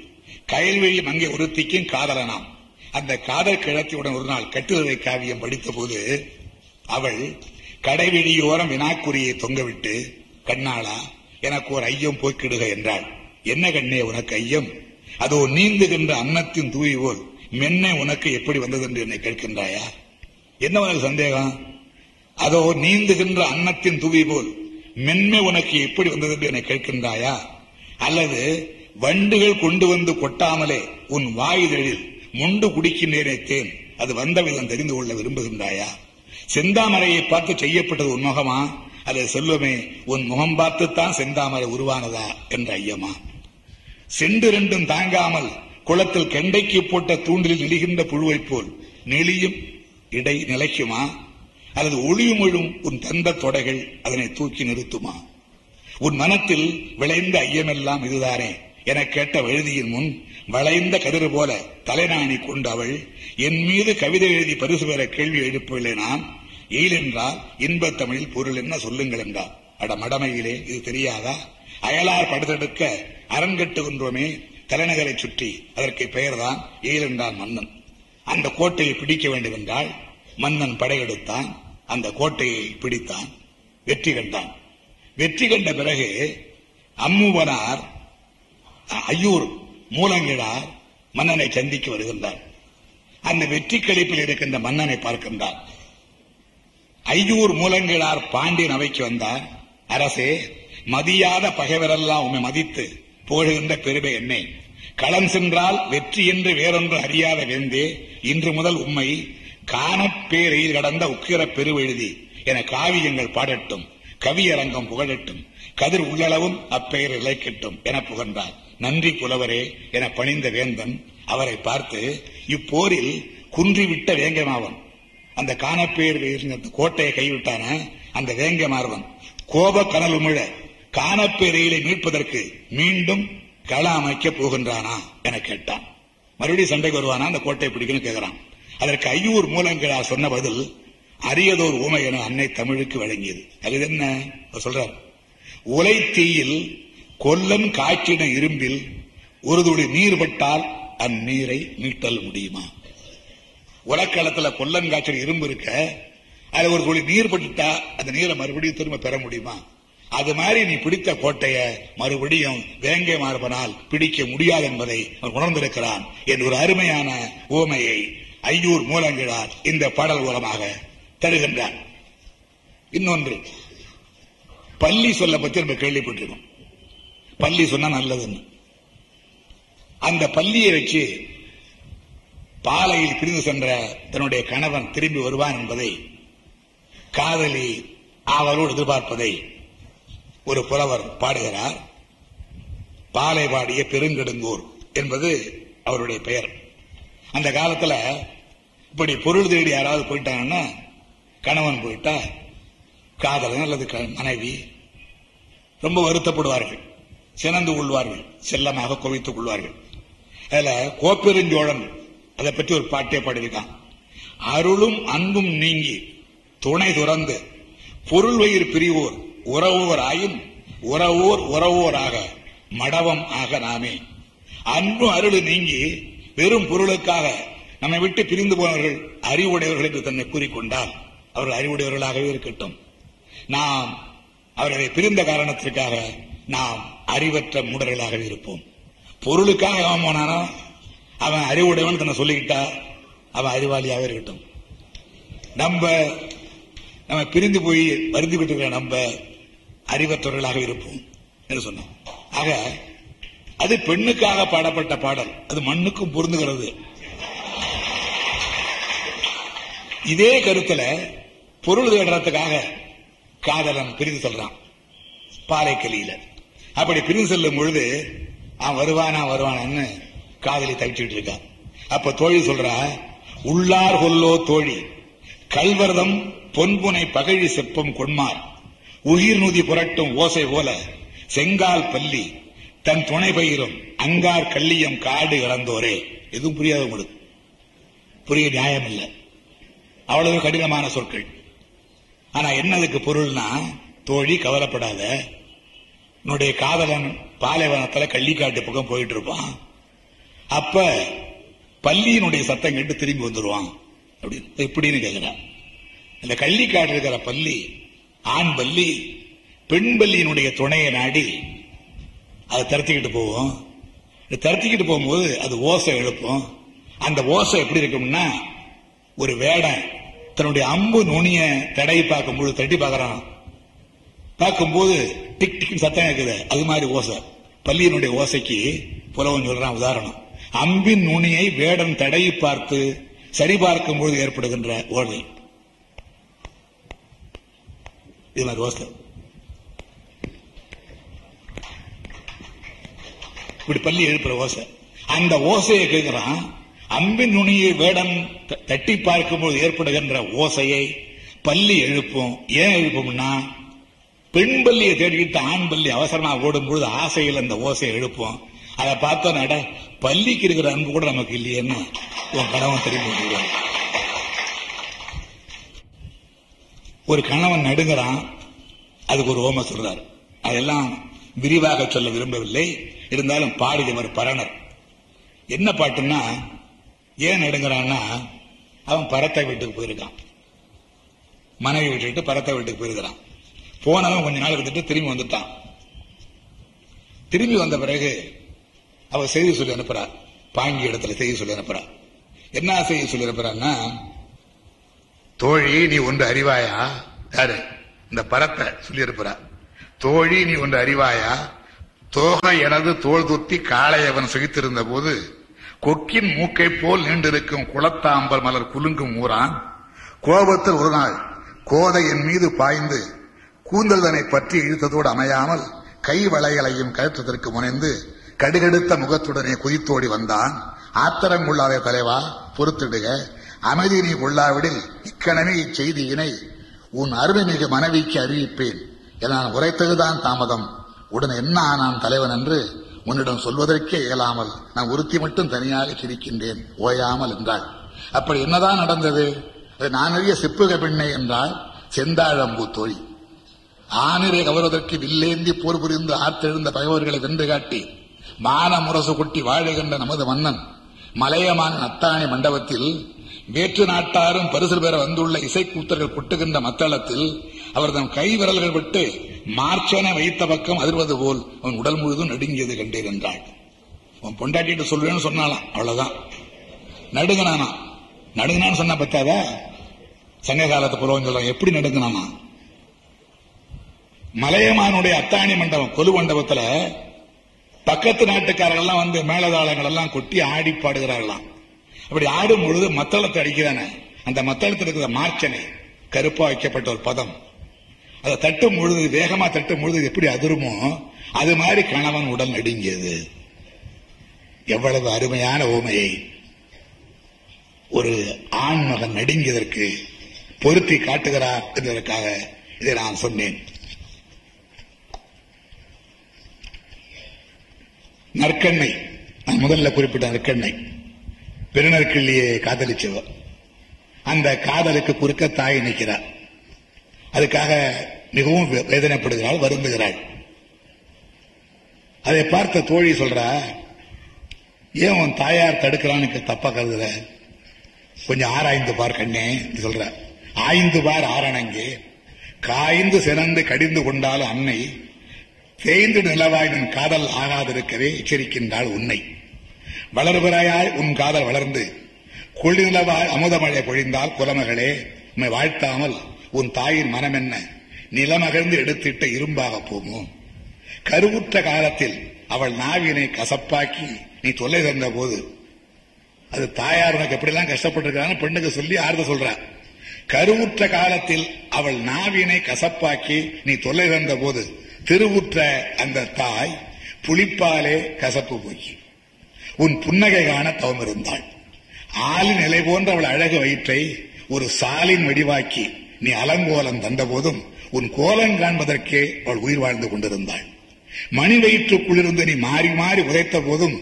கயல்வெளி மங்கை ஒருத்திக்கும் காதலனாம். அந்த காதல் கிழத்தியுடன் ஒரு நாள் கட்டுரை காவியம் படித்த போது அவள் கடைவெளியோரம் வினாக்குறியை தொங்கவிட்டு கண்ணாளா எனக்கு ஒரு ஐயம் போக்கிடுக என்றாள். என்ன கண்ணே உனக்கு ஐயம்? அதோ நீந்துகின்ற அன்னத்தின் தூவி போல் மென்ன உனக்கு எப்படி வந்தது என்று என்னை கேட்கின்றாயா? என்ன உனக்கு சந்தேகம்? அதோ நீந்துகின்ற அன்னத்தின் தூவி போல் மென்மை உனக்கு எப்படி வந்தது என்று என்னை கேட்கின்றாயா? அல்லது வண்டுகள் கொண்டு வந்து கொட்டாமலே உன் வாயுதழில் முண்டு குடிக்கும் நேரத்தேன் அது வந்த விதம் தெரிந்து கொள்ள விரும்புகின்றாயா? செந்தாமரையை பார்த்து செய்யப்பட்டது உன் முகமா? அல்லது சொல்லுமே உன் முகம் பார்த்துத்தான் செந்தாமரை உருவானதா? என்ற ஐயமா? செண்டு ரெண்டும் தாங்காமல் குளத்தில் கெண்டைக்கு போட்ட தூண்டில் நெளிகின்ற புழுவைப் போல் நெளியும் இடை நிலைக்குமா? அல்லது ஒளியும் ஒழும் உன் தந்த தொடைகள் அதனை தூக்கி நிறுத்துமா? உன் மனத்தில் விளைந்த ஐயமெல்லாம் இதுதானே. என கேட்ட வழுதியின் முன் வளைந்த கதிர் போல தலைநாணி கொண்டு அவள் என் மீது கவிதை எழுதி பரிசு பெற கேள்வி எழுப்பவில்லை நான். எயிலென்றால் இன்பத் தமிழில் பொருள் என்ன சொல்லுங்கள் என்றார் அட மடமையிலே இது தெரியாதா? அயலார் படுத்தெடுக்க அரண்கட்டுகின்றோமே தலைநகரை சுற்றி. அதற்கு பெயர்தான் எயிலென்றான் மன்னன். அந்த கோட்டையை பிடிக்க வேண்டும் என்றால் மன்னன் படையெடுத்தான். அந்த கோட்டையை பிடித்தான். வெற்றி கண்டான். வெற்றி கண்ட பிறகு அம்முவனார் ஐயூர் மூலங்கிழார் மன்னனை சந்திக்க வருகின்றார் அந்த வெற்றி கழிப்பில் இருக்கின்ற மன்னனை பார்க்கின்றார் ஐயூர் மூலங்கிழார் பாண்டியன் அவைக்கு வந்தார். அரசே மதியாத பகைவரெல்லாம் உண்மை மதித்து புகழுகின்ற பெருமை என்னை. களம் சென்றால் வெற்றி என்று வேறொன்று அறியாத வேந்தே இன்று முதல் உண்மை காணப்பேரையில் கடந்த உக்கிர பெருவெழுதி என காவியங்கள் பாடட்டும் கவியரங்கம் புகழட்டும். கதிர் உள்ளளவும் அப்பெயர் இழைக்கட்டும் என புகழ்ந்தார் நன்றி புலவரே என பணிந்த வேந்தன் அவரை பார்த்து இப்போரில் குன்றிவிட்ட வேங்கமாவன். அந்த காணப்பேர் இருந்த அந்த கோட்டையை கைவிட்டான அந்த வேங்கமார்வன் கோப கனல் உமிழ காணப்பேரையிலை மீட்பதற்கு மீண்டும் கள அமைக்க போகின்றானா என கேட்டான். மறுபடியும் சண்டைக்கு வருவானா? அந்த கோட்டை பிடிக்கணும் கேட்கிறான் அதற்கு ஐயூர் மூலங்களா சொன்ன பதில் அரியதோர் ஊமை என அன்னை தமிழுக்கு வழங்கியது. அது என்ன? சொல்றாரு உலை தீயில் கொல்லன் காய்ச்சின இரும்பில் ஒரு துளி நீர் பட்டால் அந்நீரை மீட்டல் முடியுமா? உலக்களத்துல கொல்லன் காய்ச்சல் இரும்பு இருக்க அது ஒரு துளி நீர் பட்டுட்டா அந்த நீரை மறுபடியும் திரும்ப பெற முடியுமா? அது மாதிரி நீ பிடித்த கோட்டைய மறுபடியும் வேங்கை மார்பனால் பிடிக்க முடியாது என்பதை அவர் உணர்ந்திருக்கிறான். என்ற ஒரு அருமையான ஓமையை ஐயூர் மூலங்கிழார் இந்த பாடல் மூலமாக தருகின்றான் இன்னொன்று பள்ளி சொல்ல பத்தி நம்ம கேள்விப்பட்டிருக்கோம். பள்ளி சொன்னா நல்லதுன்னு. அந்த பள்ளியை வச்சு பாலையில் பிரிந்து சென்ற தன்னுடைய கணவன் திரும்பி வருவான் என்பதை காதலி ஆவலோடு எதிர்பார்ப்பதை ஒரு புலவர் பாடுகிறார். பாலை பாடிய பெருங்கெடுங்கூர் என்பது அவருடைய பெயர். அந்த காலத்துல இப்படி பொருள் தேடி யாராவது போயிட்டாங்கன்னா கணவன் போயிட்டா காதலன் அல்லது க- மனைவி ரொம்ப வருத்தப்படுவார்கள். சினந்து கொள்வார்கள். செல்லமாக குவித்துக் கொள்வார்கள். அதுல கோப்பெருஞ்சோழன் அதை பற்றி ஒரு பாட்டே பாடியிருக்கான். அருளும் அன்பும் நீங்கி துணை துறந்து பொருள் வயிறு பிரிவோர் உறவோர் ஆயும் உறவோர் உறவோராக மடவம் ஆக நாமே. அன்பு அருள் நீங்கி வெறும் பொருளுக்காக நம்மை விட்டு பிரிந்து போனவர்கள் அறிவுடையவர்கள் என்று தன்னை கூறிக்கொண்டால் அவர்கள் அறிவுடையவர்களாகவே இருக்கட்டும். நாம் அவர்களை பிரிந்த காரணத்திற்காக நாம் அறிவற்ற மூடர்களாகவே இருப்போம். பொருளுக்காக எவன் போனானோ அவன் அறிவுடையவன் தன்னை சொல்லிக்கிட்டா அவன் அறிவாளியாகவே இருக்கட்டும். நம்ம நம்ம பிரிந்து போய் வருந்திக்கிட்டு இருக்கிற நம்ம அறிவற்றவர்களாக இருப்போம் என்று சொன்னான். ஆக அது பெண்ணுக்காக பாடப்பட்ட பாடல். அது மண்ணுக்கும் பொருந்துகிறது. இதே கருத்துல பொருள் தேடுறதுக்காக காதலன் பிரிந்து செல்றான். பாறைக்கலியில அப்படி பிரிந்து செல்லும் பொழுது அவன் வருவானா வருவானான்னு காதலி தவிச்சுட்டு இருக்கான் அப்ப தோழி சொல்றா உள்ளார் கொல்லோ தோழி கல்வரதம் பொன்புனை பகழி செப்பம் கொன்மார். உயிர் நுதி புரட்டும் ஓசை போல செங்கால் பள்ளி தன் துணை பயிரும் அங்கார் கள்ளியம் காடு இழந்தோரே எதுவும் புரியாத உங்களுக்கு. புரிய நியாயம் இல்லை அவ்வளவு கடினமான சொற்கள். ஆனா என்னதுக்கு பொருள்னா தோழி கவலைப்படாத. உன்னுடைய காதலன் பாலைவனத்துல கள்ளிக்காட்டு பக்கம் போயிட்டு இருப்பான் அப்ப பள்ளியினுடைய சத்தம் கேட்டு திரும்பி வந்துருவான். அப்படின்னு. எப்படின்னு கேக்குறான். இந்த கள்ளிக்காட்டு இருக்கிற பள்ளி ஆண் பள்ளி பெண் பள்ளியினுடைய துணையை நாடி அதை தரத்திக்கிட்டு போவோம். திரத்திக்கிட்டு தரத்திக்கிட்டு போகும்போது அது ஓசை எழுப்பும். அந்த ஓசை எப்படி இருக்கும்னா ஒரு வேடன் தன்னுடைய அம்பு நுனிய தடையை பார்க்கும்போது தட்டி பார்க்கறான். பார்க்கும்போது டிக் டிக் சத்தம் இருக்குது அது மாதிரி ஓசை. பள்ளியினுடைய ஓசைக்கு புலவன் சொல்றான் உதாரணம். அம்பின் நுனியை வேடன் தடையை பார்த்து சரிபார்க்கும் பொழுது ஏற்படுகின்ற ஓசை. இது மாதிரி ஓசை. இப்படி பள்ளி எழுப்புற ஓசை. அந்த ஓசையை கேட்கிறான். அம்பின் நுனியை வேடம் தட்டி பார்க்கும்போது ஏற்படுகின்ற ஓசையை பள்ளி எழுப்பும். ஏன் எழுப்பும்னா பெண் பள்ளியை தேடிக்கிட்டு ஆண் பள்ளி அவசரமா ஓடும் பொழுது ஆசையில் அந்த ஓசையை எழுப்போம். அதை பார்த்தோம் நட பள்ளிக்கு இருக்கிற அன்பு கூட நமக்கு இல்லையேன்னு உன் கணவன் திரும்பி ஒரு கணவன் நடுங்கிறான் அதுக்கு ஒரு ஓம சொல்றார். அதெல்லாம் விரிவாக சொல்ல விரும்பவில்லை. இருந்தாலும் பாடியவர் பரணர். என்ன பாட்டுன்னா ஏன் நடுங்கிறான்னா அவன் பரத்தை வீட்டுக்கு போயிருக்கான். மனைவி விட்டுட்டு பரத்தை வீட்டுக்கு போயிருக்கிறான். போனவன் கொஞ்ச நாள் இருந்துட்டு திரும்பி வந்துட்டான். திரும்பி வந்த பிறகு அவ செய்தி சொல்லி அனுப்புறா பாங்கி இடத்துல செய்தி சொல்லி அனுப்புறா என்ன செய்தி சொல்லி அனுப்புறான்னா தோழி நீ ஒன்று அறிவாயா? யாரு? இந்த பரத்தை சொல்லி இருப்பா தோழி நீ ஒன்று அறிவாயா? தோகை எனது தோள் துத்தி காளை அவன் சுகித்திருந்த போது கொக்கின் மூக்கை போல் நீண்டிருக்கும் குளத்தாம்பல் மலர் குலுங்கும் ஊரான். கோபத்தில் ஒரு நாள் கோதையின் மீது பாய்ந்து கூந்தல்தனை பற்றி இழுத்ததோடு அமையாமல் கை வளையலையும் கழுத்ததற்கு முனைந்து கடுகெடுத்த முகத்துடனே குதித்தோடி வந்தான். ஆத்திரம் கொள்ளாதே தலைவா பொறுத்திடுக. அமைதி நீ கொள்ளாவிடில் இக்கணமே இச்செய்தியினை உன் அருமைமிகு மனைவிக்கு அறிவிப்பேன். என நான் உரைத்ததுதான் தாமதம். உடனே என்ன ஆனான் தலைவன் என்று உன்னிடம் சொல்வதற்கே இயலாமல் நான் ஒருத்தி மட்டும் தனியாக சிரிக்கின்றேன். ஓயாமல் என்றாள் அப்படி என்னதான் நடந்தது? நான் அறிய செப்புக பெண்ணை என்றால் செந்தாழம்பூ தோழி. ஆனிரை கவர்வதற்கு வில்லேந்தி போர் புரிந்து ஆத்தெழுந்த பகைவர்களை வென்று காட்டி மான முரசு கொட்டி வாழுகின்ற நமது மன்னன் மலையமான நத்தாணி மண்டபத்தில் வேற்று நாட்டாரும் பரிசு பெற வந்துள்ள இசைக்கூத்தர்கள் கொட்டுகின்ற மத்தளத்தில் அவர் தம் கை விரல்கள் விட்டு மார்ச்சனை வைத்த பக்கம் அதிர்வது போல் அவன் உடல் முழுதும் நடுங்கியது கண்டேன் என்றாள். அவன் பொண்டாட்டிட்டு சொல்லுவேன்னு சொன்னாலாம் அவ்வளவுதான். நடுங்கினானா? நடுங்கினான்னு சொன்னா பத்தாத? சங்க காலத்து புலவன் சொல்றான் எப்படி நடுங்கினானா? மலையமானுடைய அத்தாணி மண்டபம் கொலு மண்டபத்துல பக்கத்து நாட்டுக்காரர்கள்லாம் வந்து மேலதாளங்கள் எல்லாம் கொட்டி ஆடி பாடுகிறார்களாம். அப்படி ஆடும் பொழுது மத்தளத்தை அடிக்கிறானே. அந்த மத்தளத்தில் இருக்கிற மார்ச்சனை கருப்பா வைக்கப்பட்ட ஒரு பதம். அதை தட்டும் பொழுது வேகமா தட்டும் பொழுது எப்படி அதிருமோ அது மாதிரி கணவன் உடல் நடுங்கியது. எவ்வளவு அருமையான ஓமையை. ஒரு ஆண் மகன் நடுங்கியதற்கு பொருத்தி காட்டுகிறார் என்பதற்காக இதை நான் சொன்னேன். நற்கண்ணை. நான் முதல்ல குறிப்பிட்ட நற்கண்ணை. பெருநற்கிள்ளியை காதலிச்சவர். அந்த காதலுக்கு குறுக்க தாய் நிற்கிறார். அதுக்காக மிகவும் வேதனைப்படுகிறாள் வருந்துகிறாள். அதை பார்த்த தோழி சொல்றா ஏன் உன் தாயார் தடுக்கிறான்னு தப்பா கருதுற? கொஞ்சம் ஆராய்ந்து பார் கண்ணே சொல்ற. ஆய்ந்து பார் ஆரணங்கே. காய்ந்து சிறந்து கடிந்து கொண்டாலும் அன்னை. தேய்ந்து நிலவாய் நின் காதல் ஆகாதிருக்கவே எச்சரிக்கின்றாள் உன்னை. வளர்பிறையாய் உன் காதல் வளர்ந்து. கொள்ளி நிலவாய் அமுதமழை பொழிந்தால் குலமகளே. உன்னை வாழ்த்தாமல் உன் தாயின் மனம் என்ன? நிலமகழ்ந்து எடுத்திட்ட இரும்பாக போமோ? கருவுற்ற காலத்தில் அவள் நாவினை கசப்பாக்கி நீ தொல்லை தந்த போது அது தாயார் உனக்கு எப்படிலாம் கஷ்டப்பட்டிருக்காங்க பெண்ணுக்கு சொல்லி ஆறுத சொல்றா. கருவுற்ற காலத்தில் அவள் நாவினை கசப்பாக்கி நீ தொல்லை தந்த போது திருவுற்ற அந்த தாய் புளிப்பாலே கசப்பு போக்கி உன் புன்னகை காண தவமிருந்தாள். ஆளின் நிலை போன்ற அவள் அழகு வயிற்றை ஒரு சாலின் வடிவாக்கி நீ அலங்கோலம் தந்தபோதும் உன் கோலம் காண்பதற்கே அவள் உயிர் வாழ்ந்து கொண்டிருந்தாள். மணி வயிற்றுக்குள்ளிருந்து நீ மாறி மாறி உதைத்த போதும்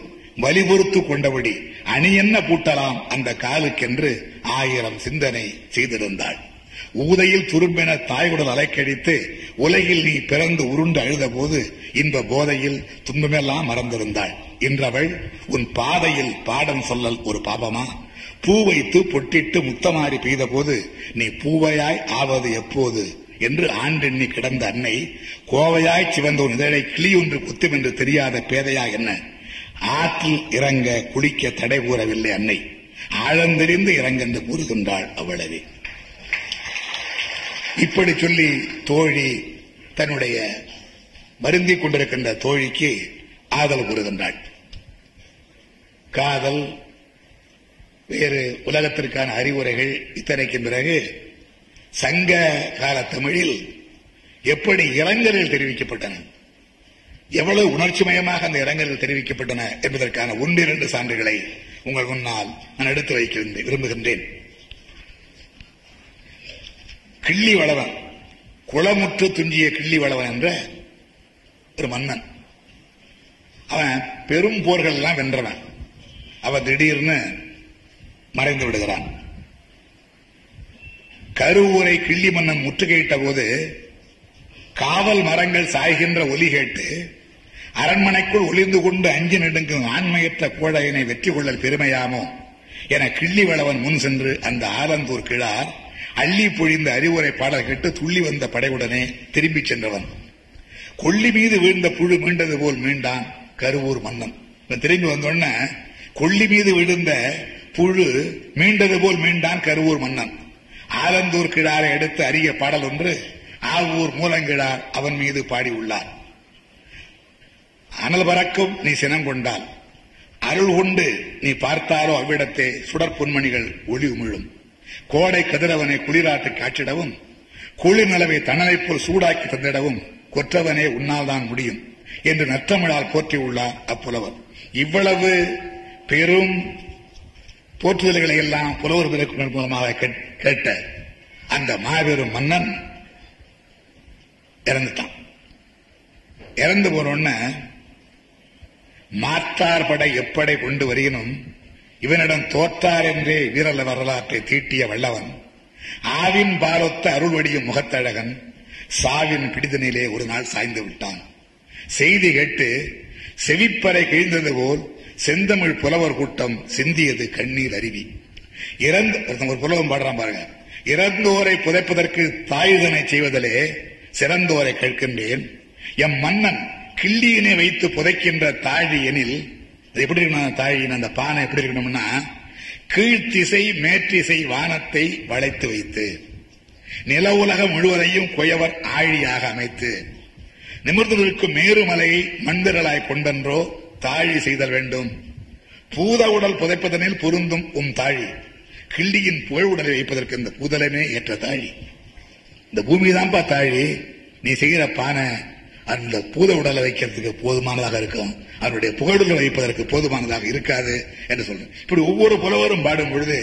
வலிபொறுத்து கொண்டபடி அணி என்ன பூட்டலாம் அந்த காலுக்கென்று ஆயிரம் சிந்தனை செய்திருந்தாள். ஊதையில் துரும்பென தாயுடன் அலைக்கழித்து உலகில் நீ பிறந்து உருண்டு அழுத போது இன்ப போதையில் துன்பமெல்லாம் மறந்திருந்தாள் இன்றவள் உன் பாதையில் பாடம் சொல்லல் ஒரு பாபமா? பூ வைத்து பொட்டிட்டு முத்தமாறி பெய்த போது நீ பூவையாய் ஆவது எப்போது? என்று ஆண்டெண்ணி கிடந்த அன்னை கோவையாய் சிவந்த ஒரு இதழை கிளி ஒன்று குத்தும் என்று தெரியாத பேதையா என்ன? ஆற்றில் இறங்க குளிக்க தடை கூறவில்லை அன்னை. ஆழந்தெறிந்து இறங்கென்று கூறுகின்றாள் அவ்வளவே. இப்படி சொல்லி தோழி தன்னுடைய வருந்திக் கொண்டிருக்கின்ற தோழிக்கு ஆதல் கூறுகின்றாள். காதல் வேறு உலகத்திற்கான அறிவுரைகள் இத்தனைக்கும் பிறகு சங்க கால தமிழில் எப்படி இரங்கல்கள் தெரிவிக்கப்பட்டன? எவ்வளவு உணர்ச்சிமயமாக அந்த இரங்கல்கள் தெரிவிக்கப்பட்டன என்பதற்கான ஒன்றிரண்டு சான்றுகளை உங்கள் முன்னால் நான் எடுத்து வைக்க விரும்புகின்றேன். கிள்ளி வளவன் குளமுற்று துஞ்சிய கிள்ளி வளவன் என்ற ஒரு மன்னன். அவன் பெரும் போர்கள் எல்லாம் வென்றவன். அவன் திடீர்னு மறைந்து விடுகிறான். கருவூரை கிள்ளி மன்னன் முற்றுகையிட்ட போது காவல் மரங்கள் சாய்கின்ற ஒலி கேட்டு அரண்மனைக்குள் ஒளிந்து கொண்டு அஞ்சு நெடுங்கும் ஆண்மையற்ற கோழையனை வெற்றி கொள்ளல் பெருமையாமோ என கிள்ளி வளவன் முன் சென்று அந்த ஆலந்தூர் கிழார் அள்ளி பொழிந்த அறிவுரை பாடல் கேட்டு துள்ளி வந்த படையுடனே திரும்பிச் சென்றவன். கொள்ளி மீது வீழ்ந்த புழு மீண்டது போல் மீண்டான் கருவூர் மன்னன். திரும்பி வந்தோடனே கொள்ளி மீது விழுந்த புழு மீண்டது போல் மீண்டான் கருவூர் மன்னன். ஆலந்தூர் கிழாரை எடுத்து அரிய பாடல் ஒன்று ஆவூர் மூலங்கிழார் அவன் மீது பாடியுள்ளார் அனல் பறக்கும் நீ சினம் கொண்டால் அருள் கொண்டு நீ பார்த்தாலோ அவ்விடத்தே சுடற்பொன்மணிகள் ஒளி உமிழும். கோடை கதிரவனை குளிராட்டு காற்றிடவும் குளிர் நிலவை தனலை போல் சூடாக்கி தந்திடவும் கொற்றவனே உன்னால் முடியும் என்று நற்றமிழால் போற்றியுள்ளார் அப்புலவர். இவ்வளவு பெரும் போற்றுதல்களை எல்லாம் புலவர் பிறக்குகள் மூலமாக கேட்- கேட்ட அந்த மாபெரும் மன்னன் இறந்துட்டான். இறந்து போனோன்ன மாற்றார் படை எப்படை கொண்டு வருகினும் இவனிடம் தோற்றார் என்றே வீரல வரலாற்றை தீட்டிய வல்லவன் ஆவின் பாலொத்த அருள்வடியும் முகத்தழகன் சாவின் பிடிதனிலே ஒரு நாள் சாய்ந்து விட்டான். செய்தி கேட்டு செவிப்பறை கிழிந்தது போல் செந்தமிழ் புலவர் கூட்டம் சிந்தியது கண்ணீர் அருவி. இறந்து ஒரு புலவம் பாடுறான் பாருங்க. இறந்தோரை புதைப்பதற்கு தாயுதனை செய்வதிலே சிறந்தோரை கேட்கின்றேன். எம் மன்னன் கிள்ளியினை வைத்து புதைக்கின்ற தாழி எனில் எப்படி இருக்கணும் தாழியின் அந்த பானை எப்படி இருக்கணும்னா கீழ்த்திசை மேற்றிசை வானத்தை வளைத்து வைத்து நில உலகம் முழுவதையும் குயவர் ஆழியாக அமைத்து நிமிர்ந்து நிற்கும் மேருமலையை மண்திரளாய் கொண்டன்றோ தாழி செய்தல் வேண்டும். பூத உடல் புதைப்பதனில் பொருந்தும் உம் தாழி. கிள்ளியின் புகழ் உடலை வைப்பதற்கு இந்த பூதலமே ஏற்ற தாழி. இந்த பூமி தான்ப்பா தாழி. நீ செய்கிற பானை அந்த பூத உடலை வைக்கிறதுக்கு போதுமானதாக இருக்கும். அவருடைய புகழுடலை வைப்பதற்கு போதுமானதாக இருக்காது என்று சொல்றேன். இப்படி ஒவ்வொரு புலவரும் பாடும் பொழுது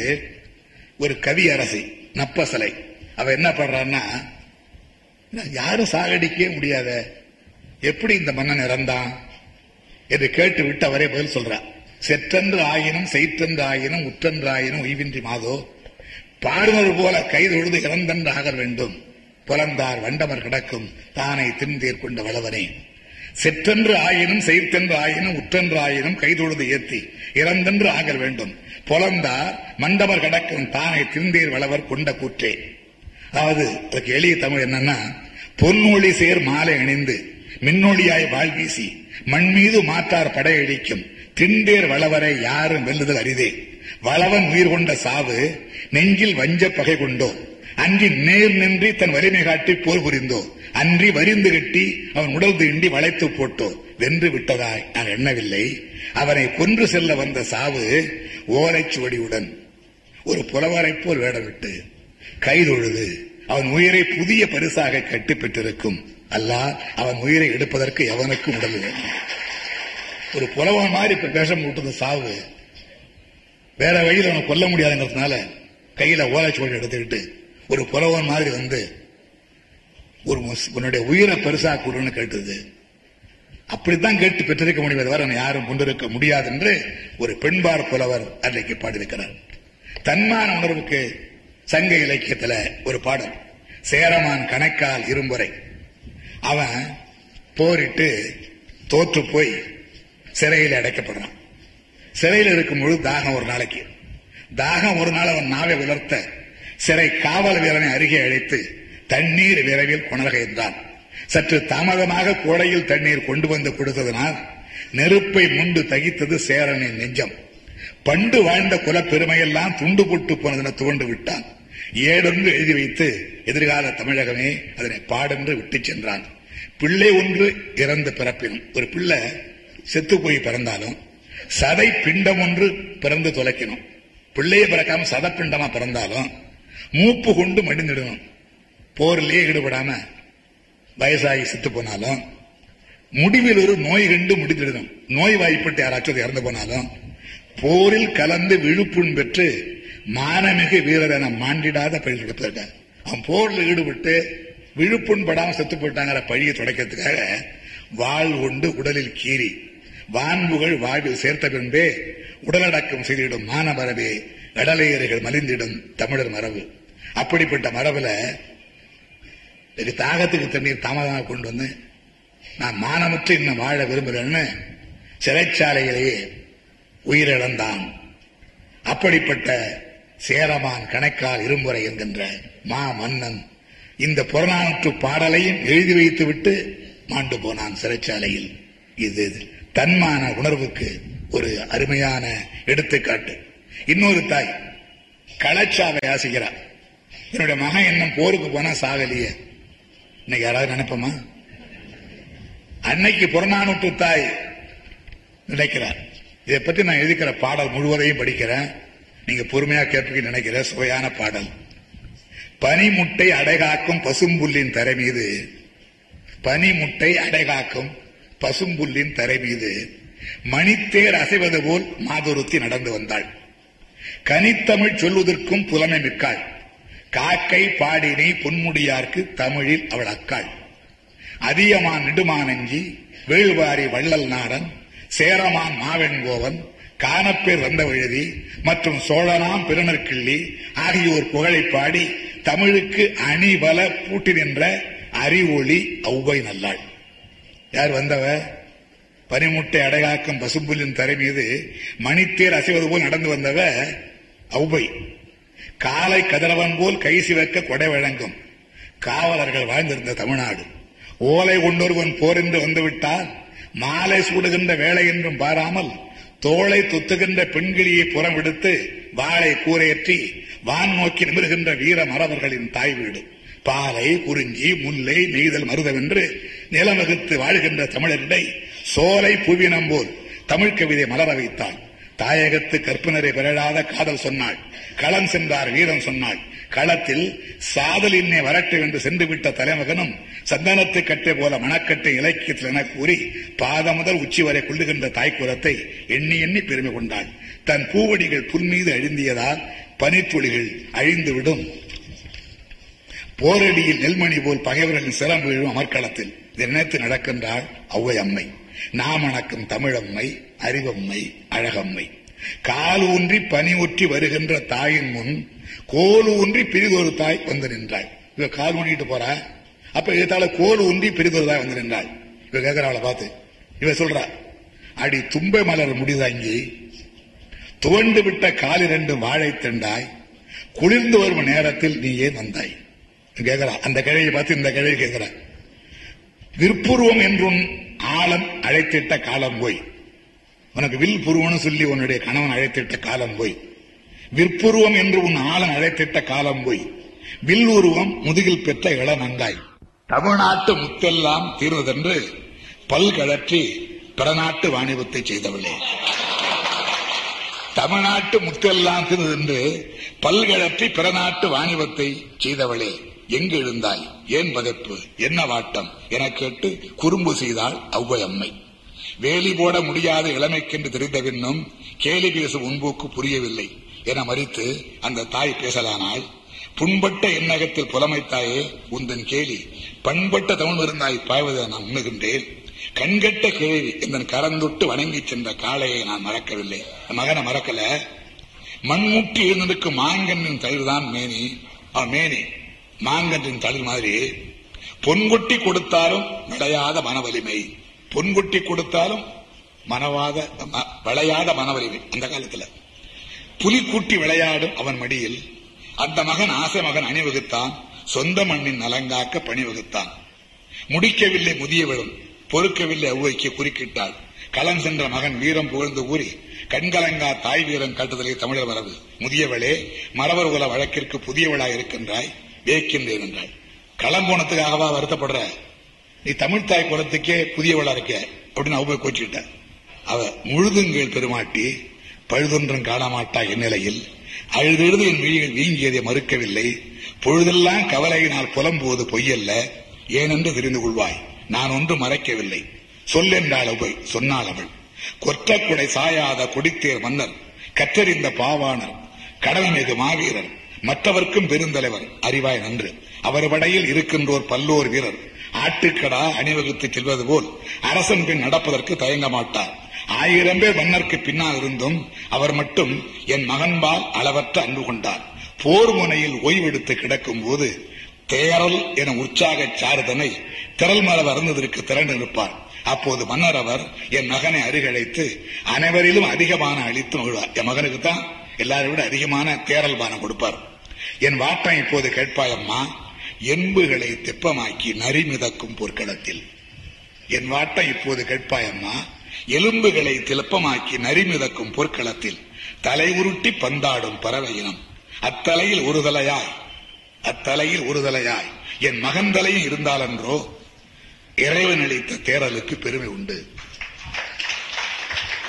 ஒரு கவி அரசி நப்பசலை அவ என்ன பண்றான்னா யாரும் சாகடிக்கவே முடியாத. எப்படி இந்த மன்னன் இறந்தான்? என்று கேட்டு விட்டு அவரே பதில் சொல்றார் செற்றென்று ஆயினும் செய்ற்றென்று ஆயினும் உற்றென்று ஆயினும் உய்வின்றி மாதோ. பாடுவர் போல கைதொழுது இறந்தென்று ஆகல் வேண்டும். புலந்தார் வண்டமர் கிடக்கும். தானை தின்தேர் கொண்ட வளவனே. செற்றென்று ஆயினும் செய்தென்று ஆயினும் உற்றென்று ஆயினும் கைதொழுது ஏத்தி இறந்தென்று ஆகல் வேண்டும். புலந்தார் மண்டமர் கிடக்கும். தானை திருந்தீர் வளவர் கொண்ட கூற்றே. அதாவது எளிய தமிழ் என்னன்னா பொன்னொழி சேர் மாலை அணிந்து மின்னொழியாய் வாழ் வீசி மண் மீது மாற்றார் படையடிக்கும். திண்டேர் வளவரை யாரும் வெல்லுதல் அரிதே. வளவன் உயிர் கொண்ட சாவு நெஞ்சில் வஞ்ச பகை கொண்டோ. அன்றி நேர் நின்றி தன் வலிமை காட்டி போர் புரிந்தோ. அன்றி வரிந்து கட்டி அவன் உடல் தீண்டி வளைத்து போட்டோ. வென்று விட்டதாய் நான் எண்ணவில்லை. அவனை கொன்று செல்ல வந்த சாவு ஓலைச்சுவடியுடன் ஒரு புலவரை போல் வேடவிட்டு கைதொழுது அவன் உயிரை புதிய பரிசாக கட்டி பெற்றிருக்கும். அல்லாஹ் அவன் உயிரை எடுப்பதற்கு எவனுக்கும் உடல் வேண்டும் ஒரு புலவன் மாதிரி இப்ப வேஷம் விட்டது சாவு வேற வழியில் அவனை கொல்ல முடியாதுங்கிறதுனால கையில ஓலைச்சுவடி எடுத்துக்கிட்டு ஒரு புலவன் மாதிரி வந்து ஒரு முஸ்- உன்னுடைய உயிரை பெருசா கூடுன்னு கேட்டது. அப்படித்தான் கேட்டு பெற்றிருக்க முடியும். தவிர யாரும் கொண்டிருக்க முடியாது என்று ஒரு பெண்பார் புலவர் அன்றைக்கு பாடியிருக்கிறார். தன்மான உணர்வுக்கு சங்க இலக்கியத்துல ஒரு பாடல் சேரமான் கணக்கால் இரும்புரை. அவன் போரிட்டு தோற்று போய் சிறையில் அடைக்கப்படுறான். சிறையில் இருக்கும் பொழுது தாகம் ஒரு நாளைக்கு. தாகம் ஒரு நாள் அவன் நாவை உலர்த்த சிறை காவல் வீரனை அருகே அழைத்து தண்ணீர் விரைவில் கொணர்க என்றான் சற்று தாமதமாக கோடையில் தண்ணீர் கொண்டு வந்து கொடுத்ததனால் நெருப்பை முண்டு தகித்தது சேரனின் நெஞ்சம். பண்டு வாழ்ந்த குலப் பெருமையெல்லாம் துண்டு போட்டு போனதென துவண்டு விட்டான். ஏடென்று எழுதி வைத்து எதிர்கால தமிழகமே அதனை பாடென்று விட்டுச் சென்றான். பிள்ளை ஒன்று இறந்து பிறப்பினும் ஒரு பிள்ளை செத்து போய் பிறந்தாலும் சதை பிண்டம் ஒன்று பிறந்து தொலைக்கணும். பிள்ளையை பிறக்காம சதப்பிண்டமா பிறந்தாலும் மூப்பு கொண்டு மடிந்துடணும். போரிலேயே ஈடுபடாம வயசாகி செத்து போனாலும் முடிவில் ஒரு நோய் கண்டு முடிந்திடணும். நோய் வாய்ப்பட்டு யாராச்சும் இறந்து போனாலும் போரில் கலந்து விழுப்புண் பெற்று மானமிகு வீரர் என மாண்டிடாத பழி எடுப்பதற்காக அவன் போரில் ஈடுபட்டு விழுப்புண்படாம செத்து போயிட்டாங்கிற பழியை துடைக்கிறதுக்காக வாழ் உண்டு உடலில் கீறி வான்புகள் வாழ்வில் சேர்த்த பின்பே உடலடக்கம் செய்திடும் மானமரபே கடலையர்கள் மலிந்திடும் தமிழர் மரபு. அப்படிப்பட்ட மரபுல எனக்கு தாகத்துக்கு தண்ணீர் தாமதமாக கொண்டு வந்து நான் மானமுற்று இன்னும் வாழ விரும்புகிறேன்னு சிறைச்சாலையிலேயே உயிரிழந்தான். அப்படிப்பட்ட சேரமான் கணக்கால் இரும்புரை என்கின்ற மா மன்னன் இந்த புறநானூற்று பாடலையும் எழுதி வைத்துவிட்டு மாண்டு போனான் சிறைச்சாலையில். இது தன்மான உணர்வுக்கு ஒரு அருமையான எடுத்துக்காட்டு. இன்னொரு தாய் களச்சாவை ஆசிக்கிறார் என்னுடைய மகன் என்ன போருக்கு போனா சாகலிய. இன்னைக்கு யாராவது நினைப்போமா? அன்னைக்கு புறநானூற்று தாய் நினைக்கிறார். இதை பற்றி நான் எழுதிக்கிற பாடல் முழுவதையும் படிக்கிறேன். நீங்க பொறுமையா கேட்பீங்கன்னு நினைக்கிற சுவையான பாடல். பனிமுட்டை அடைகாக்கும் பசும்புல்லின் தரை மீது. பனிமுட்டை அடைகாக்கும் பசும்புல்லின் தரை மீது. மணித்தேர் அசைவது போல் மாதுருத்தி நடந்து வந்தாள். கனித்தமிழ் சொல்வதற்கும் புலமை மிக்காள். காக்கை பாடினை பொன்முடியார்க்கு தமிழில் அவள் அக்காள். அதியமான் நெடுமானஞ்சி வேள்வாரி வள்ளல் நாடன் சேரமான் மாவெண்கோவன் கானப்பேர் வந்த மற்றும் சோழனாம் பெருநற்கிள்ளி ஆகியோர் புகழை பாடி தமிழுக்கு அணிபல பூட்டி நின்ற அறிவொளி ஔவை நல்லாள். யார் வந்தவ? பனிமுட்டை அடைகாக்கும் பசும்புல்லின் தரை மீது மணித்தேர் அசைவது போல் நடந்து வந்தவ ஔவை. காலை கதிரவன் போல் கை சிவக்க கொடை வழங்கும் காவலர்கள் வாழ்ந்திருந்த தமிழ்நாடு. ஓலை கொண்டொருவன் போர் என்று வந்துவிட்டால் மாலை சூடுகின்ற வேலை என்றும் பாராமல் தோளை துத்துகின்ற பெண்கிளியை புறம் விடுத்து வாளை கூரையற்றி வான் நோக்கி நிமிர்கின்ற வீர மறவர்களின் தாய் வீடு. பாலை குறிஞ்சி முல்லை நெய்தல் மருதம் என்று நிலமகுத்து வாழ்கின்ற தமிழரிடை சோலை புவினம் போல் தமிழ் கவிதை மலர வைத்தாள். தாயகத்து கற்பனரை பிறழாத காதல் சொன்னாள். களம் சென்றார் வீரம் சொன்னாள். களத்தில் சாதலின்னே வரட்டு என்று சென்றுவிட்ட தலைமகனும் சந்தனத்தை கட்டை போல மணக்கட்டை இலக்கியத்தில் என கூறி பாதம் முதல் உச்சி வரை கொள்ளுகின்ற தாய்க்குலத்தை எண்ணி எண்ணி பெருமை கொண்டாள். தன் பூவடிகள் புன்மீது அழிந்தியதால் பனித்துளிகள் அழிந்துவிடும். போரடியில் நெல்மணி போல் பகைவர்களின் சிரம் வீழும் அமர்க்களத்தில் இதை நினைத்து நடக்கின்றாள் ஔவை அம்மை நாமணக்கும் தமிழம்மை அறிவம்மை அழகம்மை. கால் ஊன்றி பனி ஒற்றி வருகின்ற தாயின் முன் கோல் ஊன்றி பிரிதொரு தாய் வந்து நின்றாய் இவ கால் ஊனிட்டு போறா. அப்ப இதால கோல் ஊன்றி பிரிதொரு தாய் வந்து நின்றாய் இவ கேட்கிறாளை பார்த்து இவ சொல்றா அடி தும்பை மலர் முடிதாங்கி துவண்டு விட்ட காலிரண்டு வாழை தண்டாய் குளிர்ந்து வரும் நேரத்தில் நீ ஏன் வந்தாய்? கேட்கிறா அந்த கிழவியை பார்த்து இந்த கிழவி கேட்கிறா விற்புருவம் என்றும் ஆழம் அழைத்திட்ட காலம் போய் உனக்கு வில் புருவம்னு சொல்லி உன்னுடைய கணவன் அழைத்திட்ட காலம் போய் விற்புருவம் என்று உன் ஆளன் அழைத்திட்ட காலம் போய் வில் உருவம் முதுகில் பெற்ற இளநங்காய் தமிழ்நாட்டு முத்தெல்லாம் தீர்வதென்று பல்கழற்றி பிறநாட்டு வாணிபத்தை செய்தவளே. தமிழ்நாட்டு முத்தெல்லாம் தீர்வதென்று பல்கழற்றி பிறநாட்டு வாணிபத்தை செய்தவளே. எங்கு எழுந்தாய்? ஏன் பதைப்பு என்ன வாட்டம்? என கேட்டு குறும்பு செய்தாள் ஔவை வேலி போட முடியாத இளமைக்கென்று தெரிந்த பின்னும் கேலி பேசும் உன்போக்கு புரியவில்லை. என மறித்து அந்த தாய் பேசலானால் புண்பட்ட எண்ணகத்தில் புலமைத்தாயே உந்தன் கேலி பண்பட்ட தமிழ் இருந்தாய் பாய்வதை நான் உண்ணுகின்றேன். கண்கட்ட கேள்வி எந்தன் கலந்துட்டு வணங்கி சென்ற காளையை நான் மறக்கவில்லை. மகனை மறக்கல. மண்முட்டி எழுந்திருக்கும் மாங்கன்னின் தளிர்தான் மேனி. மேனி மாங்கன்றின் தளிர் மாதிரி. பொன்கொட்டி கொடுத்தாலும் விளையாத மனவலிமை. பொன்கொட்டி கொடுத்தாலும் மனவாத ம- விளையாத மனவலிமை. அந்த காலத்துல. புலி கூட்டி விளையாடும் அவன் மடியில் அந்த மகன் ஆசை மகன் அணிவகுத்தான் சொந்த மண்ணின் நலங்காக்க பணிவகுத்தான். முடிக்கவில்லை முதியவளும் பொறுக்கவில்லை அவ்வைக்கு குறுக்கிட்டாள். களம் சென்ற மகன் வீரம் புகழ்ந்து கூறி கண்கலங்கா தாய் வீரம் கட்டுதலே தமிழர் மரபு. முதியவளே மரவர் உல வழக்கிற்கு புதியவளாய் இருக்கின்றாய் வேக்கின்றேன் என்றாள். களம் போனத்துக்காகவா வருத்தப்படுற? நீ தமிழ் தாய் குலத்துக்கே புதியவளா இருக்க அப்படின்னு ஔவை கோச்சுக்கிட்ட அவ முழுதுங்கள் பெருமாட்டி பழுதொன்றும் காணாமாட்டா இந்நிலையில் அழுதெழுது என் விழிகள் நீங்கியதை மறுக்கவில்லை. பொழுதெல்லாம் கவலையினால் புலம்புவது பொய்யல்ல. ஏனென்று தெரிந்து கொள்வாய். நான் ஒன்றும் மறைக்கவில்லை. சொல்லென்றாள் அவள் சொன்னாள் அவள். கொற்றக்குடை சாயாத கொடித்தேர் மன்னர் கற்றறிந்த பாவாணர் கடல் மிகு மாவீரர் மற்றவர்க்கும் பெருந்தலைவர் அறிவாய் நன்று. அவர் படையில் இருக்கின்றோர் பல்லோர் வீரர். ஆட்டுக்கடா அணிவகுத்து செல்வது போல் அரசன் பின் நடப்பதற்கு தயங்க மாட்டார் ஆயிரம் பேர் மன்னருக்கு பின்னால் இருந்தும் அவர் மட்டும் என் மகன்பால் அளவற்ற அன்பு கொண்டார். போர் முனையில் ஓய்வெடுத்து கிடக்கும் போது தேரல் என உற்சாக சாருதனை திரள் மரபு அருந்ததற்கு திரண்டு நிற்பார். அப்போது மன்னர் அவர் என் மகனை அருகழைத்து அனைவரிலும் அதிகமான அழித்து மகிழ்வார். என் மகனுக்கு தான் எல்லாரும் விட அதிகமான தேரல் பானம் கொடுப்பார். என் வாட்டம் இப்போது கேட்பாயம்மா எண்புகளை தெப்பமாக்கி நரி மிதக்கும் போர்க்களத்தில். என் வாட்டம் இப்போது கேட்பாயம்மா எலும்புகளை திலப்பமாக்கி நரிமிதக்கும் பொற்களத்தில் தலை உருட்டி பந்தாடும் பறவை இனம் அத்தலையில் ஒரு தலையாய் அத்தலையில் ஒரு தலையாய். என் மகன் தலையும் இருந்தாலன்றோ? இறைவன் அளித்த தேரலுக்கு பெருமை உண்டு.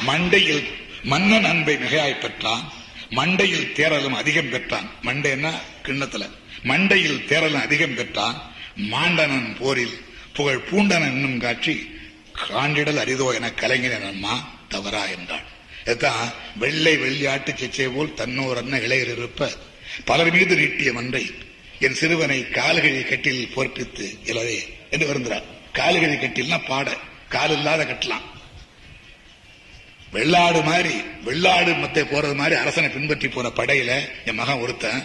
மண்டையில் மன்னன் அன்பை மிகையாய் பெற்றான். மண்டையில் தேரலும் அதிகம் பெற்றான். மண்டைன்னா கிண்ணத்துல. மண்டையில் தேரலும் அதிகம் பெற்றான். மாண்டனன் போரில் புகழ் பூண்டனன் என்னும் காட்சி காண்டிடல் அரிதோ என கலைஞன் அம்மா தவறா என்றாள். இதுதான் வெள்ளை வெள்ளியாட்டு சிச்சை போல் தன்னோர் அன்ன இளையர் இருப்ப பலர் மீது நீட்டிய மன்றை என் சிறுவனை கால்கழி கட்டில் போர்ப்பித்து இலவே என்று வருந்தார் கால்கழி கட்டில்னா பாட கால் இல்லாத கட்டலாம். வெள்ளாடு மாதிரி வெள்ளாடு மத்தை போறது மாதிரி அரசனை பின்பற்றி போன படையில என் மகன் ஒருத்தன்.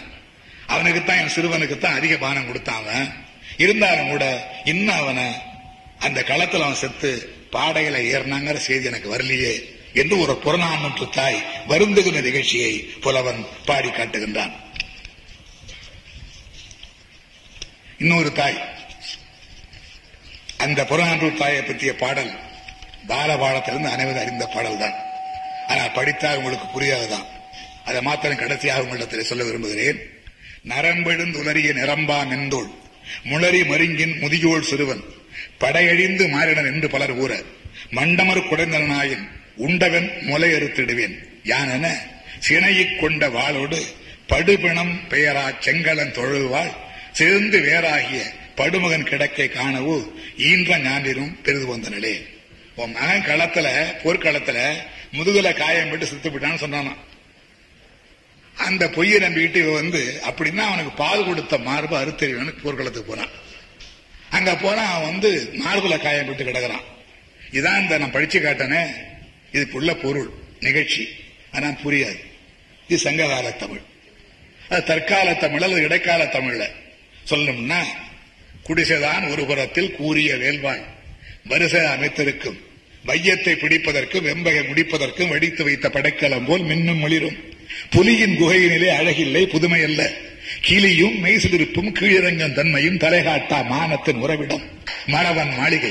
அவனுக்குத்தான் என் சிறுவனுக்குத்தான் அதிக பானம் கொடுத்தான் அவன். இருந்தாலும் கூட இன்னும் அவனை அந்த களத்துல அவன் செத்து பாடையில ஏறினாங்கிற செய்தி எனக்கு வரலையே. என்று ஒரு புறநானூற்று தாய் வருந்துகிற நிகழ்ச்சியை புலவன் பாடி காட்டுகின்றான். இன்னொரு தாய். அந்த புறநானூற்று தாயை பற்றிய பாடல் பாலபாடத்திலிருந்து அனைவரும் அறிந்த பாடல் தான் ஆனால் படித்தால் உங்களுக்கு புரியாதுதான் அதை மாத்திரம் கடைசியாக உங்களிடத்தில் சொல்ல விரும்புகிறேன். நரம்பெழுந்து உலரிய நிரம்பா மெந்தோள் முளரி மருங்கின் முதியோள் சிறுவன். படையழிந்து மாறிடன் என்று பலர் கூற மண்டமர் குடைந்தனாயின் உண்டவன் முலையறுத்திடுவேன். யானென சினையிக் கொண்ட வாளோடு படுபிணம் பெயரா செங்கலன் தொழுவாள் சேர்ந்து வேறாகிய படுமகன் கிடக்கை காணவு ஈன்ற ஞானிரும் பெரிது வந்தனளே. உன் மகன் களத்துல போர்க்களத்துல முதுகுல காயம் விட்டு செத்து விட்டான்னு சொன்னானா அந்த பொய்யை நம்பிக்கிட்டு இவன் வந்து அப்படின்னா அவனுக்கு பால் கொடுத்த மார்பு அறுத்தறிவனுக்கு போர்க்களத்துக்கு போனான். அங்க போனா அவன் வந்து மார்புல காயம் விட்டு கிடக்குறான். இதான் இந்த நான் படிச்சு காட்டனே. இதுக்குள்ள பொருள் நிகழ்ச்சி. ஆனா புரியாது. இது சங்ககால தமிழ். அது தற்கால தமிழ் அல்லது இடைக்கால தமிழ்ல. சொல்லணும்னா குடிசைதான் ஒரு புறத்தில் கூறிய வேல்வாய் வரிசை அமைத்திருக்கும். மையத்தை பிடிப்பதற்கும் வெம்பகை முடிப்பதற்கும் வெடித்து வைத்த படைக்கலம் போல் மின்னும் ஒளிரும். புலியின் குகையினிலே அழகில்லை புதுமை அல்ல கிளியும் மெய்சிலிருப்பும் கீழிறங்கும் தன்மையும் தலைகாட்டா மானத்தின் உறவிடம். மணவன் மாளிகை.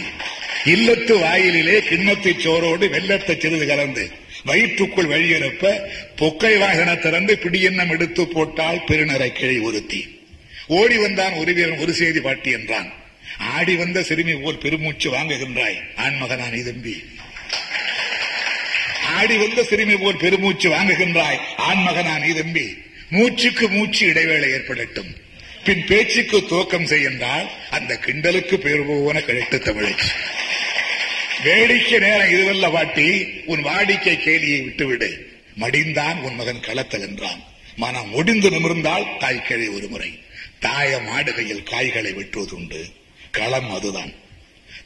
இல்லத்து வாயிலிலே கிண்ணத்தை சோரோடு வெள்ளத்தை சிறிது கலந்து. வயிற்றுக்குள் வழியிறப்ப பொக்கை வாகன திறந்து பிடியெண்ணம் எடுத்து போட்டால் பெருநரை கிளை ஒருத்தி. ஓடி வந்தான் ஒரு வீரன் ஒரு செய்தி பாட்டி என்றான். ஆடி வந்த சிறுமி போல் பெருமூச்சு வாங்குகின்றாய். ஆண்மகனா நீ தம்பி. ஆடி வந்த சிறுமி போல் பெருமூச்சு வாங்குகின்றாய். ஆண்மகனான் நீ தம்பி. மூச்சுக்கு மூச்சு இடைவேளை ஏற்படட்டும். பின் பேச்சுக்கு துவக்கம் செய்கின்றால் அந்த கிண்டலுக்கு பெயர் போன கழிட்டு தமிழச்சி வேடிக்கை நேரம் இதுவல்ல வாட்டி உன் வாடிக்கை கேலியை விட்டுவிடு. மடிந்தான் உன் மகன் களத்தல் என்றான். மனம் முடிந்து நிமிர்ந்தால் தாய் கிழி ஒரு முறை தாயம் மாடுகையில் காய்களை வெட்டுவதுண்டு. களம் அதுதான்.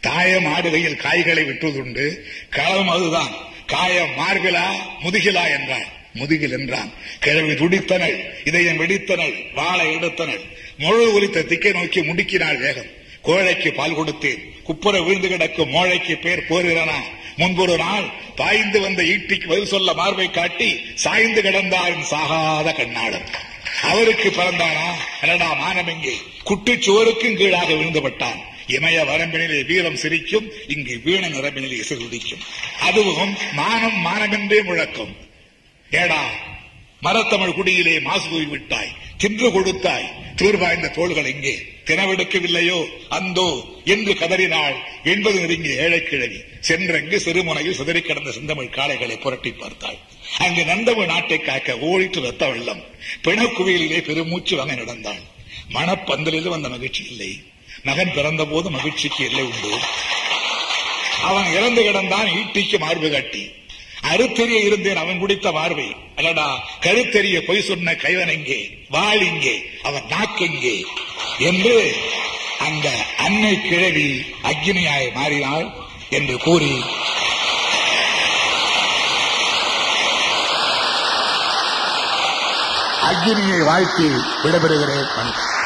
தாயம் மாடுகையில் காய்களை வெட்டுவதுண்டு. களம் அதுதான். காயம் மார்பிலா முதுகிலா என்றான் முதுகில் என்றான் கிழவி துடித்தனள் இதயம் வெடித்தனள் வாழை எடுத்தனள். முழு ஒலித்த திக்கை நோக்கி முடுக்கினாள் வேகம். கோழைக்கு பால் கொடுத்தேன். குப்புற விழுந்து கிடக்கும் மோழைக்கு பேர் போரிறனா முன்பொரு நாள் பாய்ந்து வந்த ஈட்டிக்கு பதில் சொல்ல மார்பை காட்டி சாய்ந்து கிடந்தாரின் சாகாத கண்ணாளன் அவருக்கு பிறந்தானா? அடடா மானமெங்கே குட்டுச்சுவருக்கும் கீழாக விழுந்துபட்டான் இமய வரம்பினிலே வீரம் சிரிக்கும் இங்கு வீண நிரம்பினிலே இசை துடிக்கும் அதுவும் மானம் மானமென்றே முழக்கம். ஏடா மரத்தமிழ் குடியிலே மாசு போய் விட்டாய் தின்று கொடுத்தாய் தீர்வாய்ந்த தோள்கள் எங்கே? தினவெடுக்கவில்லையோ அந்தோ என்று கதறினாள் என்பது நெருங்கிய ஏழைக்கிழவி. சென்றங்கு சிறுமுனையில் சிதறி கிடந்த செந்தமிழ் காளைகளை புரட்டி பார்த்தாள். அங்கு நந்தமிழ் நாட்டை காக்க ஓடிட்டு ரத்த வெள்ளம். பிணக்குவியலிலே பெருமூச்சு வாங்க நடந்தாள். மணப்பந்தலில் வந்த மகிழ்ச்சி இல்லை. மகன் பிறந்த போது மகிழ்ச்சிக்கு இல்லை உண்டு. அவன் இறந்து கிடந்தான் ஈட்டிக்கு மார்பு காட்டி. அறுத்தெறிய இருந்தேன் அவன் குடித்த வார்வை அடடா கருத்தெறிய பொய் சொன்ன கைவன் எங்கே? வாழ் இங்கே அவன் நாக்கெங்கே என்று அந்த அன்னை கிழவி அக்னியாய் மாறினாள் என்று கூறி அக்னியை வாழ்த்தி விடைபெறுகிறேன். வணக்கம்